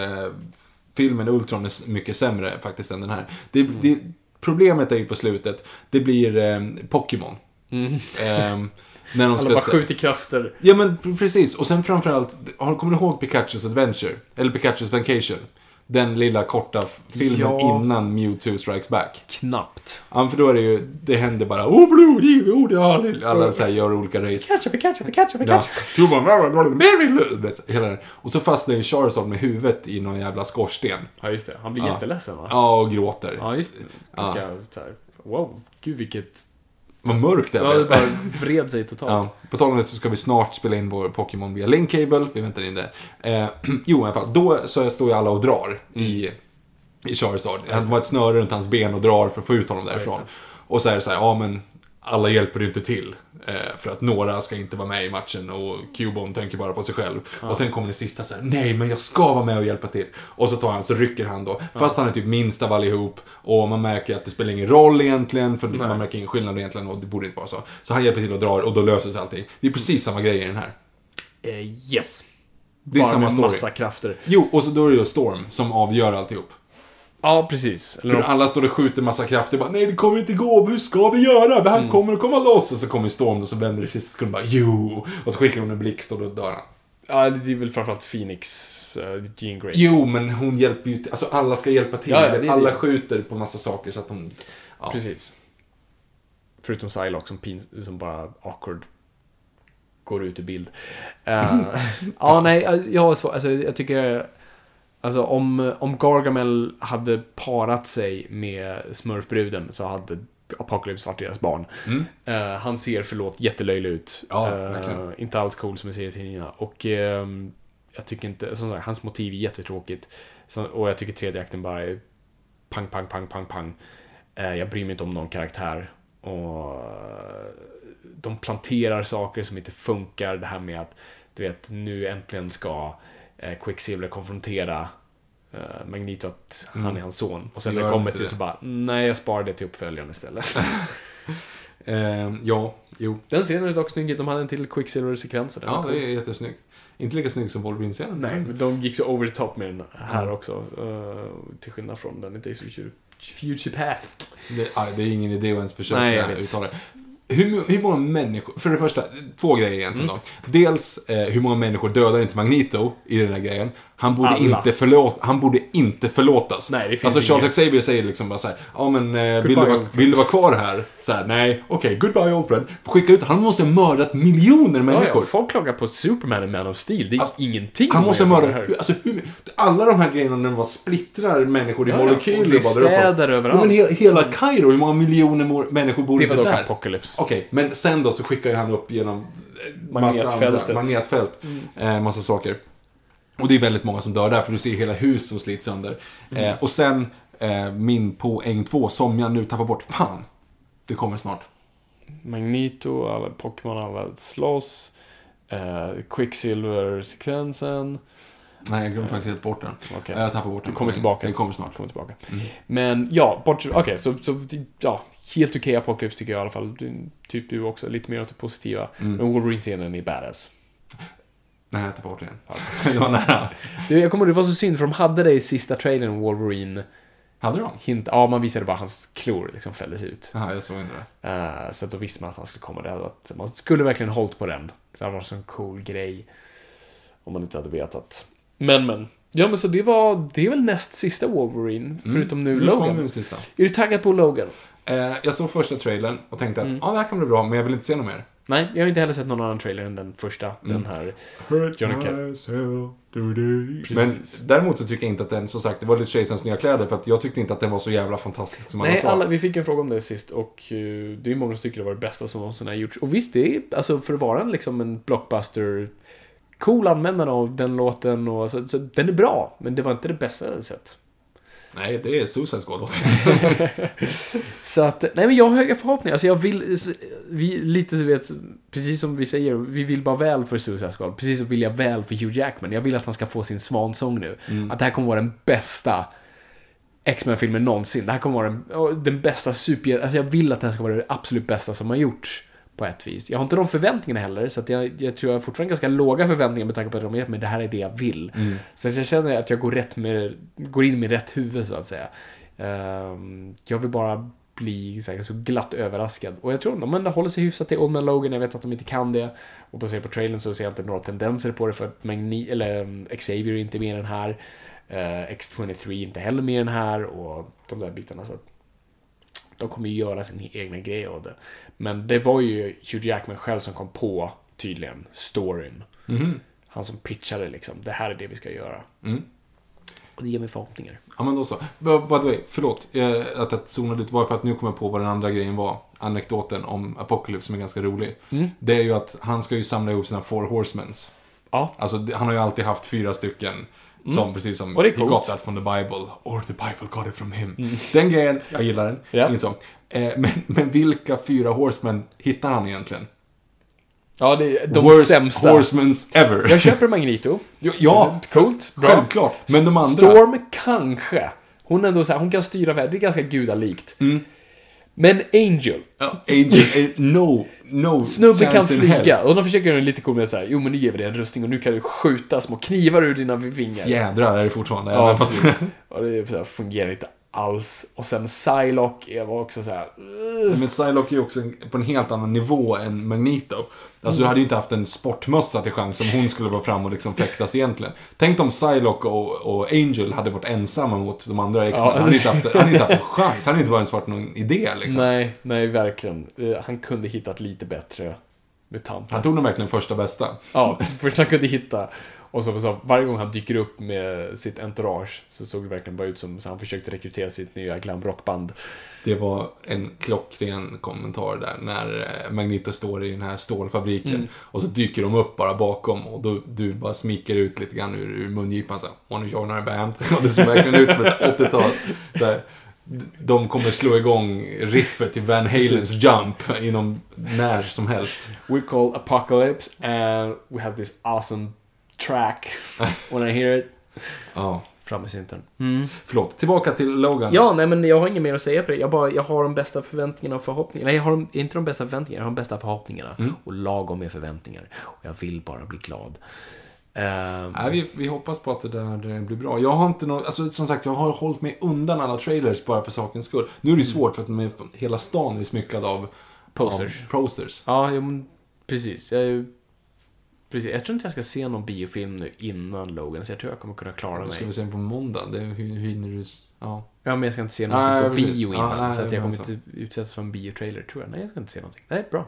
filmen Ultron är mycket sämre faktiskt än den här. Det, Mm. det, problemet är ju på slutet, det blir eh, Pokémon. Eh, när de Alla bara skjuter krafter. Ja men precis, och sen framförallt, kommer du ihåg Pikachu's Adventure? Eller Pikachu's Vacation? Den lilla korta filmen Ja. innan Mewtwo Strikes Back. Knappt. Ja, för då är det ju, det händer bara oh, blue, di- oh, det har-" Alla så här gör olika race. Pikachu, Pikachu, Pikachu, Ja. Pikachu. Så bara, Du vet, hela det. Och så fastnar ju Charizard med huvudet i någon jävla skorsten. Ja, just det. Han blir Ja. jätteledsen va? Ja, och gråter. Ja, just det. Ja. Det ska, så här, wow, gud vilket... Vad mörkt det Ja, det blev. bara vred sig totalt. Ja, på tal om det så ska vi snart spela in vår Pokémon via Link Cable. Vi väntar in det. Eh, jo, i alla fall. Då så står ju alla och drar i, i Charizard. Han har ett snöre runt hans ben och drar för att få ut honom därifrån. och så är det så här, ja men alla hjälper inte till. Eh, för att några ska inte vara med i matchen och Cubone tänker bara på sig själv. Och sen kommer det sista så här: nej men jag ska vara med och hjälpa till. Och så tar han, så rycker han då. Fast han är typ minst av allihop. Och man märker att det spelar ingen roll egentligen, för man märker ingen skillnad egentligen och det borde inte vara så. Så han hjälper till och drar och då löser sig allting. Det är precis samma grej i den här. Eh, yes. Det är Bara samma med story. massa krafter. Jo, och så då är det ju Storm som avgör alltihop. Ja, precis. Eller För de- alla står och skjuter massa krafter bara nej det kommer inte gå, hur ska vi göra? Han kommer att komma loss och så kommer Storm och så vänder det i sista sekund bara jo och så skickar hon en blixt och då dör han. Ja, det är väl framförallt Phoenix, uh, Jean Grey. Jo, men hon hjälper ju till. Alltså alla ska hjälpa till. Ja, ja, det alla det. skjuter på massa saker så att de... Ja. Precis. Förutom Psylocke som, pin, som bara awkward går ut ur bild. Eh, ja, nej, jag har svår, alltså, jag tycker... Alltså om, om Gargamel hade parat sig med Smurfbruden så hade Apocalypse varit deras barn. Eh, han ser, förlåt, jättelöjlig ut. Ja, verkligen. inte alls cool som i serietidningarna. Och ehm, jag tycker inte, som sagt, hans motiv är jättetråkigt. Så, och jag tycker tredje akten bara är pang, pang, pang, pang, pang. Eh, jag bryr mig inte om någon karaktär. Och de planterar saker som inte funkar. Det här med att, du vet, nu äntligen ska Quicksilver konfrontera eh, Magneto att han är hans son. Och sen när det kommer till det. så bara, nej jag sparar det till uppföljaren istället. Eh, ja, jo. Den scenen är dock snygg, de hade en till Quicksilver-sekvens. Ja, cool. det är jättesnygg. Inte lika snygg som Wolverine-scenen. Nej, men- de gick så over the top med den här Mm. också. eh, till skillnad från den i Days of Future, Path. Det, aj, det är ingen idé att ens försöka Nej, uttala det. Hur, hur många människor, för det första, två grejer egentligen Mm. då. Dels, eh, hur många människor dödar inte Magneto i den här grejen? Han borde, Alla. inte, förlåt, han borde inte förlåtas. Nej, det finns alltså Charles. Xavier säger liksom bara så här, ja men eh, vill, du vara, old friend." vill du vara kvar här? Så här, nej, okej, goodbye old friend. Skicka ut, han måste ha mördat miljoner Ja, människor. ja, folk klagar på Superman och Man of Steel, det är Alltså, ingenting. Han måste man jämför mörda, det här. alltså hur, alla de här grejerna när de bara splittrar människor i Ja, ja, molekyler och det är städer överallt. Ja, men hela, hela Kairo, hur många miljoner människor bor Det inte var dock där? Apocalypse. Okej, men sen då så skickar ju han upp genom eh, massa Magnetfältet. andra- magnetfält. Eh, massa saker. Och det är väldigt många som dör där, för du ser hela hus som slits sönder. Eh, och sen, eh, min poäng två, som jag nu tappar bort. Fan! Det kommer snart. Magneto, alla Pokémon, alla slåss. Uh, Quicksilver-sekvensen. Nej, jag glömde faktiskt helt bort den. Okej. Jag tappar bort den. Det kommer tillbaka. Den kommer snart. Kommer tillbaka. Men ja, bort, okej, så, så ja, helt okej Apocalypse tycker jag i alla fall. Du, typ du också, lite mer åt det positiva. Mm. Men Wolverine-scenen är badass. Nej, jag tappar bort den. det var nära. Du, jag kommer ihåg, det var så synd för de hade det i sista trailern, Wolverine. Hade de? Hint, ja, man visade bara hans klor liksom fälldes ut. Jaha, jag såg inte det. Eh, så att då visste man att han skulle komma. Det varit, man skulle verkligen hållit på den. Det hade varit en cool grej. Om man inte hade vetat. Men, men. Ja, men så det var, det är väl näst sista Wolverine, förutom nu Nu kommer Logan. den sista. Är du taggad på Logan? Eh, jag såg första trailern och tänkte att Mm. ja, det här kan bli bra, men jag vill inte se något mer. Nej, jag har inte heller sett någon annan trailer än den första. Den här. Johnny Cash. Men däremot så tycker jag inte att den, som sagt, det var lite Jasons nya kläder för att jag tyckte inte att den var så jävla fantastisk som alla Nej, sa. alla, vi fick en fråga om det sist och eh, det är många som tycker det var det bästa som någonsin har gjorts. Och visst, det är alltså för att vara en, liksom en blockbuster cool användare av den låten och så, så den är bra, men det var inte det bästa jag sett. Nej, det är Suicide Squad. Så att, nej men jag har höga förhoppningar. Alltså jag vill, vi, lite så vet, precis som vi säger, vi vill bara väl för Suicide Squad. Precis så vill jag väl för Hugh Jackman. Jag vill att han ska få sin svansång nu. Att det här kommer vara den bästa X-Men-filmen någonsin. Det här kommer vara den, den bästa super... Alltså jag vill att det här ska vara det absolut bästa som har gjorts. På ett vis. Jag har inte de förväntningarna heller, så jag, jag tror jag har fortfarande ganska låga förväntningar med tanke på att de har gett mig det här är det jag vill. Så att jag känner att jag går, rätt med, går in med rätt huvud, så att säga. Ehm, jag vill bara bli så, här, så glatt överraskad. Och jag tror att de håller sig hyfsat till Old Man Logan, jag vet att de inte kan det. Och baserat på trailern så ser jag inte några tendenser på det för att Magni eller um, Xavier är inte med i den här. Eh, X23 är inte heller med i den här och de där bitarna. Så att de kommer ju göra sin egna grej av det. Men det var ju Hugh Jackman själv som kom på, tydligen, storyn. Han som pitchade liksom, det här är det vi ska göra. Mm. Och det ger mig förhoppningar. Ja, men då så. By by the way, förlåt eh, att jag zonade ut. Bara för att nu kommer jag på vad den andra grejen var. Anekdoten om Apocalypse som är ganska rolig. Det är ju att han ska ju samla ihop sina four horsemans. Ja. Alltså, han har ju alltid haft fyra stycken Som precis som Och det är He got that from the Bible, or the Bible got it from him. Den grejen, jag gillar den. Ja. Ingen. Eh, men, men vilka fyra horsemen hittar han egentligen? Ja, det är de Worst sämsta. horsemans ever. Jag köper Magneto. Ja, ja Coolt. Bra. självklart. Men de andra... Storm kanske. Hon ändå så här, hon kan styra är ganska gudalikt. Mm. Men Angel. Ja, Angel, eh, no, no Snubben kan flyga. Och de försöker göra det lite coolt med så här, jo men nu ger vi dig en rustning och nu kan du skjuta små knivar ur dina vingar. Jädrar är det fortfarande. Ja, fast... Och det fungerar inte alls. Och sen Psylocke var också så här. "Ugh." Men Psylocke är också på en helt annan nivå än Magneto. Alltså Mm. du hade ju inte haft en sportmössa till chans om hon skulle vara fram och liksom fäktas egentligen. Tänk om Psylocke och, och Angel hade varit ensamma mot de andra X-Men. Ja. Han hade inte haft, han hade inte haft en chans. Han hade inte ens varit någon idé liksom. Nej, nej verkligen. Eh, Han kunde hittat lite bättre mutanter. Han tog nog verkligen första bästa. Ja, först han kunde hitta. Och så, så varje gång han dyker upp med sitt entourage så såg det verkligen bara ut som så han försökte rekrytera sitt nya glamrockband. Det var en klockren kommentar där när eh, Magneto står i den här stålfabriken Mm. och så dyker de upp bara bakom och då, du bara smikar ut lite grann ur, ur mungipan såhär Wanna join our band? Och det ser verkligen ut som ett 80-tal. Så här, De kommer slå igång riffet till Van Halens Jump inom när som helst. We call Apocalypse and we have this awesome track. When I hear it. Ja, Fram med synten. förlåt. Tillbaka till Logan. Ja, nej men jag har inget mer att säga på det. Jag, bara, jag har de bästa förväntningarna och förhoppningarna. Nej, jag har de, inte de bästa förväntningarna, jag har de bästa förhoppningarna. Och lagom med förväntningar. Och jag vill bara bli glad. Ehm, Nej, vi, vi hoppas på att det där blir bra. Jag har inte någon, alltså som sagt, jag har hållit mig undan alla trailers bara för sakens skull. Nu är det ju svårt för att hela stan är smyckad av Posters. Av posters. Ja, jo, men precis. Jag, är ju- precis. Jag tror inte jag ska se någon biofilm nu innan Logan, så jag tror jag kommer kunna klara Då ska vi mig. se på måndag. Det, hur, hinner du... Ja. Ja, men jag ska inte se Nej, någonting på precis. bio Ja, innan, nej, så att jag kommer så. inte utsättas för en biotrailer, tror jag. Nej, jag ska inte se någonting. Nej, bra.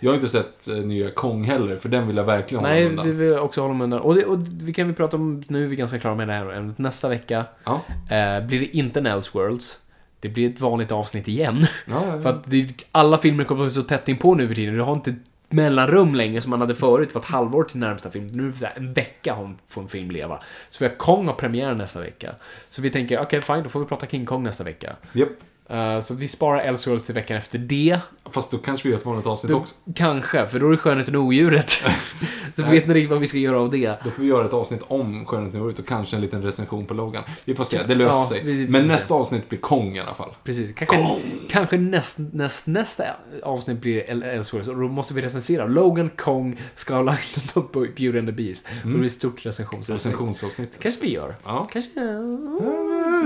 Jag har inte sett eh, nya Kong heller, för den vill jag verkligen hålla Nej, undan. det vill jag också hålla mig undan. Och, det, och vi kan vi prata om, nu är vi ganska klara med det här ämnet. Nästa vecka Ja. eh, blir det inte en Elseworlds. Det blir ett vanligt avsnitt igen. Ja, ja, För att det, alla filmer kommer så tätt in på nu för tiden. Du har inte mellanrum längre som man hade förut för ett halvår till närmsta film. Nu är det en vecka har- får en film leva. Så vi har Kong har premiär nästa vecka. Så vi tänker, okej fine, då får vi prata King Kong nästa vecka. Yep. Eh, så vi sparar Elseworlds till veckan efter det. Fast då kanske vi gör ett vanligt avsnitt Då, också. kanske, för då är det Skönheten och Odjuret. så vet ni riktigt vad vi ska göra av det. Då får vi göra ett avsnitt om Skönheten och ut och kanske en liten recension på Logan. Vi får se, det löser Ja, sig. vi- vi Men se. nästa avsnitt blir Kong i alla fall. Precis. Kanske, kanske näst, näst, nästa avsnitt blir El- Elseworlds och då måste vi recensera Logan, Kong, Island och Beauty and the Beast. Och det blir ett stort recensionsavsnitt. Recensionsavsnitt. kanske vi gör. Ja. Kanske...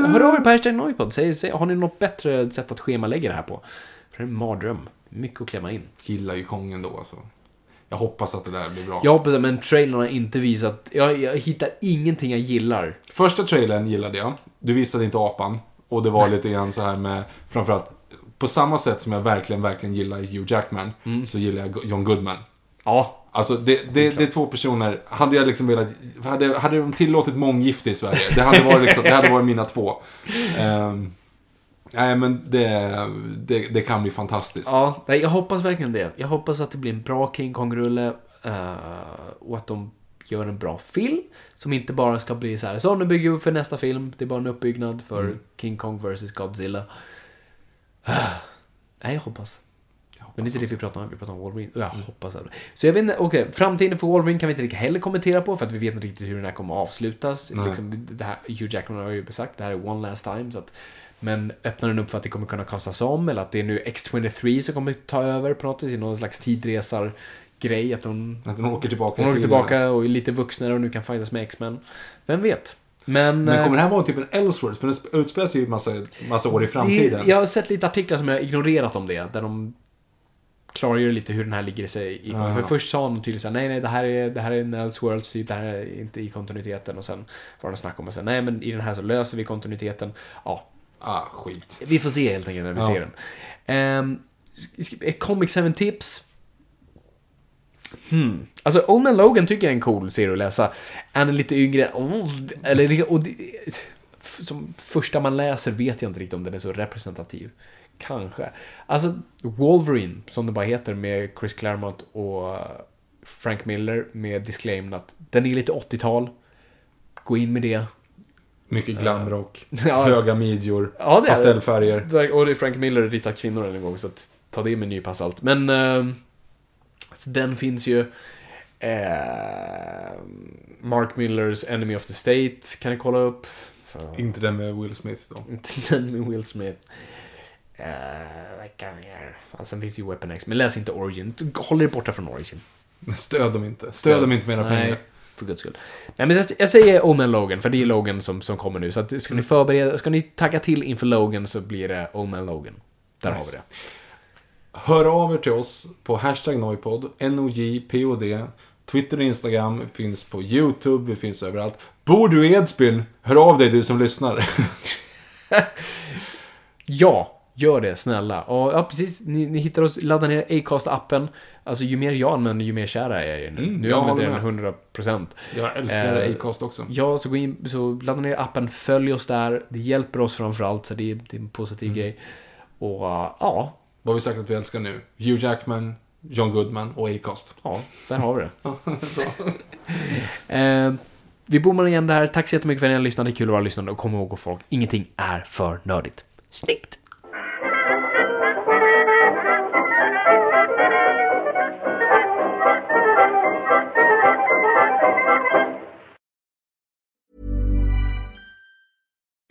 Hör av er på hashtag Noipod. Säg, säg, har ni något bättre sätt att schemalägga det här på? För det är en mardröm. Mycket att klämma in. Gillar ju Kong ändå alltså. Jag hoppas att det där blir bra. Jag hoppas att- men trailern har inte visat... Jag, jag hittar ingenting jag gillar. Första trailern gillade jag. Du visade inte apan. Och det var lite grann så här med, framförallt, på samma sätt som jag verkligen, verkligen gillar Hugh Jackman, Mm. så gillar jag John Goodman. Ja. Alltså, det, det, det är två personer, hade jag liksom velat, hade, hade de tillåtit månggifte i Sverige, det hade varit, liksom, det hade varit mina två. Ehm, nej, men det, det, det kan bli fantastiskt. Ja, jag hoppas verkligen det. Jag hoppas att det blir en bra King Kong-rulle eh, och att de gör en bra film som inte bara ska bli så här. Så nu bygger vi för nästa film. Det är bara en uppbyggnad för King Kong vs Godzilla. nej, jag hoppas. Men det är inte det vi pratar om, vi pratar om Wolverine. Och jag hoppas att... Så jag vet inte, okej, framtiden för Wolverine kan vi inte riktigt heller kommentera på för att vi vet inte riktigt hur den här kommer att avslutas. Nej. Liksom, det här, Hugh Jackman har ju sagt det här är one last time. Så att, men öppnar den upp för att det kommer kunna kastas om eller att det är nu X-23 som kommer ta över på något vis i någon slags tidresar grej att hon, Att de åker tillbaka hon åker tillbaka och är lite vuxnare och nu kan fightas med X-Men. Vem vet? Men... Men eh, kommer det här vara typ en Ellsworth? För den sp- utspelar sig ju massa, massa år i det, framtiden. jag har sett lite artiklar som jag har ignorerat om det, där de klargör lite hur den här ligger i sig. I. För först sa de tydligt såhär, nej nej det här är, det här är en Elseworlds typ, det här är inte i kontinuiteten. Och sen var det snack om att säga, nej men i den här så löser vi kontinuiteten. Ja, Ah, skit. vi får se helt enkelt när vi Ja. ser den. Um, ett Comic 7-tips. Hmm. Alltså, Man Logan tycker jag är en cool serie att läsa. Han är lite yngre. Oh, eller, och som första man läser vet jag inte riktigt om den är så representativ. Kanske. Alltså, Wolverine, som det bara heter, med Chris Claremont och Frank Miller med disclaimen att den är lite 80-tal. gå in med det. Mycket glamrock, Ja. höga midjor, Ja, pastellfärger. Och det är Frank Miller ritar kvinnor en gång, så att ta det med en nypa salt. Men eh, så den finns ju. Eh, Mark Millers Enemy of the State kan ni kolla upp. För, Inte den med Will Smith då. inte den med Will Smith. Vi? Ja, sen finns ju Weapon X, men läs inte Origin. Håll er borta från Origin. Stöd dem inte. Stöd dem inte med era pengar. för guds skull. Nej, men jag, säger Old Man Logan, för det är Logan som, som kommer nu. Så att ska ni förbereda, ska ni tagga till inför Logan så blir det Old Man Logan. Där har vi det. Hör av er till oss på hashtag Noipod, N-O-J-P-O-D. Twitter och Instagram finns på YouTube, vi finns överallt. Bor du i Edsbyn? Hör av dig du som lyssnar. Ja, gör det snälla. Och ja, precis. Ni, ni hittar oss, ladda ner Acast-appen. Alltså ju mer jag använder, ju mer kär är jag i den. Mm, nu jag använder jag den 100%. Jag älskar Eh, Acast också. Ja, så gå in, så ladda ner appen, följ oss där. Det hjälper oss framförallt, så det är, det är en positiv Mm. grej. Och uh, ja, Vad har vi sagt att vi älskar nu? Hugh Jackman, John Goodman och Acast. ja, där har vi det. eh, vi bommar igen det här. Tack så jättemycket för att ni har lyssnat. Det är kul att vara lyssnande. Och kom ihåg folk, ingenting är för nördigt. Snyggt!